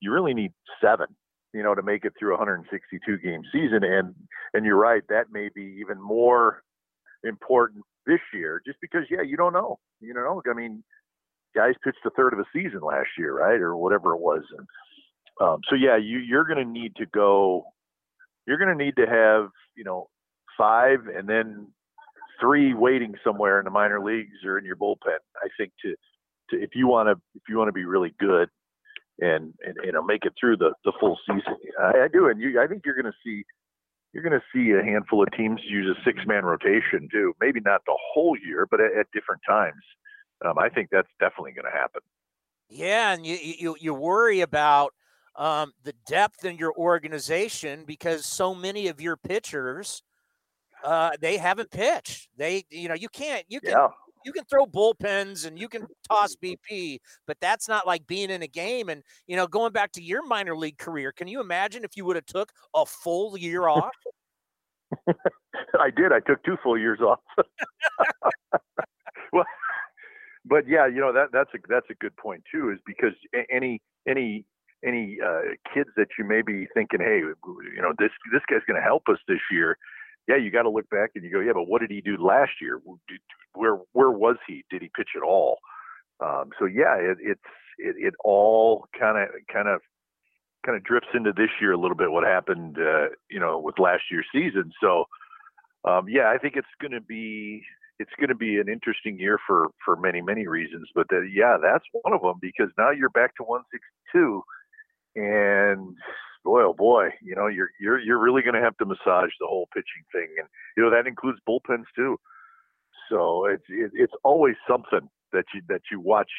you really need seven, you know, to make it through a 162 game season. And and you're right, that may be even more important this year, just because yeah, you don't know, you know. I mean, guys pitched a third of a season last year, right, or whatever it was, and um, so yeah, you you're going to need to go. You're going to need to have you know five and then three waiting somewhere in the minor leagues or in your bullpen. I think to, to if you want to if you want to be really good and, and you know make it through the the full season, I, I do. And you, I think you're going to see you're going to see a handful of teams use a six man rotation too. Maybe not the whole year, but at, at different times. Um, I think that's definitely going to happen. Yeah, and you you you worry about um, the depth in your organization because so many of your pitchers uh, they haven't pitched. They, you know, you can't, you can, yeah. you can throw bullpens and you can toss BP, but that's not like being in a game. And you know, going back to your minor league career, can you imagine if you would have took a full year off? I did. I took two full years off. well, but yeah, you know that that's a that's a good point too. Is because any any any uh, kids that you may be thinking, hey, you know this this guy's going to help us this year yeah, you got to look back and you go, yeah, but what did he do last year? Where where was he? Did he pitch at all? Um, so yeah, it, it's it, it all kind of kind of kind of drifts into this year a little bit. What happened, uh, you know, with last year's season. So um, yeah, I think it's going to be it's going to be an interesting year for for many many reasons. But the, yeah, that's one of them because now you're back to 162, and boy, oh boy, you know, you're you're you're really going to have to massage the whole pitching thing, and you know that includes bullpens too. So it's it, it's always something that you that you watch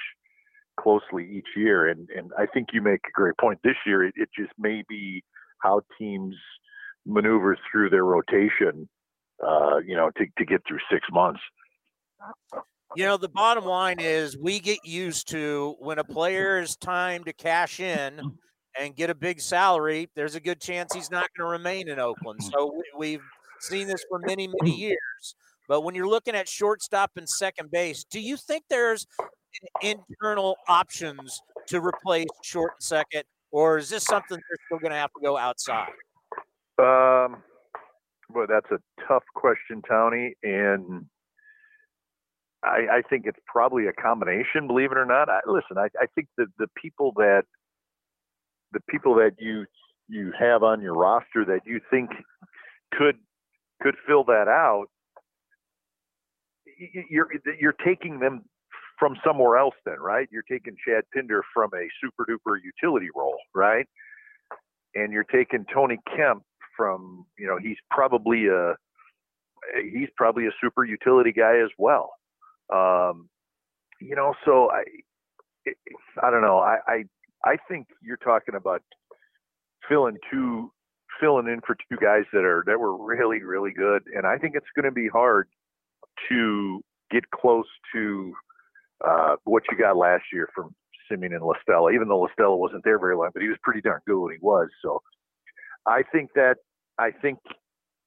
closely each year, and and I think you make a great point. This year, it, it just may be how teams maneuver through their rotation, uh, you know, to to get through six months. You know, the bottom line is we get used to when a player is time to cash in and get a big salary, there's a good chance he's not going to remain in Oakland. So we've seen this for many, many years. But when you're looking at shortstop and second base, do you think there's internal options to replace short and second, or is this something they're still going to have to go outside? Um, well, that's a tough question, Tony, and I, I think it's probably a combination. Believe it or not, I, listen, I, I think that the people that the people that you you have on your roster that you think could could fill that out, you're you're taking them from somewhere else then, right? You're taking Chad Pinder from a super duper utility role, right? And you're taking Tony Kemp from, you know, he's probably a he's probably a super utility guy as well. Um, you know, so I I don't know. I, I I think you're talking about filling two filling in for two guys that are that were really really good, and I think it's going to be hard to get close to uh, what you got last year from Semien and La Stella. Even though La Stella wasn't there very long, but he was pretty darn good when he was. So I think that I think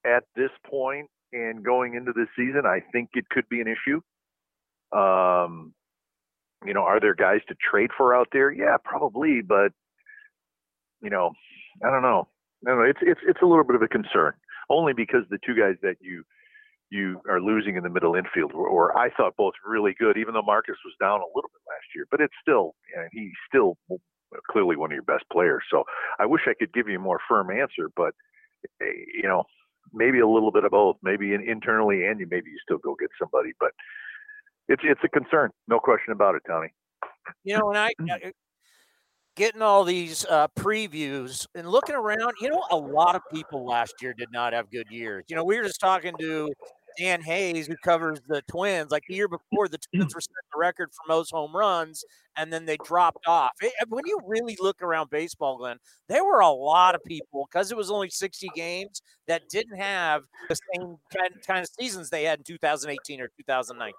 at this point and going into this season, I think it could be an issue. Um, you know, are there guys to trade for out there? Yeah, probably, but you know, I don't know. I don't know. It's it's it's a little bit of a concern, only because the two guys that you you are losing in the middle infield, or, I thought both really good, even though Marcus was down a little bit last year. But it's still, and he's still clearly one of your best players. So I wish I could give you a more firm answer, but you know, maybe a little bit of both. Maybe in, internally, and you maybe you still go get somebody, but it's it's a concern, no question about it, Tony. You know, and I getting all these uh, previews and looking around, you know, a lot of people last year did not have good years. You know, we were just talking to Dan Hayes, who covers the Twins. Like the year before, the Twins were setting the record for most home runs, and then they dropped off. It, when you really look around baseball, Glen, there were a lot of people because it was only 60 games that didn't have the same kind, kind of seasons they had in 2018 or 2019.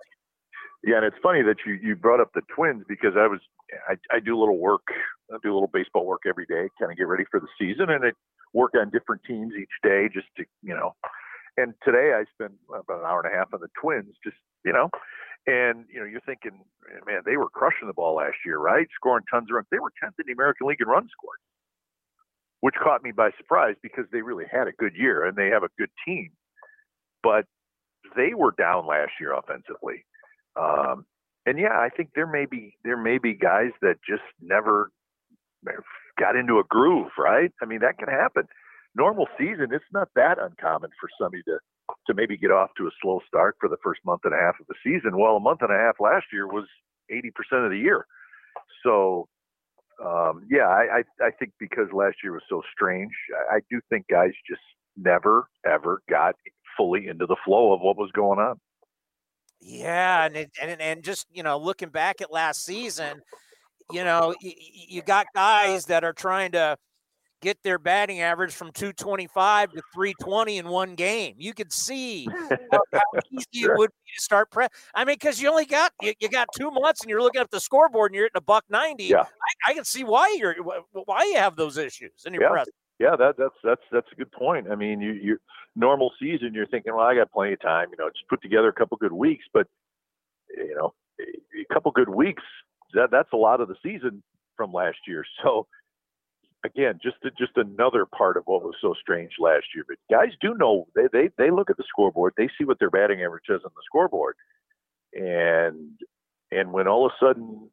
Yeah, and it's funny that you you brought up the Twins because I was I, I do a little work, I do a little baseball work every day, kind of get ready for the season, and I work on different teams each day just to you know. And today I spent about an hour and a half on the Twins, just you know, and you know you're thinking, man, they were crushing the ball last year, right? Scoring tons of runs. They were 10th in the American League in runs scored, which caught me by surprise because they really had a good year and they have a good team, but they were down last year offensively. Um, and yeah, I think there may be there may be guys that just never got into a groove, right? I mean, that can happen. Normal season, it's not that uncommon for somebody to to maybe get off to a slow start for the first month and a half of the season. Well, a month and a half last year was 80% of the year. So, um, yeah, I, I, I think because last year was so strange, I, I do think guys just never, ever got fully into the flow of what was going on. Yeah, and and and just you know, looking back at last season, you know, you got guys that are trying to get their batting average from 225 to 320 in one game. You could see how, easy sure. it would be to start press. I mean, because you only got you, you, got two months, and you're looking at the scoreboard, and you're at a buck 90. Yeah. I, I, can see why you're why you have those issues in your yeah. press. Yeah, that, that's that's that's a good point. I mean, you you normal season, you're thinking, well, I got plenty of time. You know, just put together a couple good weeks. But you know, a couple good weeks that that's a lot of the season from last year. So again, just just another part of what was so strange last year. But guys do know they they they look at the scoreboard, they see what their batting average is on the scoreboard, and and when all of a sudden,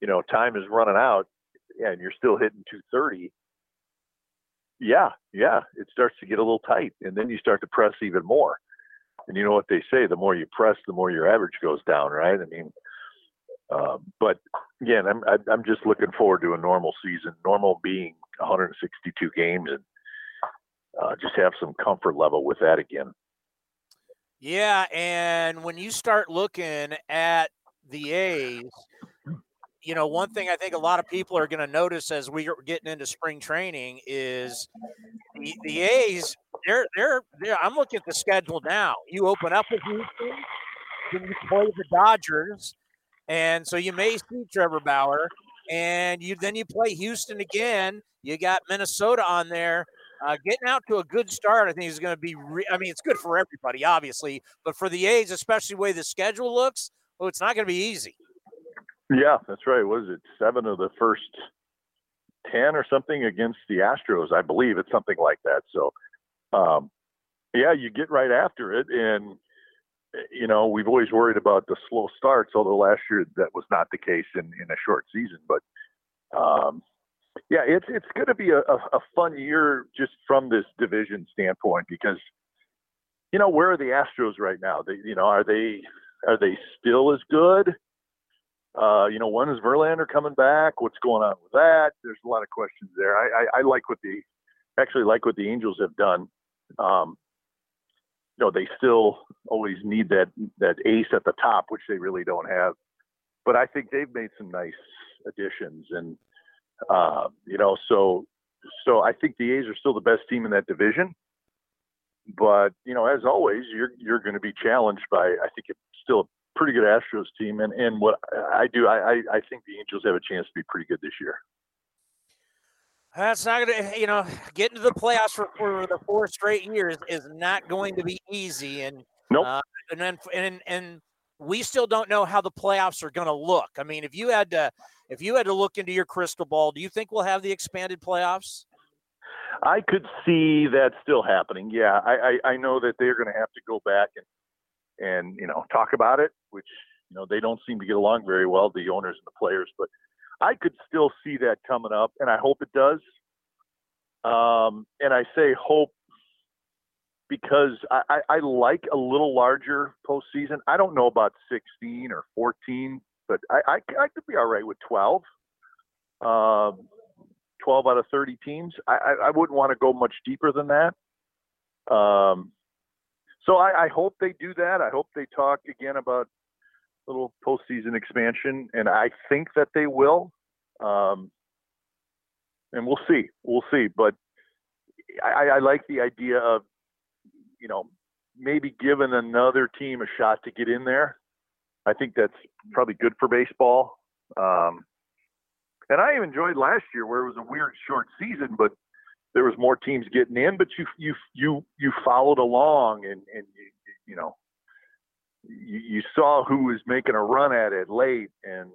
you know, time is running out, and you're still hitting 230 yeah, yeah, it starts to get a little tight, and then you start to press even more. And you know what they say: the more you press, the more your average goes down, right? I mean, uh, but again, I'm I'm just looking forward to a normal season. Normal being 162 games, and uh, just have some comfort level with that again. Yeah, and when you start looking at the A's, you know, one thing I think a lot of people are going to notice as we're getting into spring training is the, the A's. They're, they're, they're, I'm looking at the schedule now. You open up with Houston, then you play the Dodgers, and so you may see Trevor Bauer, and you then you play Houston again. You got Minnesota on there. Uh, getting out to a good start, I think, is going to be. Re- I mean, it's good for everybody, obviously, but for the A's, especially the way the schedule looks, well, it's not going to be easy. Yeah, that's right. Was it? Seven of the first ten or something against the Astros, I believe. It's something like that. So, um, yeah, you get right after it, and you know we've always worried about the slow starts. Although last year that was not the case in in a short season, but um, yeah, it's it's going to be a, a, fun year just from this division standpoint because you know where are the Astros right now? They you know are they are they still as good? Uh, you know, when is Verlander coming back? What's going on with that? There's a lot of questions there. I, I, I like what the actually like what the Angels have done. Um, you know, they still always need that that ace at the top, which they really don't have. But I think they've made some nice additions, and uh, you know, so so I think the A's are still the best team in that division. But you know, as always, you're you're going to be challenged by I think it's still a pretty good Astros team, and and what I do, I I think the Angels have a chance to be pretty good this year. That's not going to, you know, getting to the playoffs for, for the four straight years is not going to be easy, and nope. Uh, and then and and we still don't know how the playoffs are going to look. I mean, if you had to, if you had to look into your crystal ball, do you think we'll have the expanded playoffs? I could see that still happening. Yeah, I, I, I know that they're going to have to go back and and you know talk about it, which you know they don't seem to get along very well, the owners and the players. But I could still see that coming up, and I hope it does. Um, and I say hope because I, I, I like a little larger postseason. I don't know about 16 or 14, but I, I, I could be all right with 12. Um, 12 out of 30 teams. I, I, wouldn't want to go much deeper than that. Um, so I, I hope they do that. I hope they talk again about little postseason expansion, and I think that they will. Um, and we'll see. We'll see. But I, I like the idea of, you know, maybe giving another team a shot to get in there. I think that's probably good for baseball. Um, and I enjoyed last year where it was a weird short season, but there was more teams getting in, but you you you you followed along and and you, you know you, you saw who was making a run at it late, and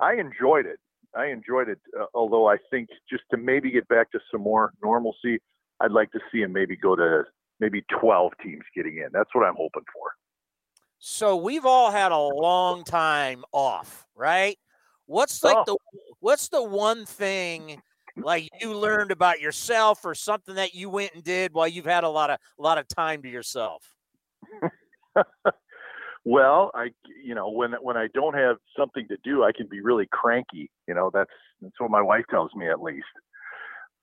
I enjoyed it. I enjoyed it, uh, although I think just to maybe get back to some more normalcy, I'd like to see him maybe go to maybe 12 teams getting in. That's what I'm hoping for. So we've all had a long time off, right? What's like oh. the what's the one thing like you learned about yourself or something that you went and did while you've had a lot of a lot of time to yourself? well, I you know when when I don't have something to do, I can be really cranky. You know that's that's what my wife tells me at least.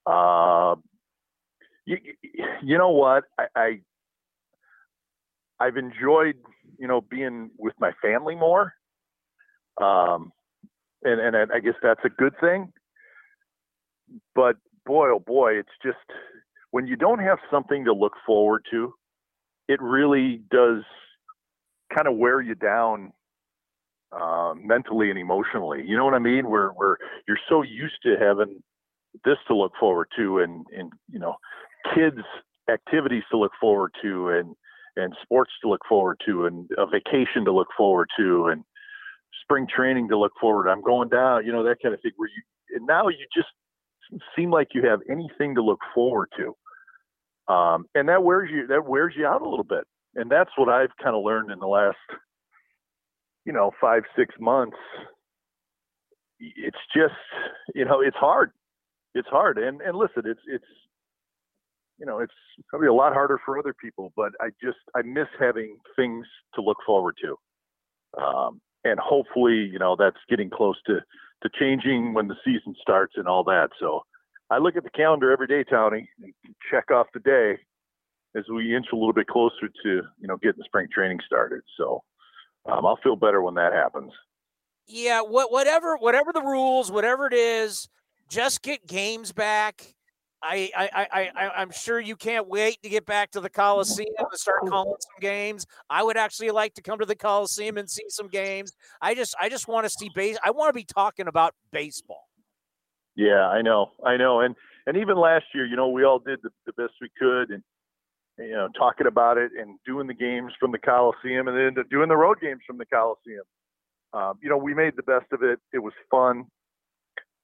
Uh, you, you know what I, I I've enjoyed you know being with my family more. Um, and and I guess that's a good thing but boy, oh boy, it's just when you don't have something to look forward to, it really does kind of wear you down uh, mentally and emotionally. You know what I mean? Where where you're so used to having this to look forward to, and and you know, kids activities to look forward to, and and sports to look forward to, and a vacation to look forward to, and spring training to look forward. To. I'm going down, you know, that kind of thing. Where you and now you just seem like you have anything to look forward to. Um, and that wears you that wears you out a little bit. And that's what I've kind of learned in the last, you know, five six months. It's just, you know, it's hard. It's hard. And and listen, it's it's, you know, it's probably a lot harder for other people. But I just I miss having things to look forward to. Um, and hopefully, you know, that's getting close to to changing when the season starts and all that. So I look at the calendar every day, Tony, and check off the day as we inch a little bit closer to you know getting the spring training started. So um, I'll feel better when that happens. Yeah, what whatever whatever the rules, whatever it is, just get games back. I, I, I, I, I'm sure you can't wait to get back to the Coliseum and start calling some games. I would actually like to come to the Coliseum and see some games. I just, I just want to see base. I want to be talking about baseball. Yeah, I know, I know, and and even last year, you know, we all did the, the best we could, and you know, talking about it and doing the games from the Coliseum, and then doing the road games from the Coliseum. Um, you know, we made the best of it. It was fun,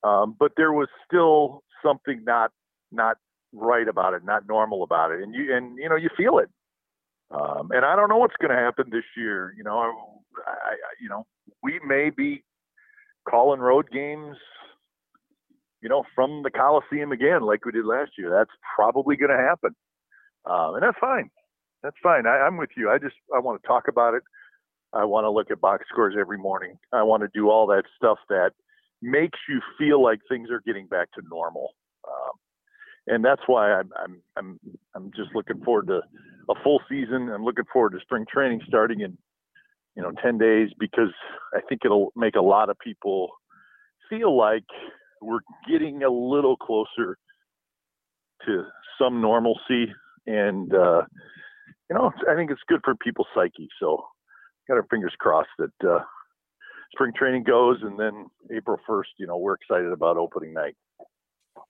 um, but there was still something not not right about it, not normal about it, and you and you know you feel it. Um, and I don't know what's going to happen this year. You know, I, I, you know, we may be calling road games, you know, from the Coliseum again, like we did last year. That's probably going to happen, um, and that's fine. That's fine. I, I'm with you. I just I want to talk about it. I want to look at box scores every morning. I want to do all that stuff that makes you feel like things are getting back to normal. Um, and that's why I'm I'm I'm I'm just looking forward to a full season. I'm looking forward to spring training starting in you know 10 days because I think it'll make a lot of people feel like we're getting a little closer to some normalcy and uh, you know I think it's good for people's psyche. So got our fingers crossed that uh, spring training goes and then April 1st, you know, we're excited about opening night.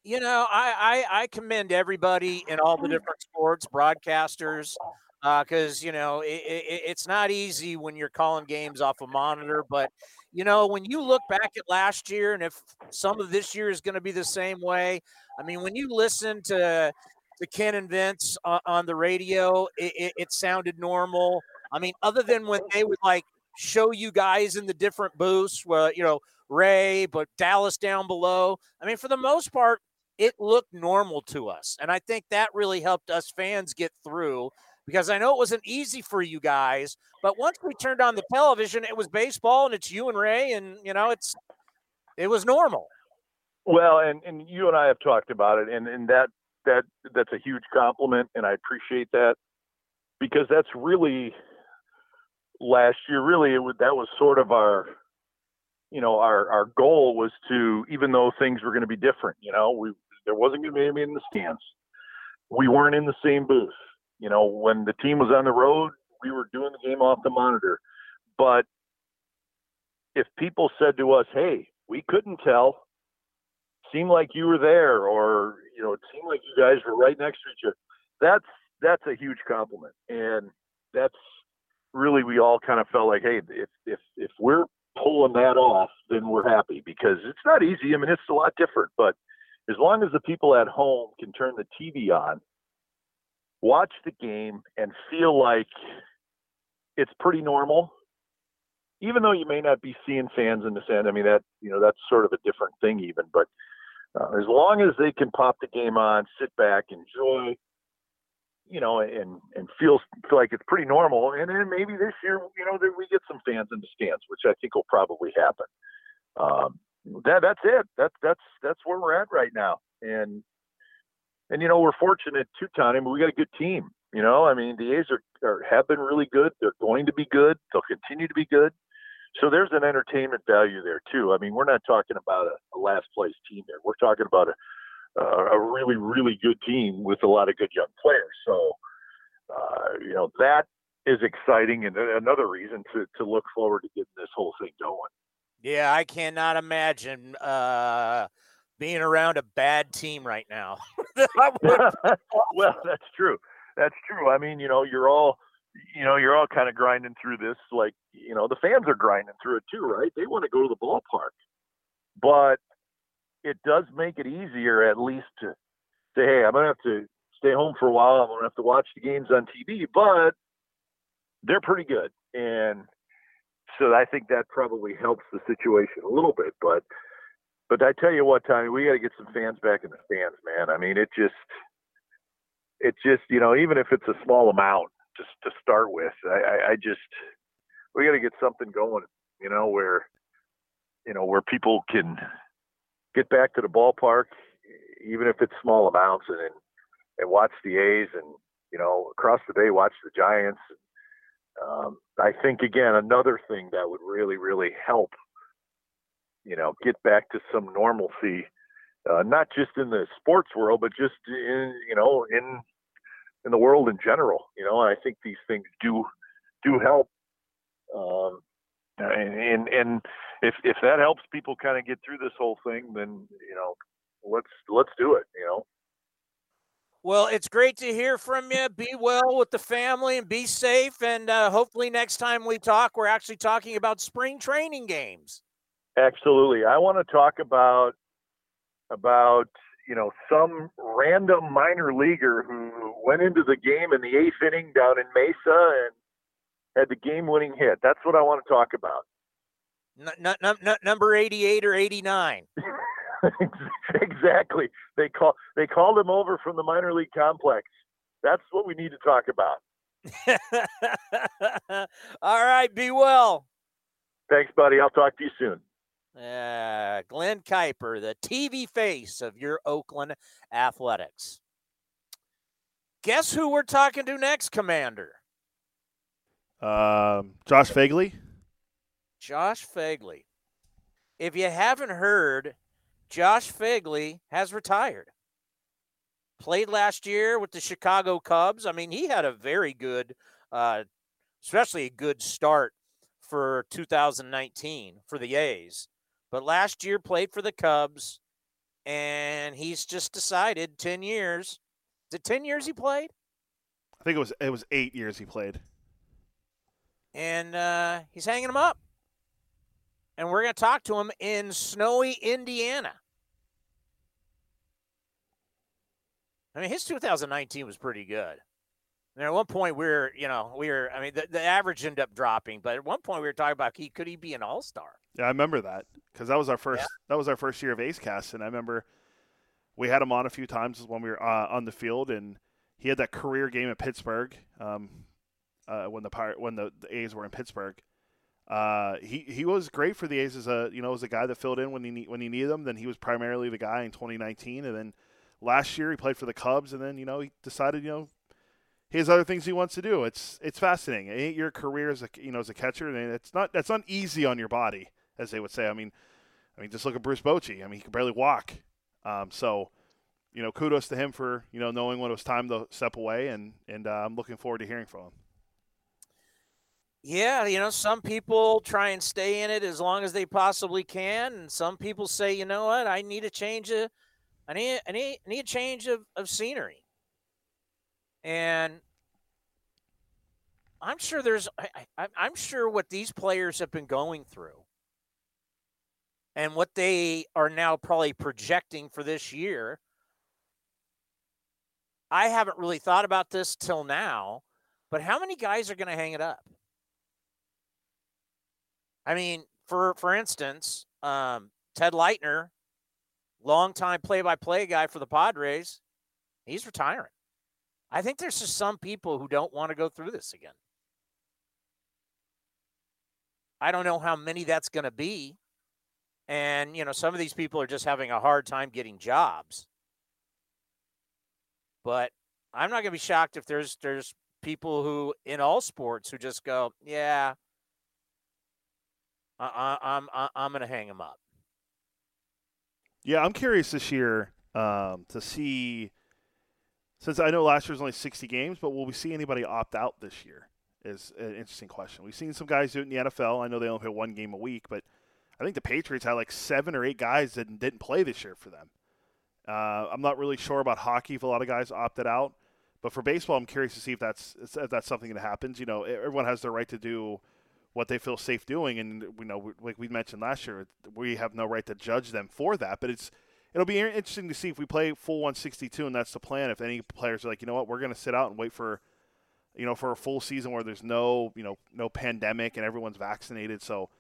You know, I, I, I commend everybody in all the different sports, broadcasters, because uh, you know it, it, it's not easy when you're calling games off a monitor. But you know when you look back at last year, and if some of this year is going to be the same way, I mean when you listen to to Ken and Vince on, on the radio, it, it sounded normal. I mean, other than when they would like show you guys in the different booths, you know Ray, but Dallas down below. I mean, for the most part, it looked normal to us. And I think that really helped us fans get through because I know it wasn't easy for you guys, but once we turned on the television, it was baseball and it's you and Ray and you know, it's it was normal. Well, and and you and I have talked about it and and that that that's a huge compliment and I appreciate that because that's really last year really it was that was sort of our you know our our goal was to even though things were going to be different you know we there wasn't going to be anybody in the stands we weren't in the same booth you know, when the team was on the road, we were doing the game off the monitor. But if people said to us, "Hey, we couldn't tell," seemed like you were there, or you know, it seemed like you guys were right next to each other. That's that's a huge compliment, and that's really we all kind of felt like, hey, if if if we're pulling that off, then we're happy because it's not easy. I mean, it's a lot different, but as long as the people at home can turn the TV on watch the game and feel like it's pretty normal, even though you may not be seeing fans in the stand. I mean, that you know that's sort of a different thing, even. But uh, as long as they can pop the game on, sit back, enjoy, you know, and and feel feel like it's pretty normal. And then maybe this year, you know, that we get some fans in the stands, which I think will probably happen. Um, that that's it. That's that's that's where we're at right now. And and you know we're fortunate too, Tony. Mean, we got a good team. You know, I mean, the A's are, are have been really good. They're going to be good. They'll continue to be good. So there's an entertainment value there too. I mean, we're not talking about a, a last place team there. We're talking about a, a really, really good team with a lot of good young players. So, uh, you know, that is exciting and another reason to, to look forward to getting this whole thing going. Yeah, I cannot imagine uh, being around a bad team right now. well, that's true. That's true. I mean, you know, you're all, you know, you're all kind of grinding through this. Like, you know, the fans are grinding through it too, right? They want to go to the ballpark, but it does make it easier at least to say, hey, I'm gonna have to stay home for a while. I'm gonna have to watch the games on TV, but they're pretty good, and so I think that probably helps the situation a little bit. But but I tell you what, Tommy, we got to get some fans back in the stands, man. I mean, it just, it just, you know, even if it's a small amount, just to start with, I, I, I just, we got to get something going, you know, where, you know, where people can get back to the ballpark, even if it's small amounts, and and watch the A's, and you know, across the bay, watch the Giants. Um, I think again, another thing that would really, really help you know, get back to some normalcy, uh, not just in the sports world, but just in, you know, in in the world in general. You know, and I think these things do do help. Um, and, and and if if that helps people kind of get through this whole thing, then you know, let's let's do it. You know. Well, it's great to hear from you. Be well with the family and be safe. And uh, hopefully, next time we talk, we're actually talking about spring training games. Absolutely. I want to talk about about you know some random minor leaguer who went into the game in the eighth inning down in Mesa and had the game-winning hit. That's what I want to talk about. N- n- n- number eighty-eight or eighty-nine. exactly. They call they called him over from the minor league complex. That's what we need to talk about. All right. Be well. Thanks, buddy. I'll talk to you soon. Uh, Glen Kuiper, the TV face of your Oakland Athletics. Guess who we're talking to next, Commander? Um, Josh Phegley. Josh Phegley. If you haven't heard, Josh Phegley has retired. Played last year with the Chicago Cubs. I mean, he had a very good, uh, especially a good start for 2019 for the A's. But last year played for the Cubs, and he's just decided 10 years. Is it 10 years he played? I think it was it was eight years he played. And uh, he's hanging them up. And we're going to talk to him in snowy Indiana. I mean, his 2019 was pretty good. And at one point, we are you know, we were, I mean, the, the average ended up dropping, but at one point, we were talking about he, could he be an all star? Yeah, I remember that because that was our first Yeah. that was our first year of A's Cast, and I remember we had him on a few times when we were uh, on the field, and he had that career game at Pittsburgh um, uh, when the Pir- when the, the A's were in Pittsburgh. Uh, he he was great for the A's as a you know as a guy that filled in when he when he needed them. Then he was primarily the guy in 2019, and then last year he played for the Cubs, and then you know he decided you know he has other things he wants to do. It's it's fascinating. An eight year career as a you know as a catcher, and it's not that's not easy on your body, as they would say. I mean, I mean just look at Bruce Bochy. I mean he could barely walk. Um, so you know kudos to him for you know knowing when it was time to step away, and and uh, I'm looking forward to hearing from him. Yeah, you know, some people try and stay in it as long as they possibly can, and some people say, you know what, I need a change of, I need, I need, I need a change of, of scenery. And I'm sure there's, I, I, I'm sure what these players have been going through, and what they are now probably projecting for this year. I haven't really thought about this till now, but how many guys are going to hang it up? I mean, for for instance, um, Ted Leitner, longtime play-by-play guy for the Padres, he's retiring. I think there's just some people who don't want to go through this again. I don't know how many that's going to be, and you know, some of these people are just having a hard time getting jobs. But I'm not going to be shocked if there's there's people who in all sports who just go, yeah, I, I, I'm I, I'm going to hang them up. Yeah, I'm curious this year um, to see. Since I know last year was only 60 games, but will we see anybody opt out this year? Is an interesting question. We've seen some guys do it in the NFL. I know they only play one game a week, but I think the Patriots had like seven or eight guys that didn't play this year for them. Uh, I'm not really sure about hockey if a lot of guys opted out, but for baseball, I'm curious to see if that's if that's something that happens. You know, everyone has their right to do what they feel safe doing, and we know, like we mentioned last year, we have no right to judge them for that. But it's it'll be interesting to see if we play full 162, and that's the plan. If any players are like, you know what, we're going to sit out and wait for, you know, for a full season where there's no, you know, no pandemic and everyone's vaccinated. So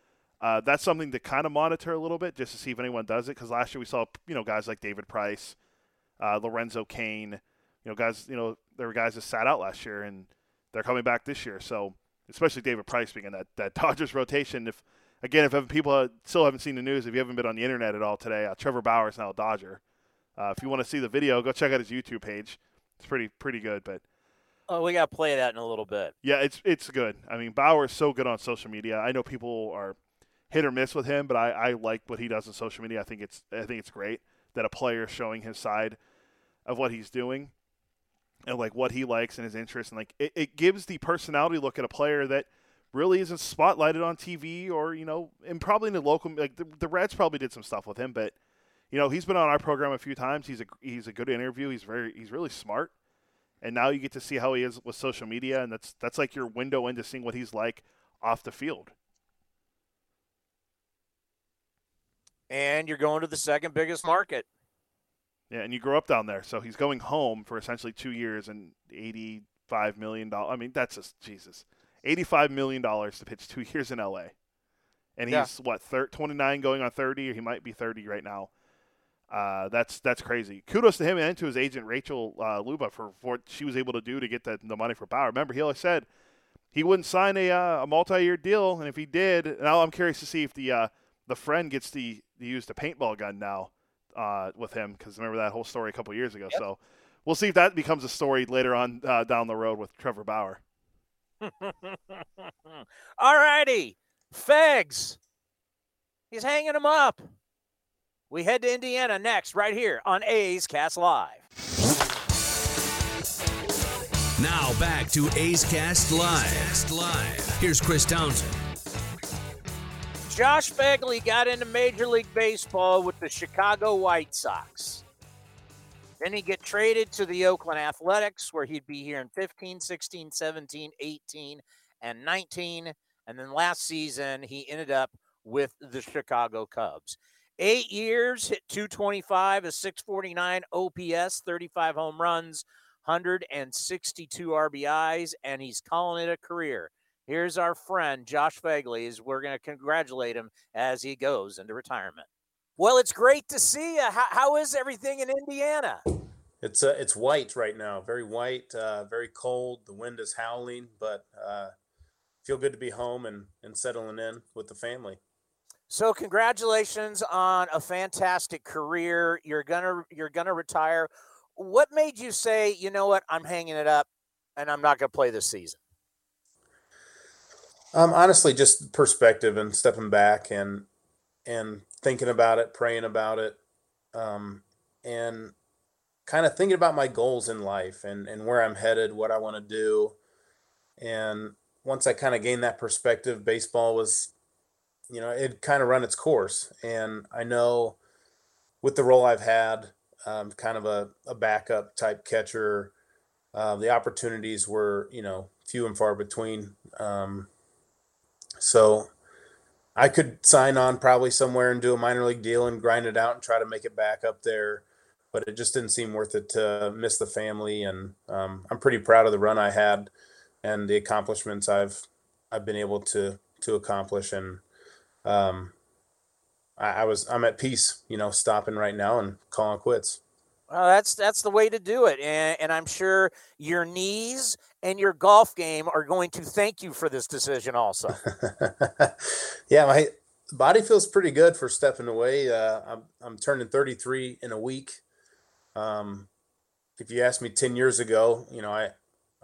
uh, that's something to kind of monitor a little bit just to see if anyone does it. Because last year we saw, you know, guys like David Price, uh, Lorenzo Cain, you know, guys, you know, there were guys that sat out last year and they're coming back this year. So especially David Price being in that that Dodgers rotation. If again, if people still haven't seen the news, if you haven't been on the internet at all today, uh, Trevor Bauer is now a Dodger. Uh, if you want to see the video, go check out his YouTube page. It's pretty pretty good. But oh, we got to play that in a little bit. Yeah, it's it's good. I mean, Bauer is so good on social media. I know people are hit or miss with him, but I, I like what he does on social media. I think it's I think it's great that a player is showing his side of what he's doing and like what he likes and his interests. And like it, it gives the personality look at a player that really isn't spotlighted on TV or you know and probably in the local like the, the Reds probably did some stuff with him but you know he's been on our program a few times. He's a he's a good interview. He's very he's really smart. And now you get to see how he is with social media and that's that's like your window into seeing what he's like off the field and you're going to the second biggest market yeah, and you grew up down there, so he's going home for essentially two years and eighty-five million dollars. I mean, that's just Jesus, eighty-five million dollars to pitch two years in L.A. And he's Yeah. what thir- twenty-nine, going on thirty, or he might be thirty right now. Uh, that's that's crazy. Kudos to him and to his agent Rachel uh, Luba for, for what she was able to do to get the, the money for Bauer. Remember, he always said he wouldn't sign a uh, a multi-year deal, and if he did, now I'm curious to see if the uh, the friend gets to, to use the paintball gun now uh, with him because remember that whole story a couple years ago. So we'll see if that becomes a story later on uh, down the road with Trevor Bauer. All righty. Fegs. He's hanging him up. We head to Indiana next, right here on A's Cast Live. Now back to A's Cast Live. Live. Here's Chris Townsend. Josh Phegley got into Major League Baseball with the Chicago White Sox. Then he'd get traded to the Oakland Athletics, where he'd be here in 15, 16, 17, 18, and 19. And then last season, he ended up with the Chicago Cubs. Eight years, hit 225, a 649 OPS, 35 home runs, 162 RBIs, and he's calling it a career. Here's our friend Josh Phegley. We're going to congratulate him as he goes into retirement. Well, it's great to see you. How, how is everything in Indiana? It's uh, it's white right now, very white, uh, very cold. The wind is howling, but uh, feel good to be home and and settling in with the family. So, congratulations on a fantastic career. You're gonna you're gonna retire. What made you say, you know what, I'm hanging it up, and I'm not gonna play this season? Um, honestly, just perspective and stepping back and and thinking about it, praying about it, um, and kind of thinking about my goals in life and and where I'm headed, what I want to do. And once I kind of gained that perspective, baseball was, you know, it kind of run its course. And I know with the role I've had, um, kind of a, a backup type catcher, uh, the opportunities were, you know, few and far between. Um, so I could sign on probably somewhere and do a minor league deal and grind it out and try to make it back up there. But it just didn't seem worth it to miss the family. And um, I'm pretty proud of the run I had and the accomplishments I've I've been able to to accomplish. And um, I, I was I'm at peace, you know, stopping right now and calling quits. Well, that's that's the way to do it, and, and I'm sure your knees and your golf game are going to thank you for this decision, also. yeah, my body feels pretty good for stepping away. Uh, I'm I'm turning 33 in a week. Um, if you asked me 10 years ago, you know, I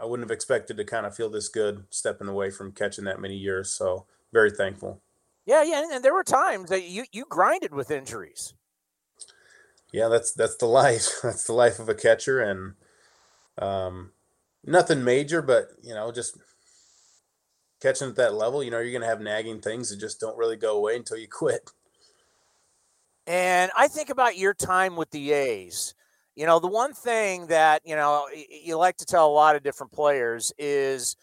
I wouldn't have expected to kind of feel this good stepping away from catching that many years. So very thankful. Yeah, yeah, and there were times that you you grinded with injuries yeah, that's that's the life. That's the life of a catcher, and um, nothing major, but you know, just catching at that level, you know, you're going to have nagging things that just don't really go away until you quit. And I think about your time with the A's. You know, the one thing that, you know, you like to tell a lot of different players is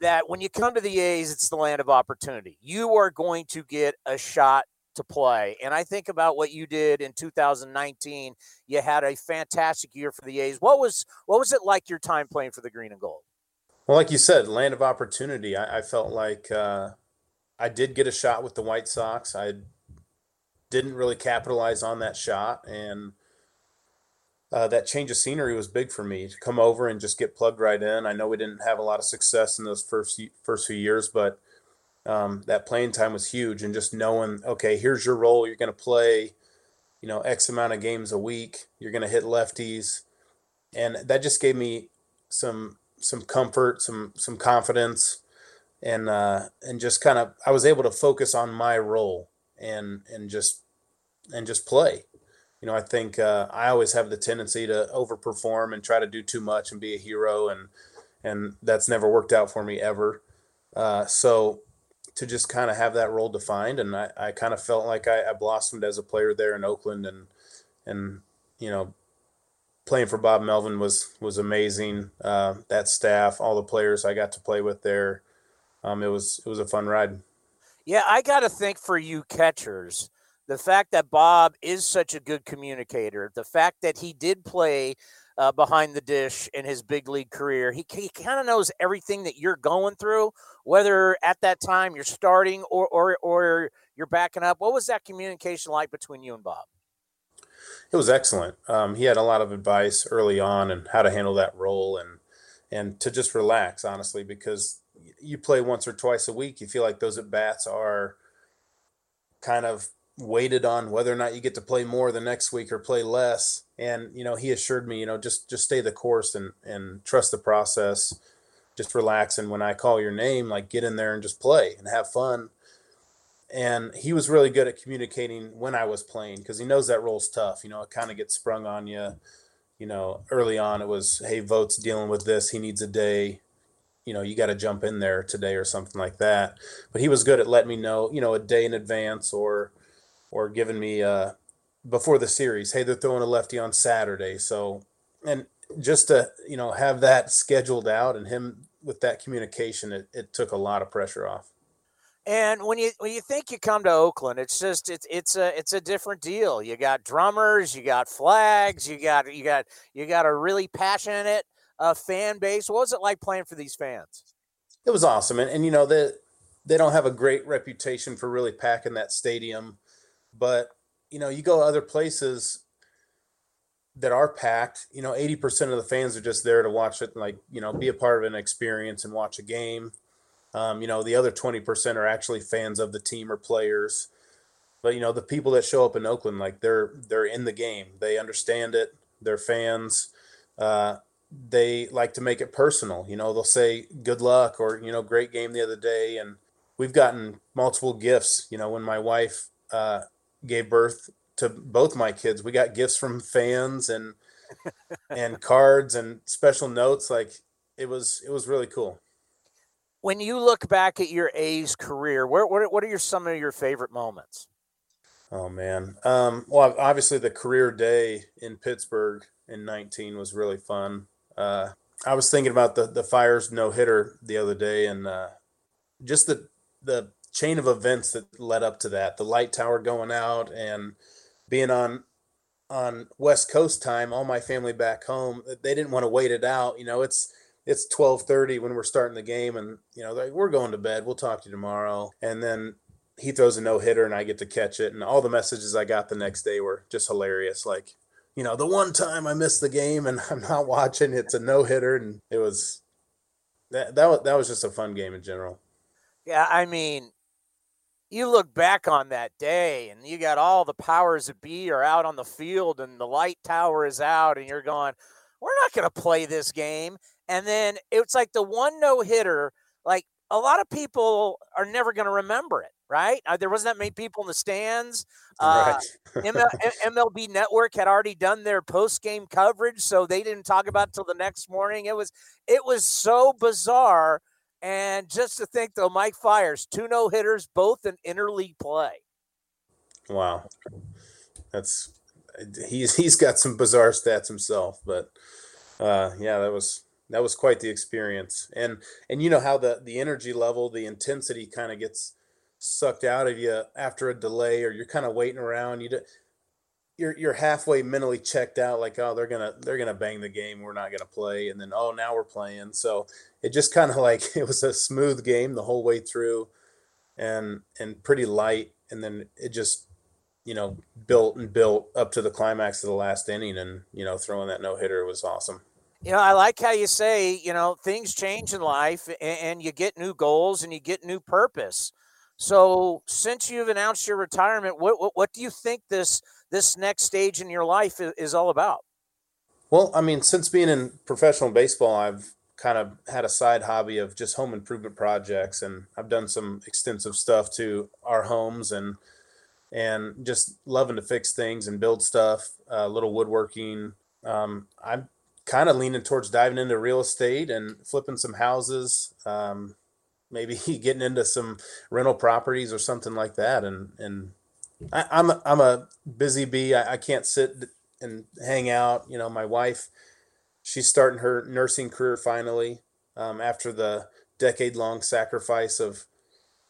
that when you come to the A's, it's the land of opportunity. You are going to get a shot to play. And I think about what you did in 2019. You had a fantastic year for the A's. What was what was it like your time playing for the Green and Gold? Well, like you said, land of opportunity. I, I felt like uh, I did get a shot with the White Sox. I didn't really capitalize on that shot, and uh, that change of scenery was big for me to come over and just get plugged right in. I know we didn't have a lot of success in those first first few years, but um, that playing time was huge and just knowing okay here's your role you're going to play you know x amount of games a week you're going to hit lefties. And that just gave me some some comfort some some confidence and uh and just kind of i was able to focus on my role and and just and just play. You know i think uh, i always have the tendency to overperform and try to do too much and be a hero and and that's never worked out for me ever. Uh, so to just kind of have that role defined. And I, I kind of felt like I, I, blossomed as a player there in Oakland and, and, you know, playing for Bob Melvin was, was amazing. Uh, that staff, all the players I got to play with there. Um, it was, it was a fun ride. Yeah. I got to think for you catchers, the fact that Bob is such a good communicator, the fact that he did play uh, behind the dish in his big league career. He, he kind of knows everything that you're going through, whether at that time you're starting or, or, or you're backing up. What was that communication like between you and Bob? It was excellent. Um, he had a lot of advice early on and how to handle that role and and to just relax, honestly, because you play once or twice a week. You feel like those at bats are kind of weighted on whether or not you get to play more the next week or play less. And you know, he assured me, you know, just just stay the course and and trust the process. Just relax, and when I call your name, like get in there and just play and have fun. And he was really good at communicating when I was playing because he knows that role's tough. You know, it kind of gets sprung on you. You know, early on it was, hey, Vogt's dealing with this. He needs a day you know, you got to jump in there today or something like that. But he was good at letting me know, you know, a day in advance or or giving me uh, before the series. Hey, they're throwing a lefty on Saturday, so and just to you know have that scheduled out and him with that communication, it, it took a lot of pressure off. And when you when you think you come to Oakland, it's just it's it's a it's a different deal. You got drummers, you got flags, you got you got you got a really passionate uh, fan base. What was it like playing for these fans? It was awesome, and, and you know they they don't have a great reputation for really packing that stadium, but you know you go other places that are packed. You know, eighty percent of the fans are just there to watch it, like you know, be a part of an experience and watch a game um, you know, the other 20% are actually fans of the team or players. But you know, the people that show up in Oakland, like they're they're in the game. They understand it. They're fans. Uh, they like to make it personal. You know, they'll say good luck or you know great game the other day, and we've gotten multiple gifts. You know, when my wife uh, gave birth to both my kids, we got gifts from fans and and cards and special notes. Like it was it was really cool when you look back at your A's career, where, what, what are your, some of your favorite moments? Oh man. Um, well, obviously the career day in Pittsburgh in 19 was really fun. Uh, I was thinking about the, the Fiers no hitter the other day and, uh, just the, the chain of events that led up to that, the light tower going out and being on, on West coast time, all my family back home, they didn't want to wait it out. You know, it's, it's 12:30 when we're starting the game and you know like we're going to bed we'll talk to you tomorrow and then he throws a no hitter and I get to catch it and all the messages I got the next day were just hilarious like you know the one time I missed the game and I'm not watching it's a no hitter and it was that that that was just a fun game in general yeah I mean you look back on that day and you got all the powers of be are out on the field and the light tower is out and you're going we're not going to play this game and then it's like the one no hitter, like a lot of people are never going to remember it, right? Uh, there wasn't that many people in the stands. Uh, right. ML, MLB Network had already done their post game coverage, so they didn't talk about it till the next morning. It was it was so bizarre, and just to think though, Mike Fiers two no hitters, both in interleague play. Wow, that's he's he's got some bizarre stats himself, but uh, yeah, that was that was quite the experience and and you know how the the energy level the intensity kind of gets sucked out of you after a delay or you're kind of waiting around you you're you're halfway mentally checked out like oh they're gonna they're gonna bang the game we're not gonna play and then oh now we're playing so it just kind of like it was a smooth game the whole way through and and pretty light and then it just you know built and built up to the climax of the last inning and you know throwing that no hitter was awesome you know, I like how you say, you know, things change in life and, and, you get new goals and you get new purpose. So, since you've announced your retirement, what, what, what do you think this this next stage in your life is, all about? Well, I mean, since being in professional baseball, I've kind of had a side hobby of just home improvement projects and I've done some extensive stuff to our homes and and just loving to fix things and build stuff, a uh, little woodworking. Um, I'm kind of leaning towards diving into real estate and flipping some houses. Um, maybe getting into some rental properties or something like that. And and I, am a, I'm a busy bee. I, I can't sit and hang out. You know, my wife, she's starting her nursing career finally um, after the decade long sacrifice of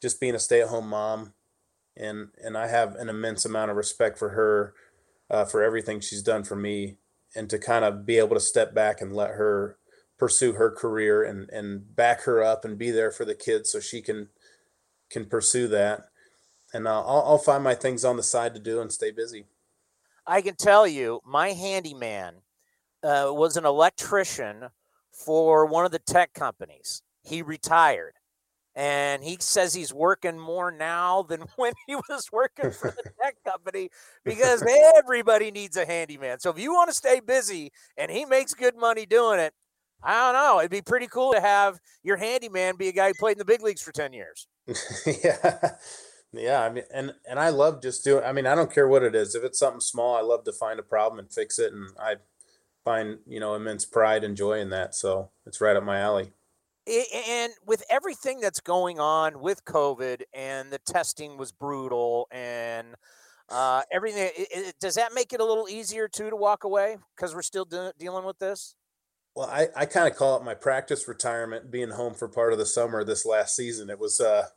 just being a stay at home mom. And and I have an immense amount of respect for her uh, for everything she's done for me and to kind of be able to step back and let her pursue her career and and back her up and be there for the kids so she can can pursue that and uh, I'll, I'll find my things on the side to do and stay busy i can tell you my handyman uh, was an electrician for one of the tech companies he retired and he says he's working more now than when he was working for the tech company because everybody needs a handyman. So if you want to stay busy and he makes good money doing it, I don't know. It'd be pretty cool to have your handyman be a guy who played in the big leagues for 10 years. yeah. Yeah, I mean and and I love just doing I mean, I don't care what it is. If it's something small, I love to find a problem and fix it and I find, you know, immense pride and joy in that. So, it's right up my alley and with everything that's going on with COVID and the testing was brutal and Uh, everything it, it, does that make it a little easier too to walk away because we're still de- dealing with this? Well, I, I kind of call it my practice retirement, being home for part of the summer this last season. It was, uh,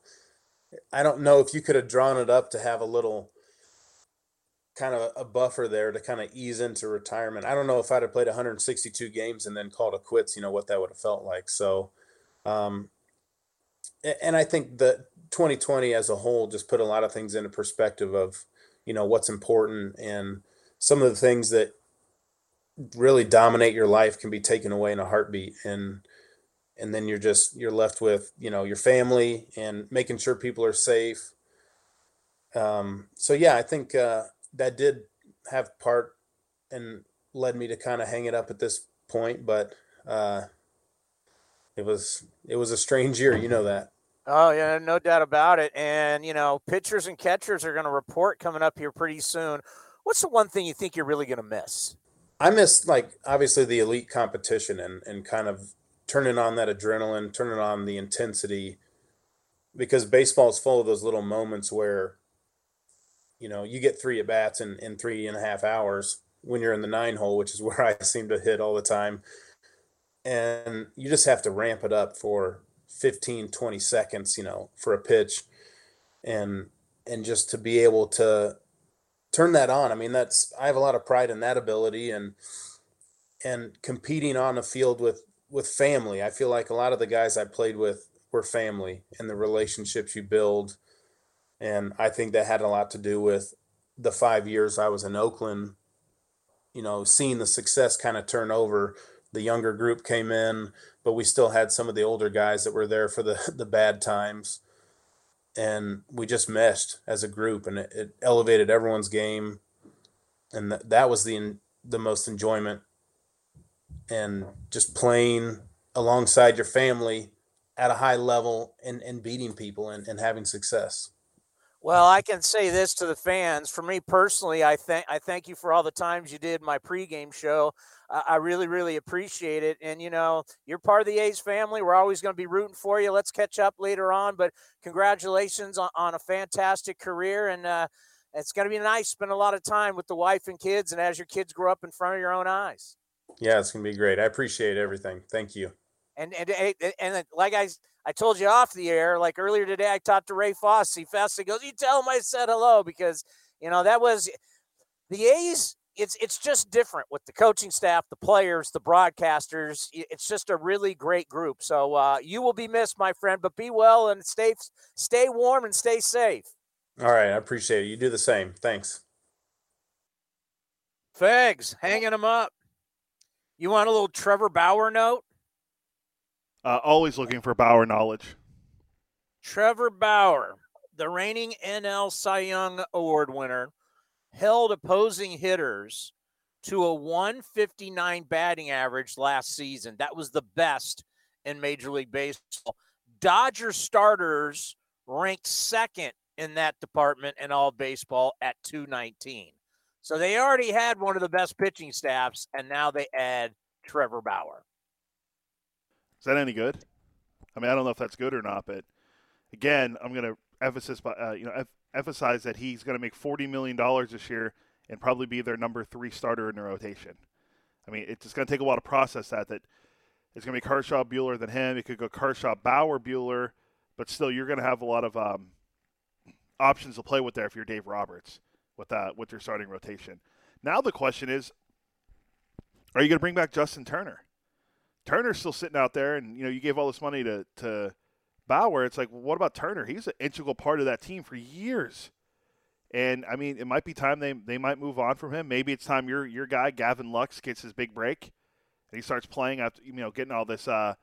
I don't know if you could have drawn it up to have a little kind of a buffer there to kind of ease into retirement. I don't know if I'd have played 162 games and then called it quits, you know, what that would have felt like. So, um, and I think that 2020 as a whole just put a lot of things into perspective of, you know, what's important and some of the things that really dominate your life can be taken away in a heartbeat. And, and then you're just, you're left with, you know, your family and making sure people are safe. Um, so yeah, I think, uh, that did have part and led me to kind of hang it up at this point, but uh, it was it was a strange year, you know that. Oh yeah, no doubt about it. And you know, pitchers and catchers are going to report coming up here pretty soon. What's the one thing you think you're really going to miss? I miss like obviously the elite competition and and kind of turning on that adrenaline, turning on the intensity, because baseball is full of those little moments where you know, you get three at bats in, in three and a half hours when you're in the nine hole, which is where I seem to hit all the time. And you just have to ramp it up for 15, 20 seconds, you know, for a pitch. And, and just to be able to turn that on. I mean, that's, I have a lot of pride in that ability and, and competing on a field with, with family. I feel like a lot of the guys I played with were family and the relationships you build and I think that had a lot to do with the five years I was in Oakland, you know, seeing the success kind of turn over. The younger group came in, but we still had some of the older guys that were there for the, the bad times. And we just meshed as a group and it, it elevated everyone's game. And th- that was the, the most enjoyment. And just playing alongside your family at a high level and, and beating people and, and having success. Well, I can say this to the fans. For me personally, I thank I thank you for all the times you did my pregame show. Uh, I really, really appreciate it. And you know, you're part of the A's family. We're always going to be rooting for you. Let's catch up later on. But congratulations on, on a fantastic career, and uh, it's going to be nice. Spend a lot of time with the wife and kids, and as your kids grow up in front of your own eyes. Yeah, it's going to be great. I appreciate everything. Thank you. And and and, and like I I told you off the air, like earlier today, I talked to Ray Fosse. Fosse goes, "You tell him I said hello," because you know that was the A's. It's it's just different with the coaching staff, the players, the broadcasters. It's just a really great group. So uh, you will be missed, my friend. But be well and stay stay warm and stay safe. All right, I appreciate it. You do the same. Thanks. Fegs, hanging them up. You want a little Trevor Bauer note? Uh, always looking for Bauer knowledge. Trevor Bauer, the reigning NL Cy Young Award winner, held opposing hitters to a 159 batting average last season. That was the best in Major League Baseball. Dodger starters ranked second in that department in all baseball at 219. So they already had one of the best pitching staffs, and now they add Trevor Bauer. Is that any good? I mean, I don't know if that's good or not, but again, I'm going to uh, you know, emphasize that he's going to make forty million dollars this year and probably be their number three starter in the rotation. I mean, it's just going to take a while to process that. That it's going to be Kershaw, Buehler, than him. It could go Kershaw, Bauer, Buehler, but still, you're going to have a lot of um, options to play with there if you're Dave Roberts with that with your starting rotation. Now the question is, are you going to bring back Justin Turner? Turner's still sitting out there, and you know you gave all this money to to Bauer. It's like, well, what about Turner? He's an integral part of that team for years. And I mean, it might be time they they might move on from him. Maybe it's time your your guy Gavin Lux gets his big break, and he starts playing after you know getting all this uh,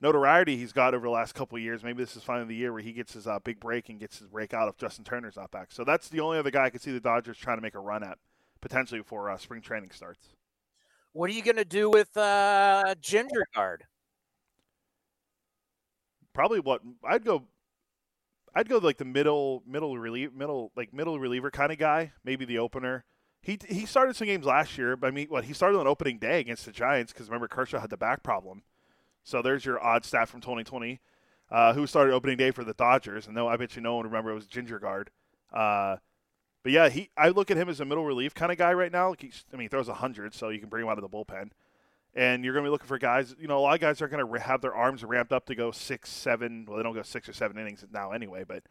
notoriety he's got over the last couple of years. Maybe this is finally the year where he gets his uh, big break and gets his break out if Justin Turner's not back. So that's the only other guy I could see the Dodgers trying to make a run at potentially before uh, spring training starts. What are you going to do with uh, Gingergaard? Probably what I'd go. I'd go like the middle, middle relief, middle like middle reliever kind of guy. Maybe the opener. He he started some games last year, but I mean, what he started on opening day against the Giants because remember Kershaw had the back problem. So there's your odd stat from 2020. Uh, who started opening day for the Dodgers? And no, I bet you no one remember it was Gingergaard. Uh, But yeah, he I look at him as a middle relief kind of guy right now. Like I mean, he throws hundred, so you can bring him out of the bullpen. And you're going to be looking for guys. You know, a lot of guys are going to have their arms ramped up to go six, seven. Well, they don't go six or seven innings now anyway, but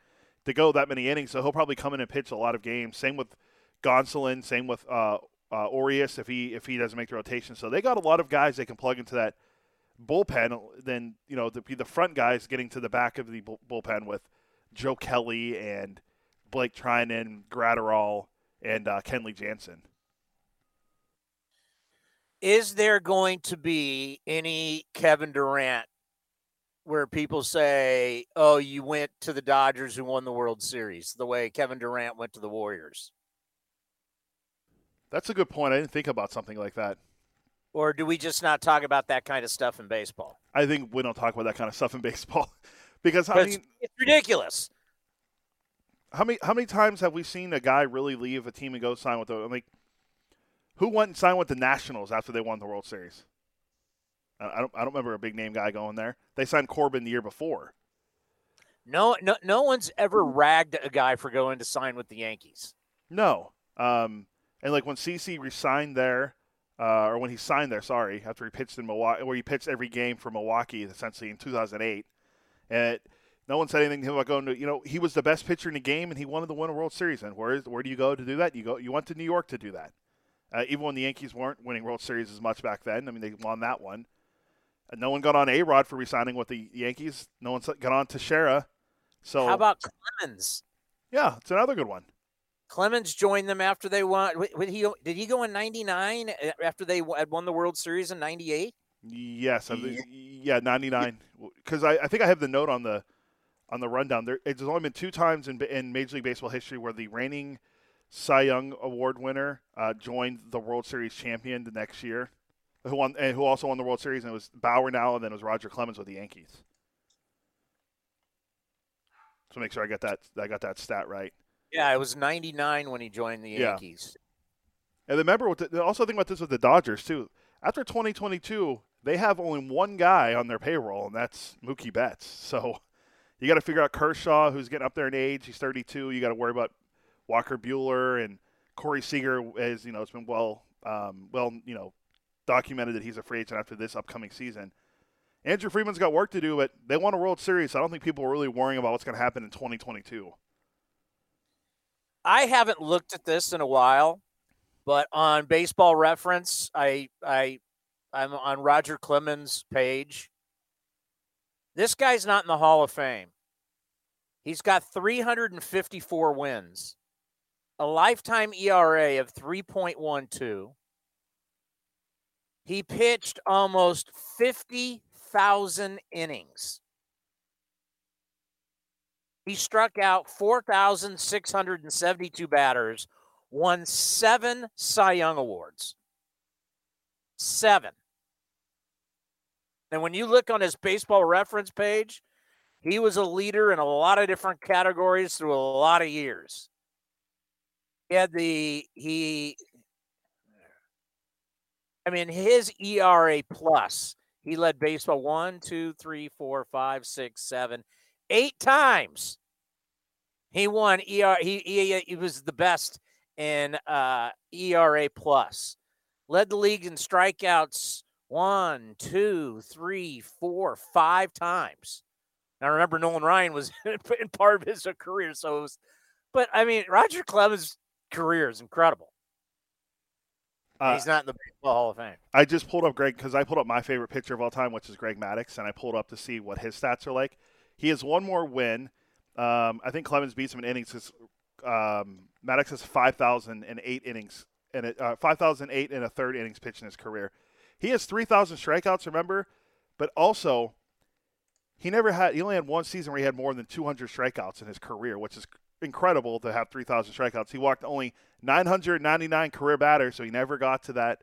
to go that many innings, so he'll probably come in and pitch a lot of games. Same with Gonsolin. Same with uh, uh, Urias if he if he doesn't make the rotation. So they got a lot of guys they can plug into that bullpen. Then you know to be the front guys getting to the back of the bullpen with Joe Kelly and Blake Treinen, Graterol, and uh, Kenley Jansen. Is there going to be any Kevin Durant where people say, "Oh, you went to the Dodgers who won the World Series," the way Kevin Durant went to the Warriors? That's a good point. I didn't think about something like that. Or do we just not talk about that kind of stuff in baseball? I think we don't talk about that kind of stuff in baseball because I mean, it's ridiculous. How many how many times have we seen a guy really leave a team and go sign with the? I mean, who went and signed with the Nationals after they won the World Series? I don't I don't remember a big name guy going there. They signed Corbin the year before. No, no, no one's ever ragged a guy for going to sign with the Yankees. No, um, and like when CC resigned there, uh, or when he signed there, sorry, after he pitched in Milwaukee, where he pitched every game for Milwaukee essentially in 2008, and no one said anything to him about going to, you know, he was the best pitcher in the game and he wanted to win a World Series. And where is where do you go to do that? You go, you went to New York to do that. Uh, even when the Yankees weren't winning World Series as much back then, I mean, they won that one. And no one got on A Rod for resigning with the Yankees. No one got on Teixeira. So how about Clemens? Yeah, it's another good one. Clemens joined them after they won. Did he, did he go in '99 uh, after they had won the World Series in '98? Yes, yeah, '99. Because I, I think I have the note on the on the rundown. There, it's only been two times in, in Major League Baseball history where the reigning Cy Young Award winner uh, joined the World Series champion the next year, who won and who also won the World Series, and it was Bauer now, and then it was Roger Clemens with the Yankees. So make sure I got that I got that stat right. Yeah, it was 99 when he joined the Yankees. Yeah. And remember, what the, also think about this with the Dodgers, too. After 2022, they have only one guy on their payroll, and that's Mookie Betts. So you got to figure out Kershaw, who's getting up there in age. He's 32. You got to worry about Walker Buehler and Corey Seager, as you know, it's been well, um, well, you know, documented that he's a free agent after this upcoming season. Andrew Friedman's got work to do, but they won a World Series. So I don't think people are really worrying about what's going to happen in 2022. I haven't looked at this in a while, but on Baseball Reference, I I I'm on Roger Clemens' page. This guy's not in the Hall of Fame. He's got 354 wins, a lifetime ERA of 3.12. He pitched almost 50,000 innings. He struck out 4,672 batters, won seven Cy Young Awards. Seven. And when you look on his baseball reference page, he was a leader in a lot of different categories through a lot of years. He had the, he, I mean, his ERA plus, he led baseball one, two, three, four, five, six, seven, eight times. He won ER. He, he, he was the best in uh, ERA plus. Led the league in strikeouts one, two, three, four, five times. Now remember, Nolan Ryan was in part of his career, so it was. But I mean, Roger Clemens' career is incredible. Uh, He's not in the Baseball Hall of Fame. I just pulled up Greg because I pulled up my favorite pitcher of all time, which is Greg Maddux, and I pulled up to see what his stats are like. He has one more win um, I think Clemens beats him in innings. Cause, um, Maddux has 5,008 innings and uh, 5,008 and a third innings pitched in his career. He has 3,000 strikeouts, remember, but also he never had. He only had one season where he had more than 200 strikeouts in his career, which is incredible to have 3,000 strikeouts. He walked only 999 career batters, so he never got to that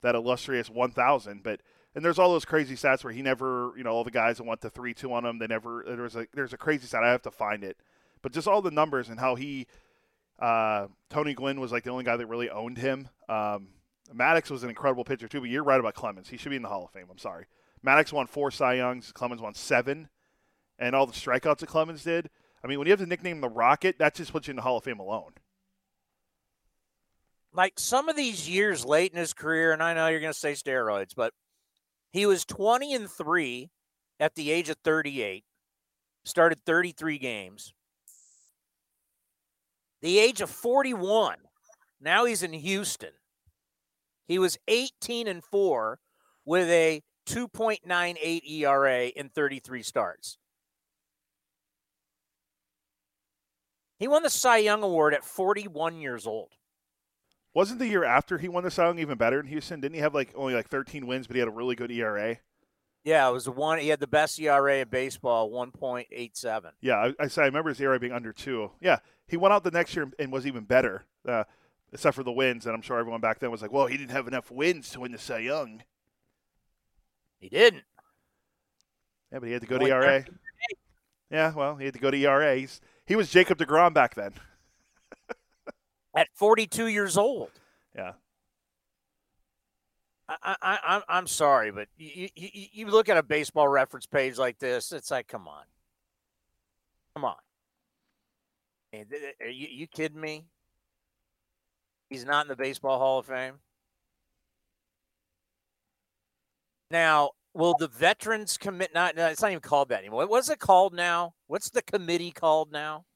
that illustrious 1,000. But and there's all those crazy stats where he never, you know, all the guys that went to three two on him, they never. There was a there's a crazy stat. I have to find it, but just all the numbers and how he, uh, Tony Gwynn was like the only guy that really owned him. Um, Maddux was an incredible pitcher too, but you're right about Clemens. He should be in the Hall of Fame. I'm sorry. Maddux won four Cy Youngs. Clemens won seven, and all the strikeouts that Clemens did. I mean, when you have the nickname the Rocket, that just puts you in the Hall of Fame alone. like some of these years late in his career, and I know you're going to say steroids, but he was 20 and 3 at the age of 38, started 33 games. The age of 41, now he's in Houston. He was 18 and 4 with a 2.98 ERA in 33 starts. He won the Cy Young Award at 41 years old. Wasn't the year after he won the Cy Young even better in Houston? Didn't he have like only like 13 wins, but he had a really good ERA? Yeah, it was one. He had the best ERA in baseball, 1.87. Yeah, I, I, I remember his ERA being under two. Yeah, he went out the next year and was even better, uh, except for the wins. And I'm sure everyone back then was like, "Well, he didn't have enough wins to win the Cy Young." He didn't. Yeah, but he had to go to ERA. Yeah, well, he had to go to ERA. He's, he was Jacob deGrom back then. At 42 years old. Yeah. I, I, I'm I'm sorry, but you, you you look at a baseball reference page like this, it's like, come on, come on. Are you, you kidding me? He's not in the Baseball Hall of Fame. Now, will the veterans commit? Not, no, it's not even called that anymore. What's it called now? What's the committee called now?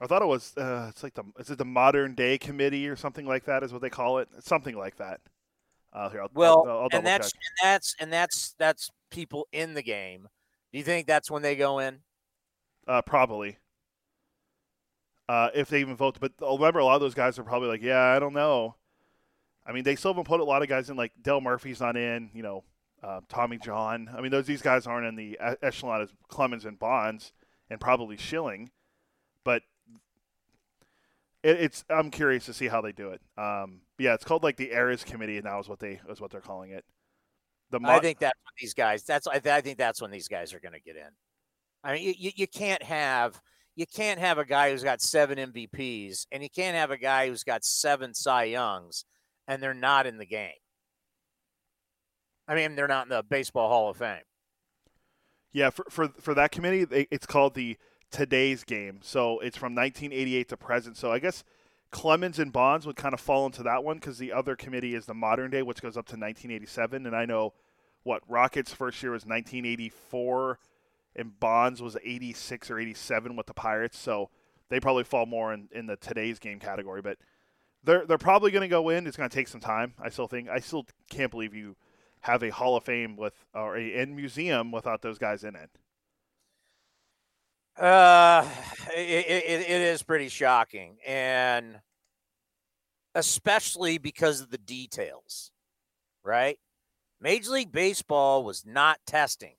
I thought it was. Uh, it's like the is it the modern day committee or something like that? Is what they call it. It's something like that. Uh, here, I'll, well, I'll, I'll and that's check. and that's and that's that's people in the game. Do you think that's when they go in? Uh, probably. Uh, if they even vote, but remember, a lot of those guys are probably like, "Yeah, I don't know." I mean, they still haven't put a lot of guys in. Like Dale Murphy's not in. You know, uh, Tommy John. I mean, those these guys aren't in the echelon as Clemens and Bonds, and probably Schilling. But it, it's I'm curious to see how they do it. Um, yeah, it's called like the Eras Committee now is what they is what they're calling it. The mo- I think that's what these guys. That's I, th- I think that's when these guys are going to get in. I mean, you, you can't have you can't have a guy who's got seven MVPs and you can't have a guy who's got seven Cy Youngs and they're not in the game. I mean, they're not in the Baseball Hall of Fame. Yeah, for for, for that committee, they, it's called the today's game. So it's from 1988 to present. So I guess Clemens and Bonds would kind of fall into that one because the other committee is the modern day, which goes up to 1987. And I know what Rockets' first year was 1984, and Bonds was 86 or 87 with the Pirates. So they probably fall more in, in the today's game category. But they're they're probably going to go in. It's going to take some time. I still think. I still can't believe you have a Hall of Fame with or a in museum without those guys in it. Uh, it, it, it is pretty shocking, and especially because of the details, right? Major League Baseball was not testing.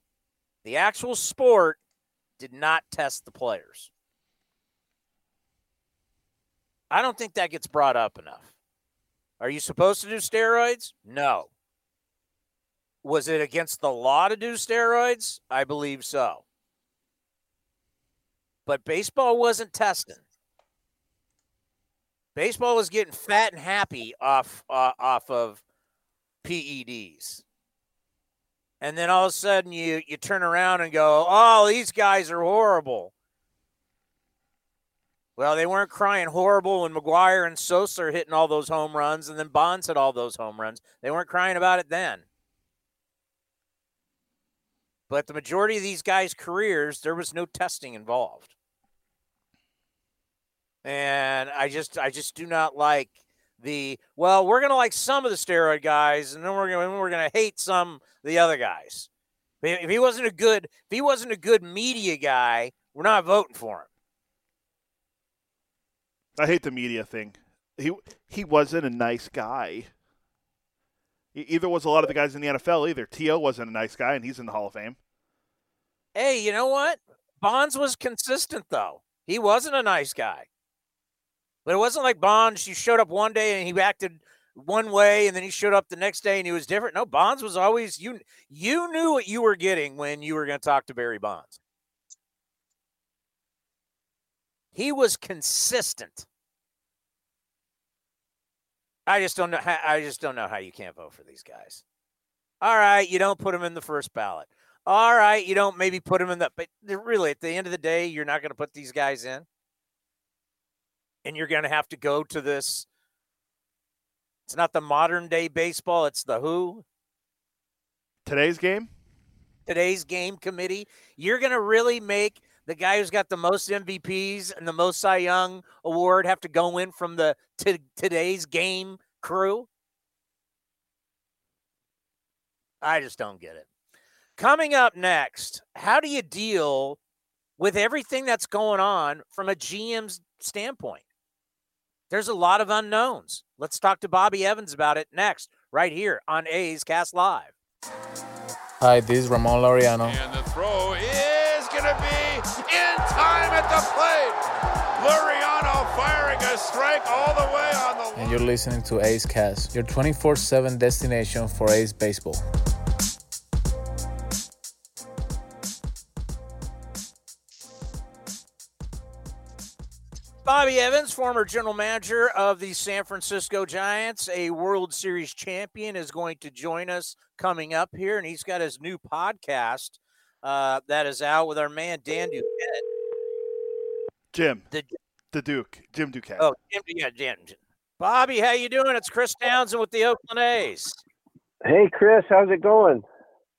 The actual sport did not test the players. I don't think that gets brought up enough. Are you supposed to do steroids? No. Was it against the law to do steroids? I believe so but baseball wasn't testing. Baseball was getting fat and happy off uh, off of PEDs. And then all of a sudden you you turn around and go, "Oh, these guys are horrible." Well, they weren't crying horrible when McGwire and Sosa are hitting all those home runs and then Bonds hit all those home runs. They weren't crying about it then. But the majority of these guys' careers, there was no testing involved and I just I just do not like the well. We're gonna like some of the steroid guys, and then we're gonna we're gonna hate some of the other guys. If he wasn't a good if he wasn't a good media guy, we're not voting for him. I hate the media thing. He he wasn't a nice guy. Either was a lot of the guys in the NFL. Either T.O. wasn't a nice guy, and he's in the Hall of Fame. Hey, you know what? Bonds was consistent though. He wasn't a nice guy. But it wasn't like Bonds. He showed up one day and he acted one way, and then he showed up the next day and he was different. No, Bonds was always you. You knew what you were getting when you were going to talk to Barry Bonds. He was consistent. I just don't know. How, I just don't know how you can't vote for these guys. All right, you don't put them in the first ballot. All right, you don't maybe put them in the. But really, at the end of the day, you're not going to put these guys in and you're going to have to go to this It's not the modern day baseball. It's the who. Today's game. Today's game committee. You're going to really make the guy who's got the most MVPs and the most Cy Young award have to go in from the t- today's game crew. I just don't get it. Coming up next, how do you deal with everything that's going on from a GM's standpoint? There's a lot of unknowns. Let's talk to Bobby Evans about it next, right here on A's Cast Live. Hi, this is Ramon Laureano. And the throw is going to be in time at the plate. Laureano firing a strike all the way on the. And you're listening to A's Cast, your 24 7 destination for A's baseball. Bobby Evans, former general manager of the San Francisco Giants, a World Series champion, is going to join us coming up here, and he's got his new podcast uh, that is out with our man Dan Duquette. Jim. The, the Duke. Jim Duquette. Oh, Jim, yeah, Jim. Bobby, how you doing? It's Chris Townsend with the Oakland A's. Hey, Chris, how's it going?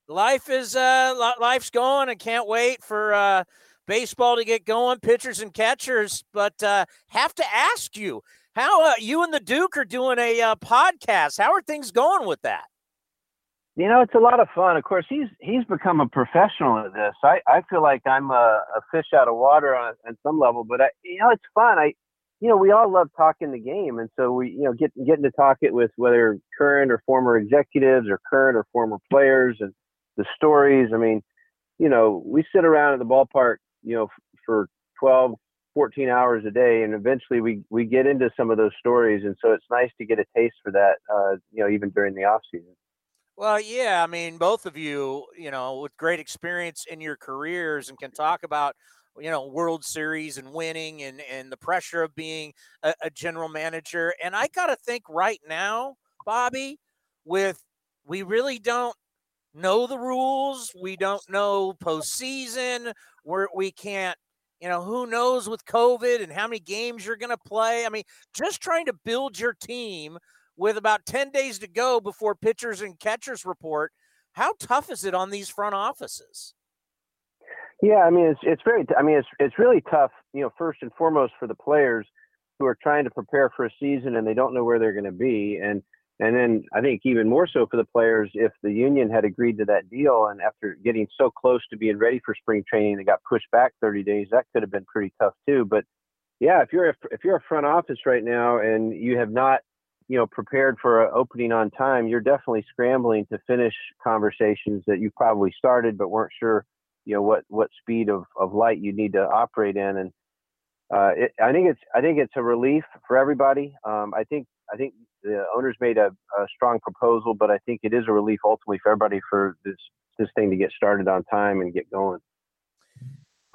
Life is uh, life's going, and can't wait for. Uh, baseball to get going, pitchers and catchers. But uh, have to ask you, how uh, you and the Duke are doing a uh, podcast. How are things going with that? You know, it's a lot of fun. Of course, he's he's become a professional at this. I, I feel like I'm a, a fish out of water on, on some level, but I, you know, it's fun. I, you know, we all love talking the game, and so we, you know, get getting to talk it with whether current or former executives or current or former players and the stories. I mean, you know, we sit around at the ballpark you know, for 12, 14 hours a day. And eventually we, we get into some of those stories. And so it's nice to get a taste for that, uh, you know, even during the off season. Well, yeah, I mean, both of you, you know, with great experience in your careers and can talk about, you know, World Series and winning and and the pressure of being a, a general manager. And I got to think right now, Bobby, with we really don't know the rules. We don't know postseason. We're, we can't, you know, who knows with COVID and how many games you're going to play. I mean, just trying to build your team with about 10 days to go before pitchers and catchers report. How tough is it on these front offices? Yeah, I mean, it's it's very. I mean, it's it's really tough. You know, first and foremost for the players who are trying to prepare for a season and they don't know where they're going to be, and and then I think even more so for the players, if the union had agreed to that deal and after getting so close to being ready for spring training, they got pushed back 30 days, that could have been pretty tough too. But yeah, if you're a, if you're a front office right now and you have not, you know, prepared for an opening on time, you're definitely scrambling to finish conversations that you probably started but weren't sure, you know, what what speed of, of light you need to operate in. And uh, it, I think it's I think it's a relief for everybody. Um, I think I think the owners made a, a, strong proposal, but I think it is a relief ultimately for everybody for this this thing to get started on time and get going.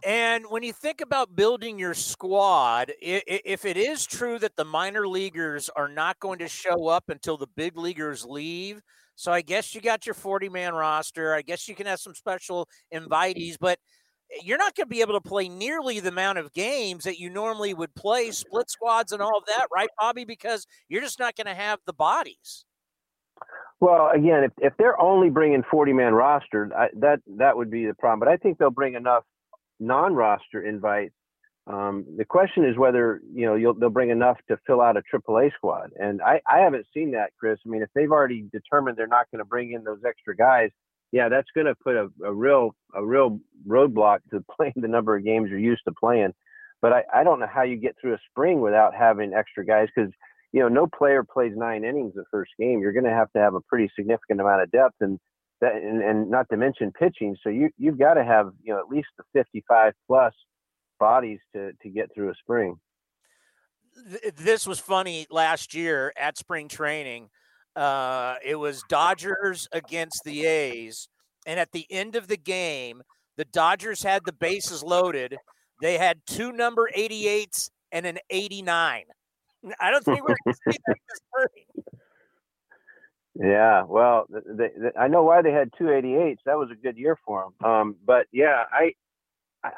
And when you think about building your squad, if it is true that the minor leaguers are not going to show up until the big leaguers leave, so I guess you got your 40 man roster. I guess you can have some special invitees, but you're not going to be able to play nearly the amount of games that you normally would play, split squads and all of that, right, Bobby? Because you're just not going to have the bodies. Well, again, if, if they're only bringing 40 man roster, I, that that would be the problem. But I think they'll bring enough non roster invites. Um, the question is whether you know they'll bring enough to fill out a AAA squad, and I, I haven't seen that, Chris. I mean, if they've already determined they're not going to bring in those extra guys, yeah, that's going to put a, a real a real roadblock to playing the number of games you're used to playing. But I, I don't know how you get through a spring without having extra guys because you know no player plays nine innings the first game. You're going to have to have a pretty significant amount of depth and that and, and not to mention pitching. So you you've got to have you know at least the 55 plus bodies to to get through a spring. This was funny last year at spring training uh, it was Dodgers against the A's. And at the end of the game, the Dodgers had the bases loaded. They had two number 88s and an 89. I don't think we're going to see that this spring. Yeah, well, they, they, I know why they had two 88s. That was a good year for them. Um, but yeah, I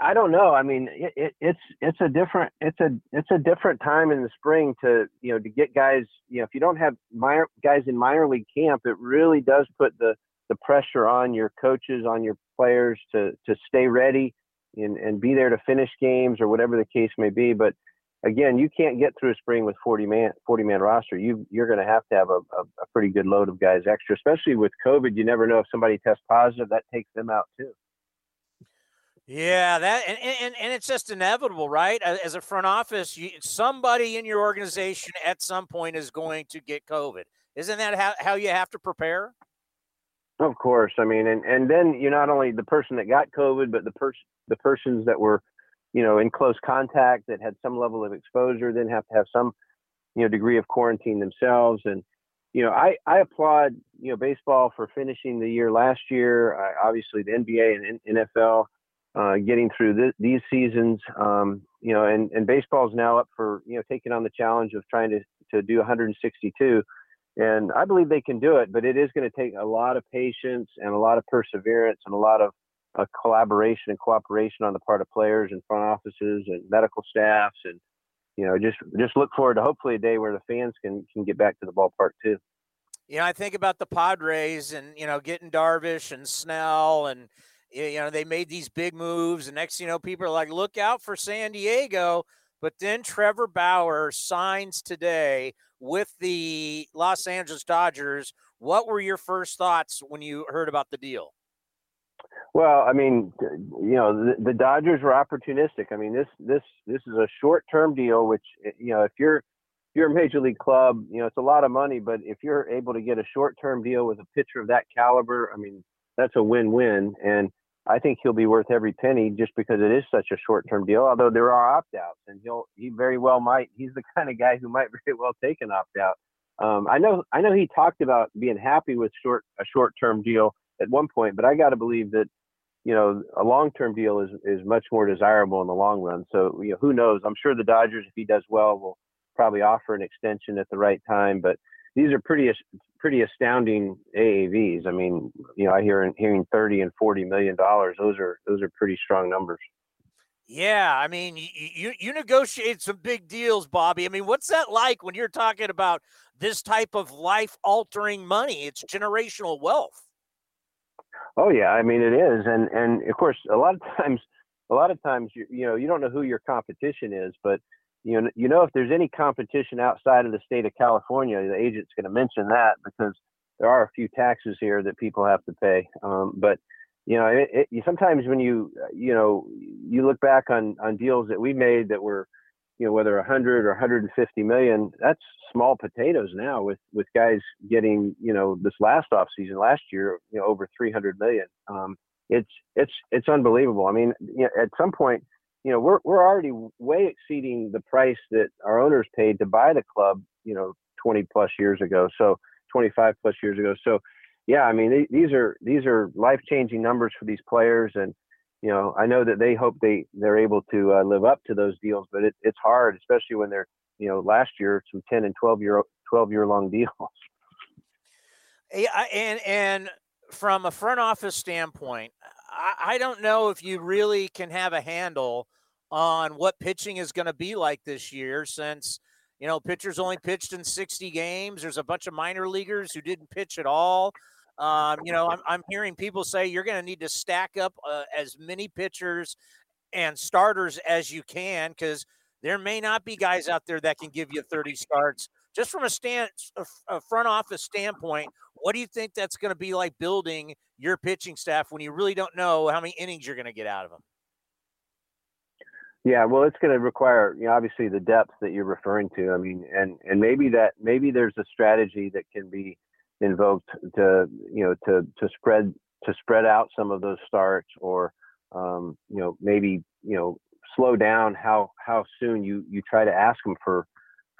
I, don't know. I mean, it, it, it's it's a different it's a it's a different time in the spring to you know to get guys. You know, if you don't have minor guys in minor league camp, it really does put the the pressure on your coaches, on your players to to stay ready and and be there to finish games or whatever the case may be. But again, you can't get through a spring with 40 man 40 man roster. You you're going to have to have a, a, a pretty good load of guys extra, especially with COVID. You never know if somebody tests positive, that takes them out too. Yeah, that and, and and it's just inevitable, right? As a front office, you, somebody in your organization at some point is going to get COVID. Isn't that how, how you have to prepare? Of course, I mean, and and then you're not only the person that got COVID, but the person the persons that were, you know, in close contact that had some level of exposure, then have to have some, you know, degree of quarantine themselves. And you know, I I applaud you know baseball for finishing the year last year. I, obviously, the NBA and NFL uh, getting through this, these seasons. Um, you know, and and baseball is now up for you know taking on the challenge of trying to to do 162 and I believe they can do it, but it is going to take a lot of patience and a lot of perseverance and a lot of uh, collaboration and cooperation on the part of players and front offices and medical staffs. And, you know, just, just look forward to hopefully a day where the fans can, can get back to the ballpark too. You know, I think about the Padres and, you know, getting Darvish and Snell and, you know, they made these big moves. And next, you know, people are like, look out for San Diego. But then Trevor Bauer signs today with the Los Angeles Dodgers. What were your first thoughts when you heard about the deal? Well, I mean, you know, the, the Dodgers were opportunistic. I mean, this this this is a short-term deal, which eh, you know, if you're if you're a major league club, you know, it's a lot of money. But if you're able to get a short-term deal with a pitcher of that caliber, I mean, that's a win-win. And I think he'll be worth every penny just because it is such a short-term deal. Although there are opt-outs, and he'll he very well might. He's the kind of guy who might very well take an opt-out. Um, I know I know he talked about being happy with short a short-term deal at one point, but I got to believe that you know a long-term deal is is much more desirable in the long run. So you know who knows? I'm sure the Dodgers, if he does well, will probably offer an extension at the right time. But these are pretty pretty astounding AAVs. I mean, you know, I hear hearing 30 and 40 million dollars. Those are those are pretty strong numbers. Yeah, I mean, you, you you negotiate some big deals, Bobby. I mean, what's that like when you're talking about this type of life altering money? It's generational wealth. Oh yeah, I mean it is, and and of course a lot of times, a lot of times you you know you don't know who your competition is, but you know, you know, if there's any competition outside of the state of California, the agent's going to mention that because there are a few taxes here that people have to pay. Um, but you know, it, it, sometimes when you you know you look back on on deals that we made that were you know whether 100 or 150 million, that's small potatoes now with with guys getting you know this last off season last year you know over 300 million. Um, it's it's it's unbelievable. I mean, you know, at some point you know, we're we're already way exceeding the price that our owners paid to buy the club, you know, 20 plus years ago. So 25 plus years ago. So, yeah, I mean, these are these are life changing numbers for these players, and you know, I know that they hope they they're able to uh, live up to those deals, but it, it's hard, especially when they're you know last year some 10 and 12 year 12 year long deals. Yeah, and and from a front office standpoint, I, don't know if you really can have a handle on what pitching is going to be like this year since you know pitchers only pitched in 60 games. There's a bunch of minor leaguers who didn't pitch at all. Um, you know I'm, I'm hearing people say you're going to need to stack up uh, as many pitchers and starters as you can because there may not be guys out there that can give you 30 starts. Just from a stand a front office standpoint what do you think that's going to be like building your pitching staff when you really don't know how many innings you're going to get out of them? Yeah, well, it's going to require, you know, obviously the depth that you're referring to. I mean, and and maybe that maybe there's a strategy that can be invoked to, you know, to to spread to spread out some of those starts, or, um, you know, maybe you know slow down how how soon you you try to ask them for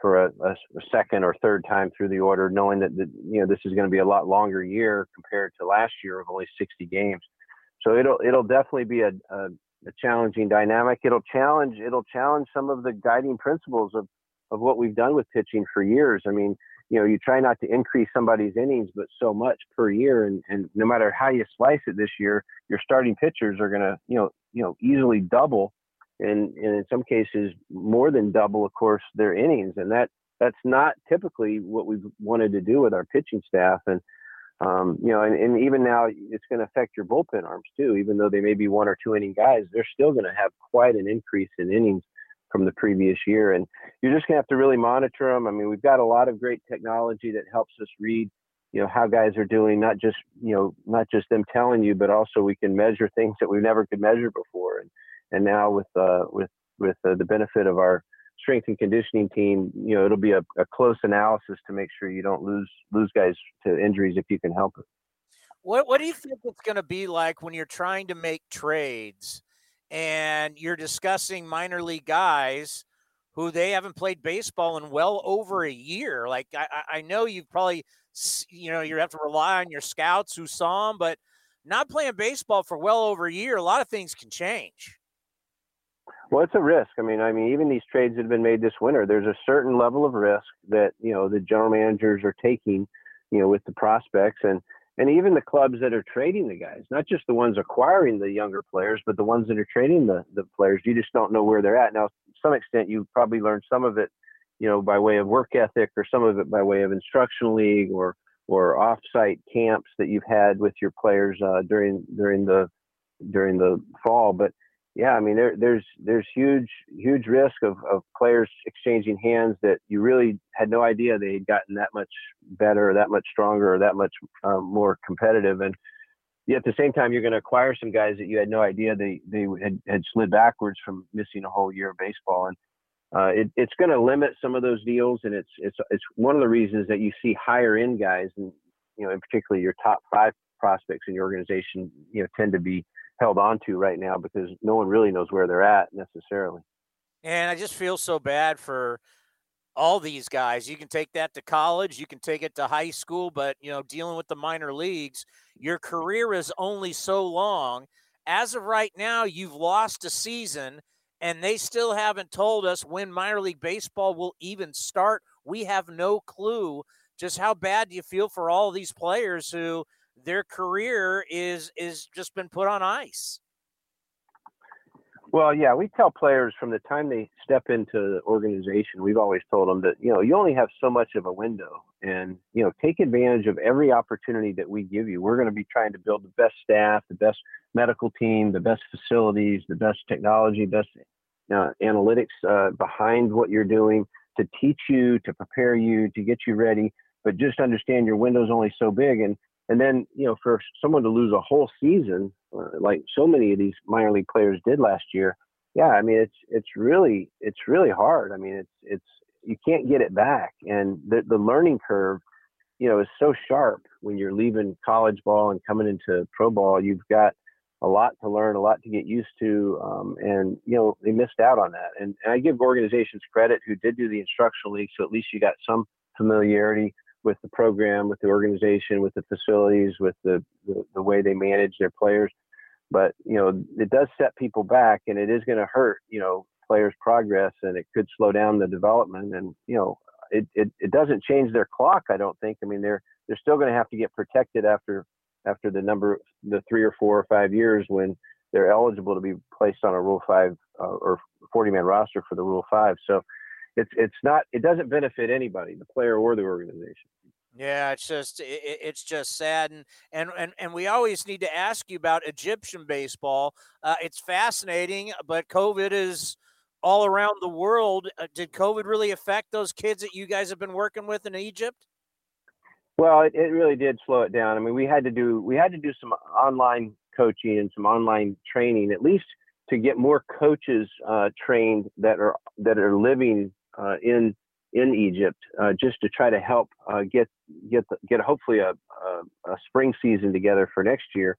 for a, a, second or third time through the order, knowing that you know this is going to be a lot longer year compared to last year of only 60 games. So it'll it'll definitely be a, a, a challenging dynamic. It'll challenge it'll challenge some of the guiding principles of of what we've done with pitching for years. I mean, you know, you try not to increase somebody's innings, but so much per year. And, and no matter how you slice it this year, your starting pitchers are going to, you know, you know, easily double and, and in some cases more than double, of course, their innings. And that, that's not typically what we've wanted to do with our pitching staff. And, um, you know, and, and even now it's going to affect your bullpen arms too, even though they may be one or two inning guys, they're still going to have quite an increase in innings from the previous year. And you're just going to have to really monitor them. I mean, we've got a lot of great technology that helps us read, you know, how guys are doing, not just, you know, not just them telling you, but also we can measure things that we never could measure before. And, and now with, uh, with, with uh, the benefit of our strength and conditioning team, you know, it'll be a, a close analysis to make sure you don't lose, lose guys to injuries if you can help it. What, what do you think it's going to be like when you're trying to make trades and you're discussing minor league guys who they haven't played baseball in well over a year. Like I, I know you've probably, you know, you have to rely on your scouts who saw them, but not playing baseball for well over a year, a lot of things can change. Well, it's a risk. I mean, I mean, even these trades that have been made this winter, there's a certain level of risk that you know the general managers are taking, you know, with the prospects, and and even the clubs that are trading the guys, not just the ones acquiring the younger players, but the ones that are trading the, the players. You just don't know where they're at. Now, to some extent, you probably learned some of it, you know, by way of work ethic or some of it by way of instructional league or, or offsite camps that you've had with your players uh, during, during the, during the fall. But yeah, I mean, there, there's there's huge huge risk of, of players exchanging hands that you really had no idea they had gotten that much better, or that much stronger, or that much um, more competitive. And yet at the same time, you're going to acquire some guys that you had no idea they they had, had slid backwards from missing a whole year of baseball. And uh, it, it's going to limit some of those deals, and it's it's it's one of the reasons that you see higher end guys, and you know, in particular, your top five prospects in your organization, you know, tend to be held on to right now because no one really knows where they're at necessarily. And I just feel so bad for all these guys. You can take that to college, you can take it to high school, but you know, dealing with the minor leagues, your career is only so long. As of right now, you've lost a season and they still haven't told us when minor league baseball will even start. We have no clue. Just how bad do you feel for all these players who their career is is just been put on ice. Well, yeah, we tell players from the time they step into the organization, we've always told them that, you know, you only have so much of a window and, you know, take advantage of every opportunity that we give you. We're going to be trying to build the best staff, the best medical team, the best facilities, the best technology, best uh, analytics uh, behind what you're doing to teach you, to prepare you, to get you ready. But just understand your window's only so big. And and then, you know, for someone to lose a whole season, uh, like so many of these minor league players did last year, yeah, I mean, it's it's really it's really hard. I mean, it's it's you can't get it back, and the the learning curve, you know, is so sharp when you're leaving college ball and coming into pro ball. You've got a lot to learn, a lot to get used to, um, and you know they missed out on that. And, and I give organizations credit who did do the instructional league, so at least you got some familiarity with the program, with the organization, with the facilities, with the, the, the way they manage their players. But, you know, it does set people back and it is going to hurt, you know, players' progress and it could slow down the development. And, you know, it, it, it doesn't change their clock, I don't think. I mean, they're, they're still going to have to get protected after, after the number, the three or four or five years when they're eligible to be placed on a Rule 5 uh, or 40 man roster for the Rule 5. So, it's it's not it doesn't benefit anybody, the player or the organization. Yeah, it's just it, it's just sad, and, and and and we always need to ask you about Egyptian baseball. Uh, it's fascinating, but COVID is all around the world. Uh, did COVID really affect those kids that you guys have been working with in Egypt? Well, it, it really did slow it down. I mean, we had to do we had to do some online coaching and some online training, at least to get more coaches uh, trained that are that are living in in Egypt uh, just to try to help uh, get get the, get hopefully a, a, a, spring season together for next year.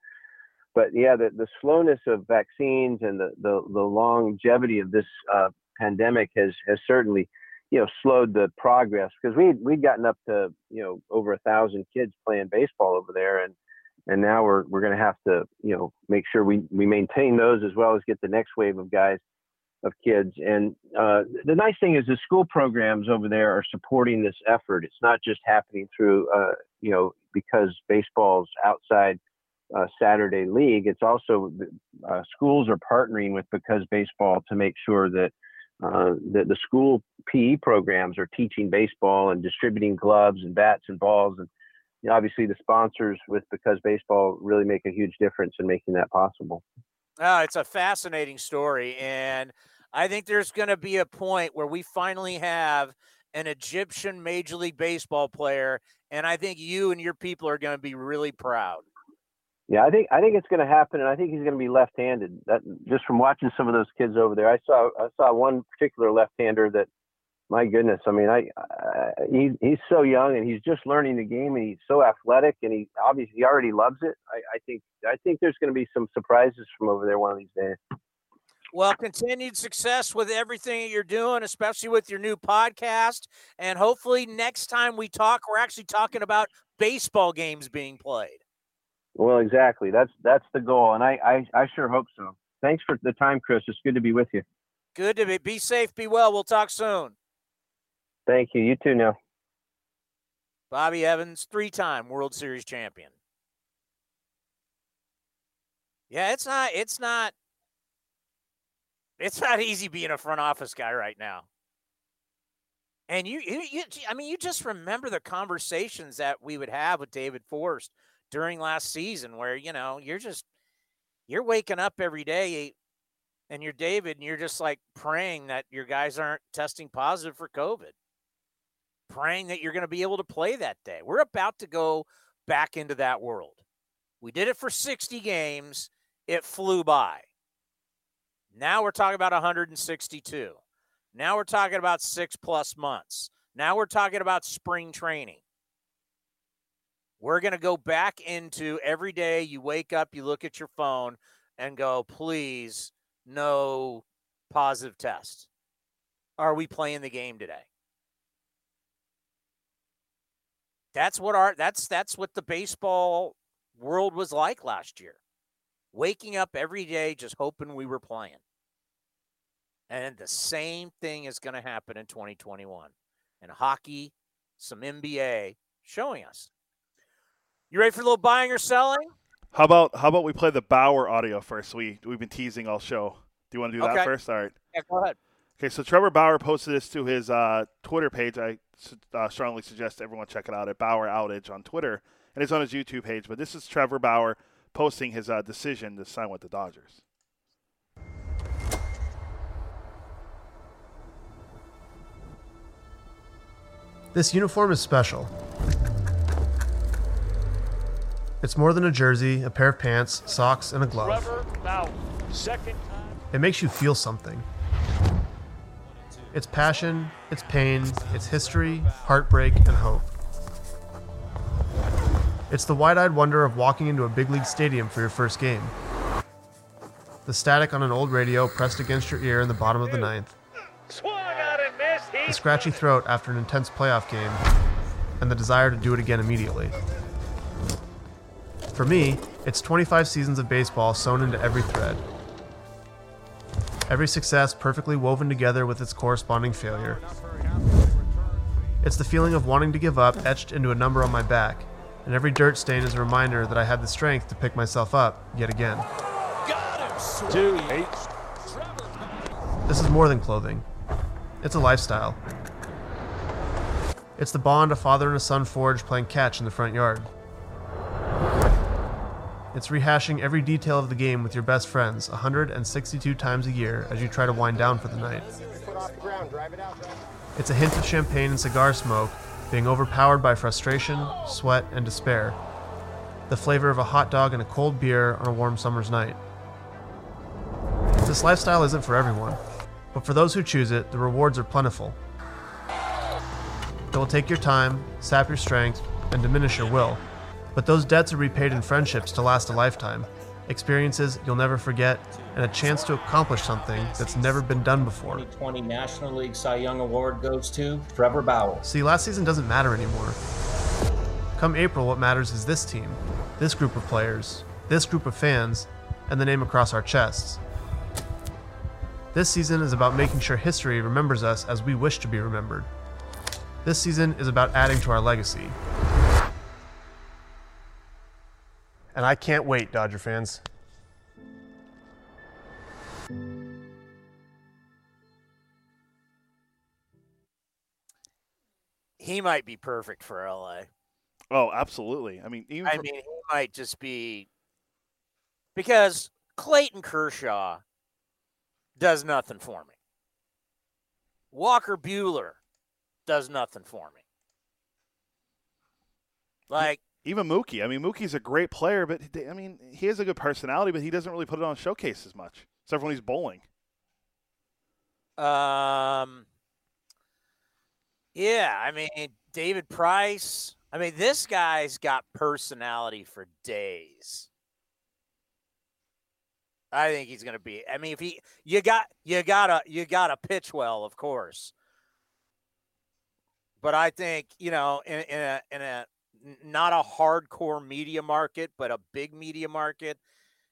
But yeah, the, the slowness of vaccines and the, the, the longevity of this uh, pandemic has has certainly you know slowed the progress because we we'd gotten up to you know over a thousand kids playing baseball over there and and now we're we're going to have to you know make sure we we maintain those as well as get the next wave of guys of kids. And uh, the nice thing is the school programs over there are supporting this effort. It's not just happening through, uh, you know, because baseball's outside uh, Saturday league. It's also uh, schools are partnering with because baseball to make sure that uh, the school PE programs are teaching baseball and distributing gloves and bats and balls and you know, obviously the sponsors with because baseball really make a huge difference in making that possible. Oh, it's a fascinating story. And I think there's going to be a point where we finally have an Egyptian Major League Baseball player. And I think you and your people are going to be really proud. Yeah, I think I think it's going to happen, and I think he's going to be left-handed. That just from watching some of those kids over there, I saw I saw one particular left-hander that my goodness, I mean, I, I he, he's so young and he's just learning the game and he's so athletic and he obviously he already loves it. I, I think I think there's going to be some surprises from over there one of these days. Well, continued success with everything you're doing, especially with your new podcast. And hopefully, next time we talk, we're actually talking about baseball games being played. Well, exactly. That's that's the goal, and I I, I sure hope so. Thanks for the time, Chris. It's good to be with you. Good to be. Be safe. Be well. We'll talk soon. Thank you. You too, now. Bobby Evans, three time World Series champion. Yeah, it's not, it's not, it's not easy being a front office guy right now. And you, you, you, I mean, you just remember the conversations that we would have with David Forst during last season where, you know, you're just, you're waking up every day and you're David and you're just like praying that your guys aren't testing positive for COVID praying that you're going to be able to play that day. We're about to go back into that world. We did it for 60 games, it flew by. Now we're talking about 162. Now we're talking about six plus months. Now we're talking about spring training. We're going to go back into every day you wake up, you look at your phone and go, please, no positive test. Are we playing the game today? That's what our that's that's what the baseball world was like last year. Waking up every day just hoping we were playing. And the same thing is going to happen in 2021. And hockey, some NBA showing us. You ready for a little buying or selling? How about how about we play the Bauer audio first? We we've been teasing all show. Do you want to do Okay. that first? All right. Yeah, go ahead. Okay, so Trevor Bauer posted this to his uh, Twitter page. I uh, strongly suggest everyone check it out at Bauer Outage on Twitter, and it's on his YouTube page. But this is Trevor Bauer posting his uh, decision to sign with the Dodgers. This uniform is special. It's more than a jersey, a pair of pants, socks, and a glove. Trevor Bauer, second time. It makes you feel something. It's passion, it's pain, it's history, heartbreak, and hope. It's the wide eyed wonder of walking into a big league stadium for your first game. The static on an old radio pressed against your ear in the bottom of the ninth. Swung on and missed. The scratchy throat after an intense playoff game, and the desire to do it again immediately. For me, it's 25 seasons of baseball sewn into every thread. Every success perfectly woven together with its corresponding failure. It's the feeling of wanting to give up etched into a number on my back, and every dirt stain is a reminder that I had the strength to pick myself up yet again. This is more than clothing. It's a lifestyle. It's the bond a father and a son forge playing catch in the front yard. It's rehashing every detail of the game with your best friends 162 times a year as you try to wind down for the night. It's a hint of champagne and cigar smoke being overpowered by frustration, sweat, and despair. The flavor of a hot dog and a cold beer on a warm summer's night. This lifestyle isn't for everyone, but for those who choose it, the rewards are plentiful. It will take your time, sap your strength, and diminish your will, but those debts are repaid in friendships to last a lifetime, experiences you'll never forget, and a chance to accomplish something that's never been done before. 2020 National League Cy Young Award goes to Trevor Bauer. See, last season doesn't matter anymore. Come April, what matters is this team, this group of players, this group of fans, and the name across our chests. This season is about making sure history remembers us as we wish to be remembered. This season is about adding to our legacy. And I can't wait, Dodger fans. He might be perfect for LA. Oh, absolutely. I mean, even I for- mean, he might just be because Clayton Kershaw does nothing for me. Walker Buehler does nothing for me. Like even Mookie. I mean, Mookie's a great player, but I mean, he has a good personality, but he doesn't really put it on showcase as much, except when he's bowling. Um, yeah, I mean David Price. I mean, this guy's got personality for days. I think he's going to be. I mean, if he, you got, you gotta, you gotta pitch well, of course. But I think you know, in, in a in a not a hardcore media market, but a big media market,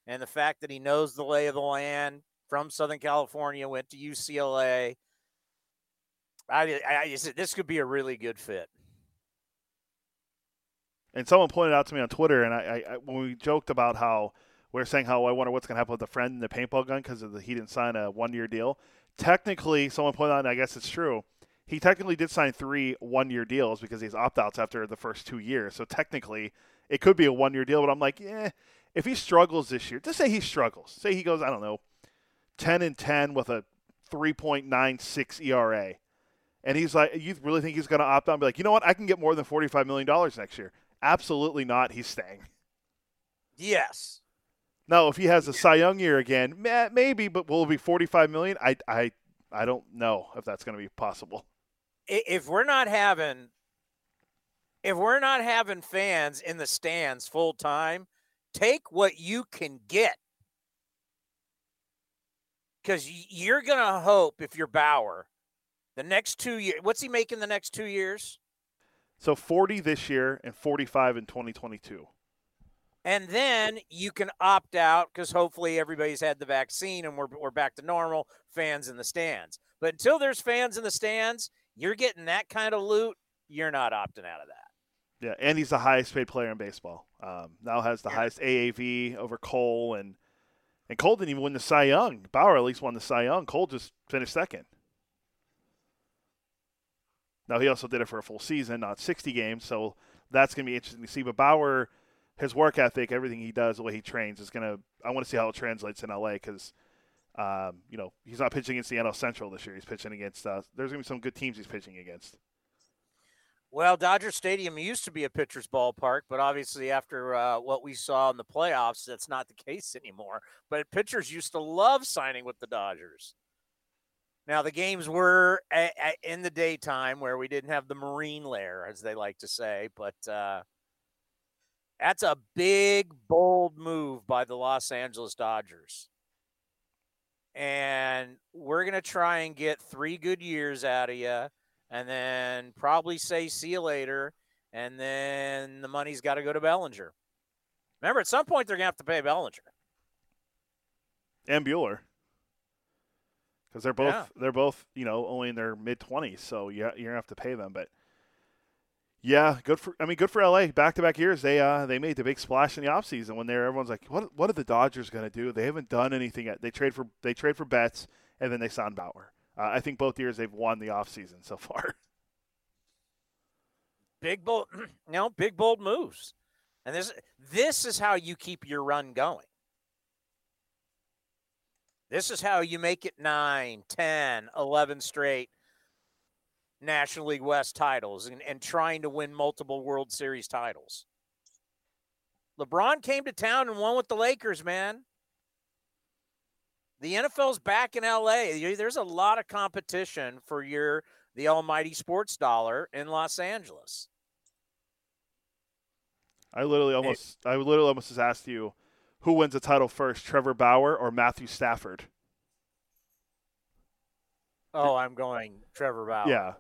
and the fact that he knows the lay of the land from Southern California, went to UCLA. I, I, I this could be a really good fit. And someone pointed out to me on Twitter, and I, I, I when we joked about how we are saying how I wonder what's going to happen with the friend and the paintball gun because of the, he didn't sign a one year deal. Technically, someone pointed out, and I guess it's true. He technically did sign three one year deals because he's opt outs after the first two years. So technically, it could be a one year deal. But I'm like, yeah, if he struggles this year, just say he struggles. Say he goes, I don't know, ten and ten with a 3.96 ERA. And he's like, you really think he's going to opt out and be like, you know what? I can get more than $45 million next year. Absolutely not. He's staying. Yes. No, if he has a Cy Young year again, maybe, but will it be 45 million? I, I, I don't know if that's going to be possible. If we're not having, if we're not having fans in the stands full time, take what you can get. Because you're gonna hope if you're Bauer, the next two years. What's he making the next two years? So 40 this year and 45 in 2022. And then you can opt out because hopefully everybody's had the vaccine and we're, we're back to normal, fans in the stands. But until there's fans in the stands, you're getting that kind of loot, you're not opting out of that. Yeah, and he's the highest paid player in baseball. Um, now has the highest AAV over Cole, and and Cole didn't even win the Cy Young. Bauer at least won the Cy Young. Cole just finished second. Now he also did it for a full season, not 60 games, so that's going to be interesting to see. But Bauer, his work ethic, everything he does, the way he trains, is going to. I want to see how it translates in LA because, um, you know, he's not pitching against the NL Central this year. He's pitching against. Uh, there's going to be some good teams he's pitching against. Well, Dodger Stadium used to be a pitcher's ballpark, but obviously after uh, what we saw in the playoffs, that's not the case anymore. But pitchers used to love signing with the Dodgers. Now the games were a, a, in the daytime where we didn't have the marine layer, as they like to say, but uh, that's a big, bold move by the Los Angeles Dodgers. And we're going to try and get three good years out of you and then probably say see you later, and then the money's got to go to Bellinger. Remember, at some point they're gonna have to pay Bellinger. and Buehler because they're both Yeah. they're both you know only in their mid twenties, so yeah, you're gonna have to pay them. But yeah, good for I mean good for LA. Back to back years, they uh they made the big splash in the offseason when they're everyone's like, what what are the Dodgers gonna do? They haven't done anything yet. They trade for they trade for Betts and then they signed Bauer. Uh, I think both years they've won the offseason so far. Big bold, know, big bold moves, and this this is how you keep your run going. This is how you make it 9, 10, 11 straight National League West titles and, and trying to win multiple World Series titles. LeBron came to town and won with the Lakers, man. The NFL's back in LA. There's a lot of competition for your the almighty sports dollar in Los Angeles. I literally almost I literally almost just asked you who wins the title first, Trevor Bauer or Matthew Stafford? Oh, I'm going Trevor Bauer. Yeah,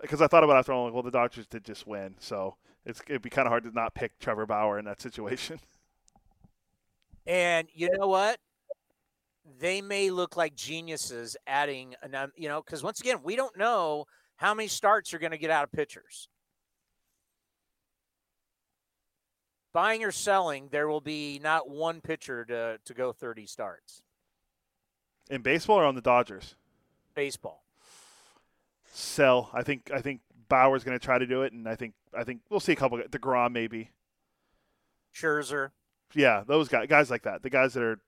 because I thought about it after. I'm like, well, the Dodgers did just win, so it's it'd be kind of hard to not pick Trevor Bauer in that situation. And you know what? they may look like geniuses adding, an, you know, because once again, we don't know how many starts you're going to get out of pitchers. Buying or selling, there will be not one pitcher to, to go 30 starts. In baseball or on the Dodgers? Baseball. Sell. I think I think Bauer's going to try to do it, and I think I think we'll see a couple. deGrom maybe. Scherzer. Yeah, those guys, guys like that. The guys that are,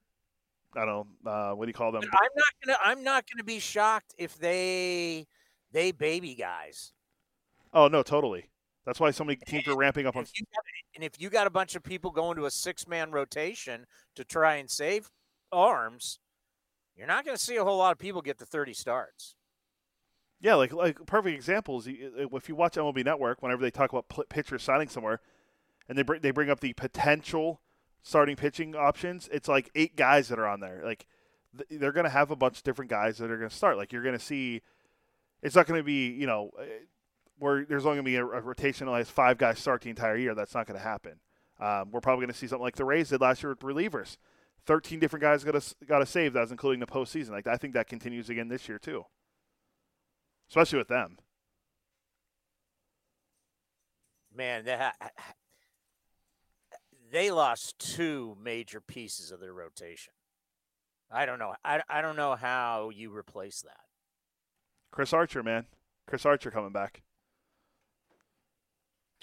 I don't know, uh, what do you call them? I'm not gonna. I'm not gonna be shocked if they they baby guys. Oh no, totally. That's why so many teams are ramping up on. If got, and if you got a bunch of people going to a six man rotation to try and save arms, you're not going to see a whole lot of people get to 30 starts. Yeah, like like perfect examples. If you watch MLB Network, whenever they talk about pitchers signing somewhere, and they bring they bring up the potential starting pitching options, it's like eight guys that are on there. Like they're going to have a bunch of different guys that are going to start. Like you're going to see, it's not going to be you know where there's only going to be a, a rotation that has five guys start the entire year. That's not going to happen. Um, we're probably going to see something like the Rays did last year with relievers. 13 different guys got to got to save. That's including the postseason. Like I think that continues again this year too, especially with them. Man, they ha- they lost two major pieces of their rotation. I don't know. I, I don't know how you replace that. Chris Archer, man. Chris Archer coming back.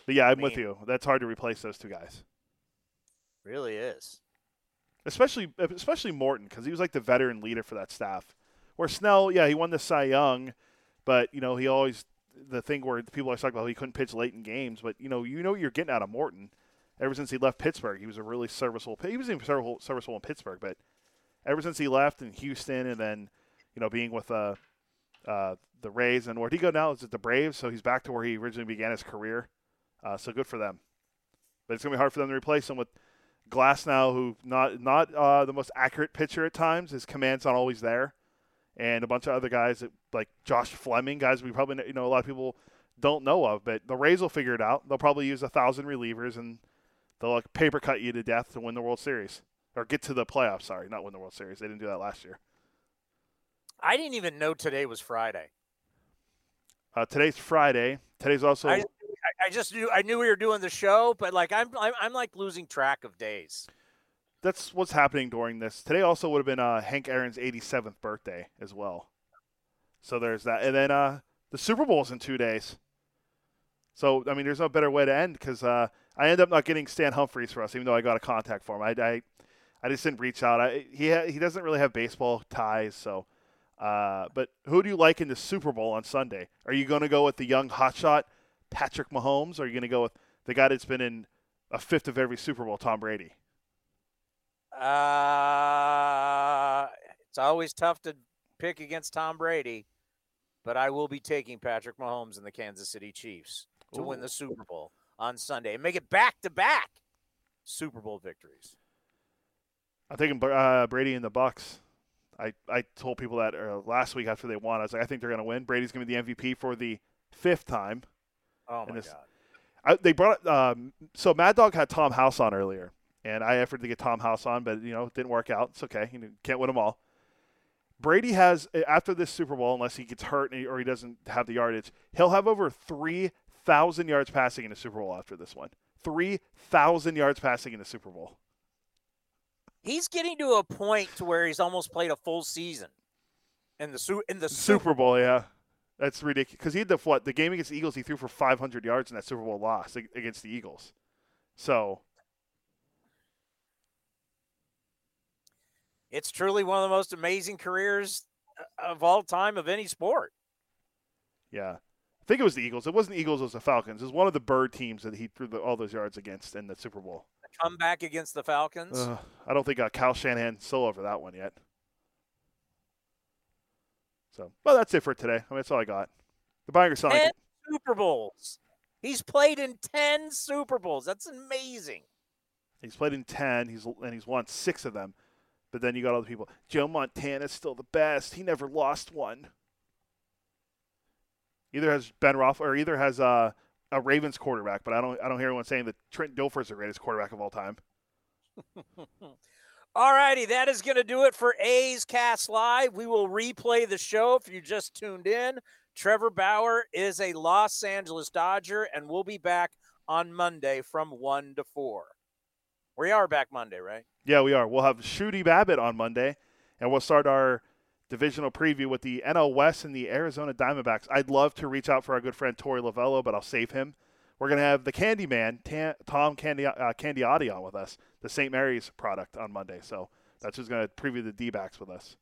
But yeah, I'm I mean, with you. That's hard to replace those two guys. Really is. Especially especially Morton because he was like the veteran leader for that staff. Where Snell, yeah, he won the Cy Young, but you know he always the thing where people always talk about he couldn't pitch late in games. But you know you know you're getting out of Morton. Ever since he left Pittsburgh, he was a really serviceable. He was even serviceable, serviceable in Pittsburgh, but ever since he left in Houston and then you know being with uh, uh, the Rays and where would he go now? Is it the Braves? So he's back to where he originally began his career. Uh, so good for them. But it's to be hard for them to replace him with Glasnow, who not not uh, the most accurate pitcher at times. His command's not always there, and a bunch of other guys that, like Josh Fleming, guys we probably you know a lot of people don't know of. But the Rays will figure it out. They'll probably use a thousand relievers and they'll like paper cut you to death to win the World Series or get to the playoffs. Sorry, not win the World Series. They didn't do that last year. I didn't even know today was Friday. Uh, today's Friday. Today's also. I, I just knew I knew we were doing the show, but like I'm I'm, I'm like losing track of days. That's what's happening during this. Today also would have been uh, Hank Aaron's 87th birthday as well. So there's that, and then uh, the Super Bowl's in two days. So I mean, there's no better way to end because uh, I end up not getting Stan Humphries for us, even though I got a contact for him. I, I, I just didn't reach out. I, he ha- he doesn't really have baseball ties, so. Uh, but who do you like in the Super Bowl on Sunday? Are you going to go with the young hotshot Patrick Mahomes, or are you going to go with the guy that's been in a fifth of every Super Bowl, Tom Brady? Uh, it's always tough to pick against Tom Brady, but I will be taking Patrick Mahomes and the Kansas City Chiefs to Ooh. win the Super Bowl on Sunday and make it back to back Super Bowl victories. I'm taking uh, Brady and the Bucs. I, I told people that uh, last week after they won. I was like, I think they're going to win. Brady's going to be the MVP for the fifth time. Oh my this, god! I, they brought um, so Mad Dog had Tom House on earlier, and I offered to get Tom House on, but you know it didn't work out. It's okay. You can't win them all. Brady has after this Super Bowl, unless he gets hurt or he doesn't have the yardage, he'll have over three thousand yards passing in the Super Bowl after this one. Three thousand yards passing in the Super Bowl. He's getting to a point to where he's almost played a full season in the in the Super Bowl. Yeah, that's ridiculous. Because he had the what the game against the Eagles, he threw for 500 yards in that Super Bowl loss against the Eagles. So it's truly one of the most amazing careers uh, of all time of any sport. Yeah. I think it was the Eagles. It wasn't the Eagles, it was the Falcons. It was one of the bird teams that he threw the, all those yards against in the Super Bowl. Come back against the Falcons? Uh, I don't think uh, Kyle Shanahan's still over that one yet. So, well, that's it for today. I mean, that's all I got. The selling. Ten Super Bowls. He's played in ten Super Bowls. That's amazing. He's played in ten. He's and he's won six of them. But then you got other people. Joe Montana's still the best. He never lost one. Either has Ben Roth or either has uh, a Ravens quarterback, but I don't I don't hear anyone saying that Trent Dilfer's the greatest quarterback of all time. All righty, that is going to do it for A's Cast Live. We will replay the show if you just tuned in. Trevor Bauer is a Los Angeles Dodger, and we'll be back on Monday from 1 to 4. We are back Monday, right? Yeah, we are. We'll have Shooty Babitt on Monday, and we'll start our divisional preview with the NL West and the Arizona Diamondbacks. I'd love to reach out for our good friend Torey Lovullo, but I'll save him. We're going to have the Candyman, Tom Candy, uh, Candiotti, on with us, the St. Mary's product on Monday. So that's who's going to preview the D backs with us.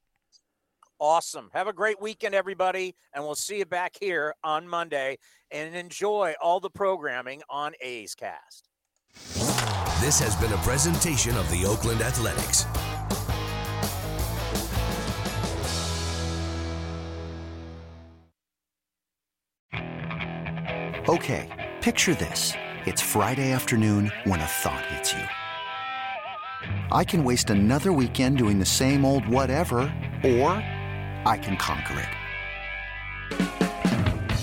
Awesome. Have a great weekend, everybody, and we'll see you back here on Monday and enjoy all the programming on A's Cast. This has been a presentation of the Oakland Athletics. Okay, picture this. It's Friday afternoon when a thought hits you. I can waste another weekend doing the same old whatever, or I can conquer it.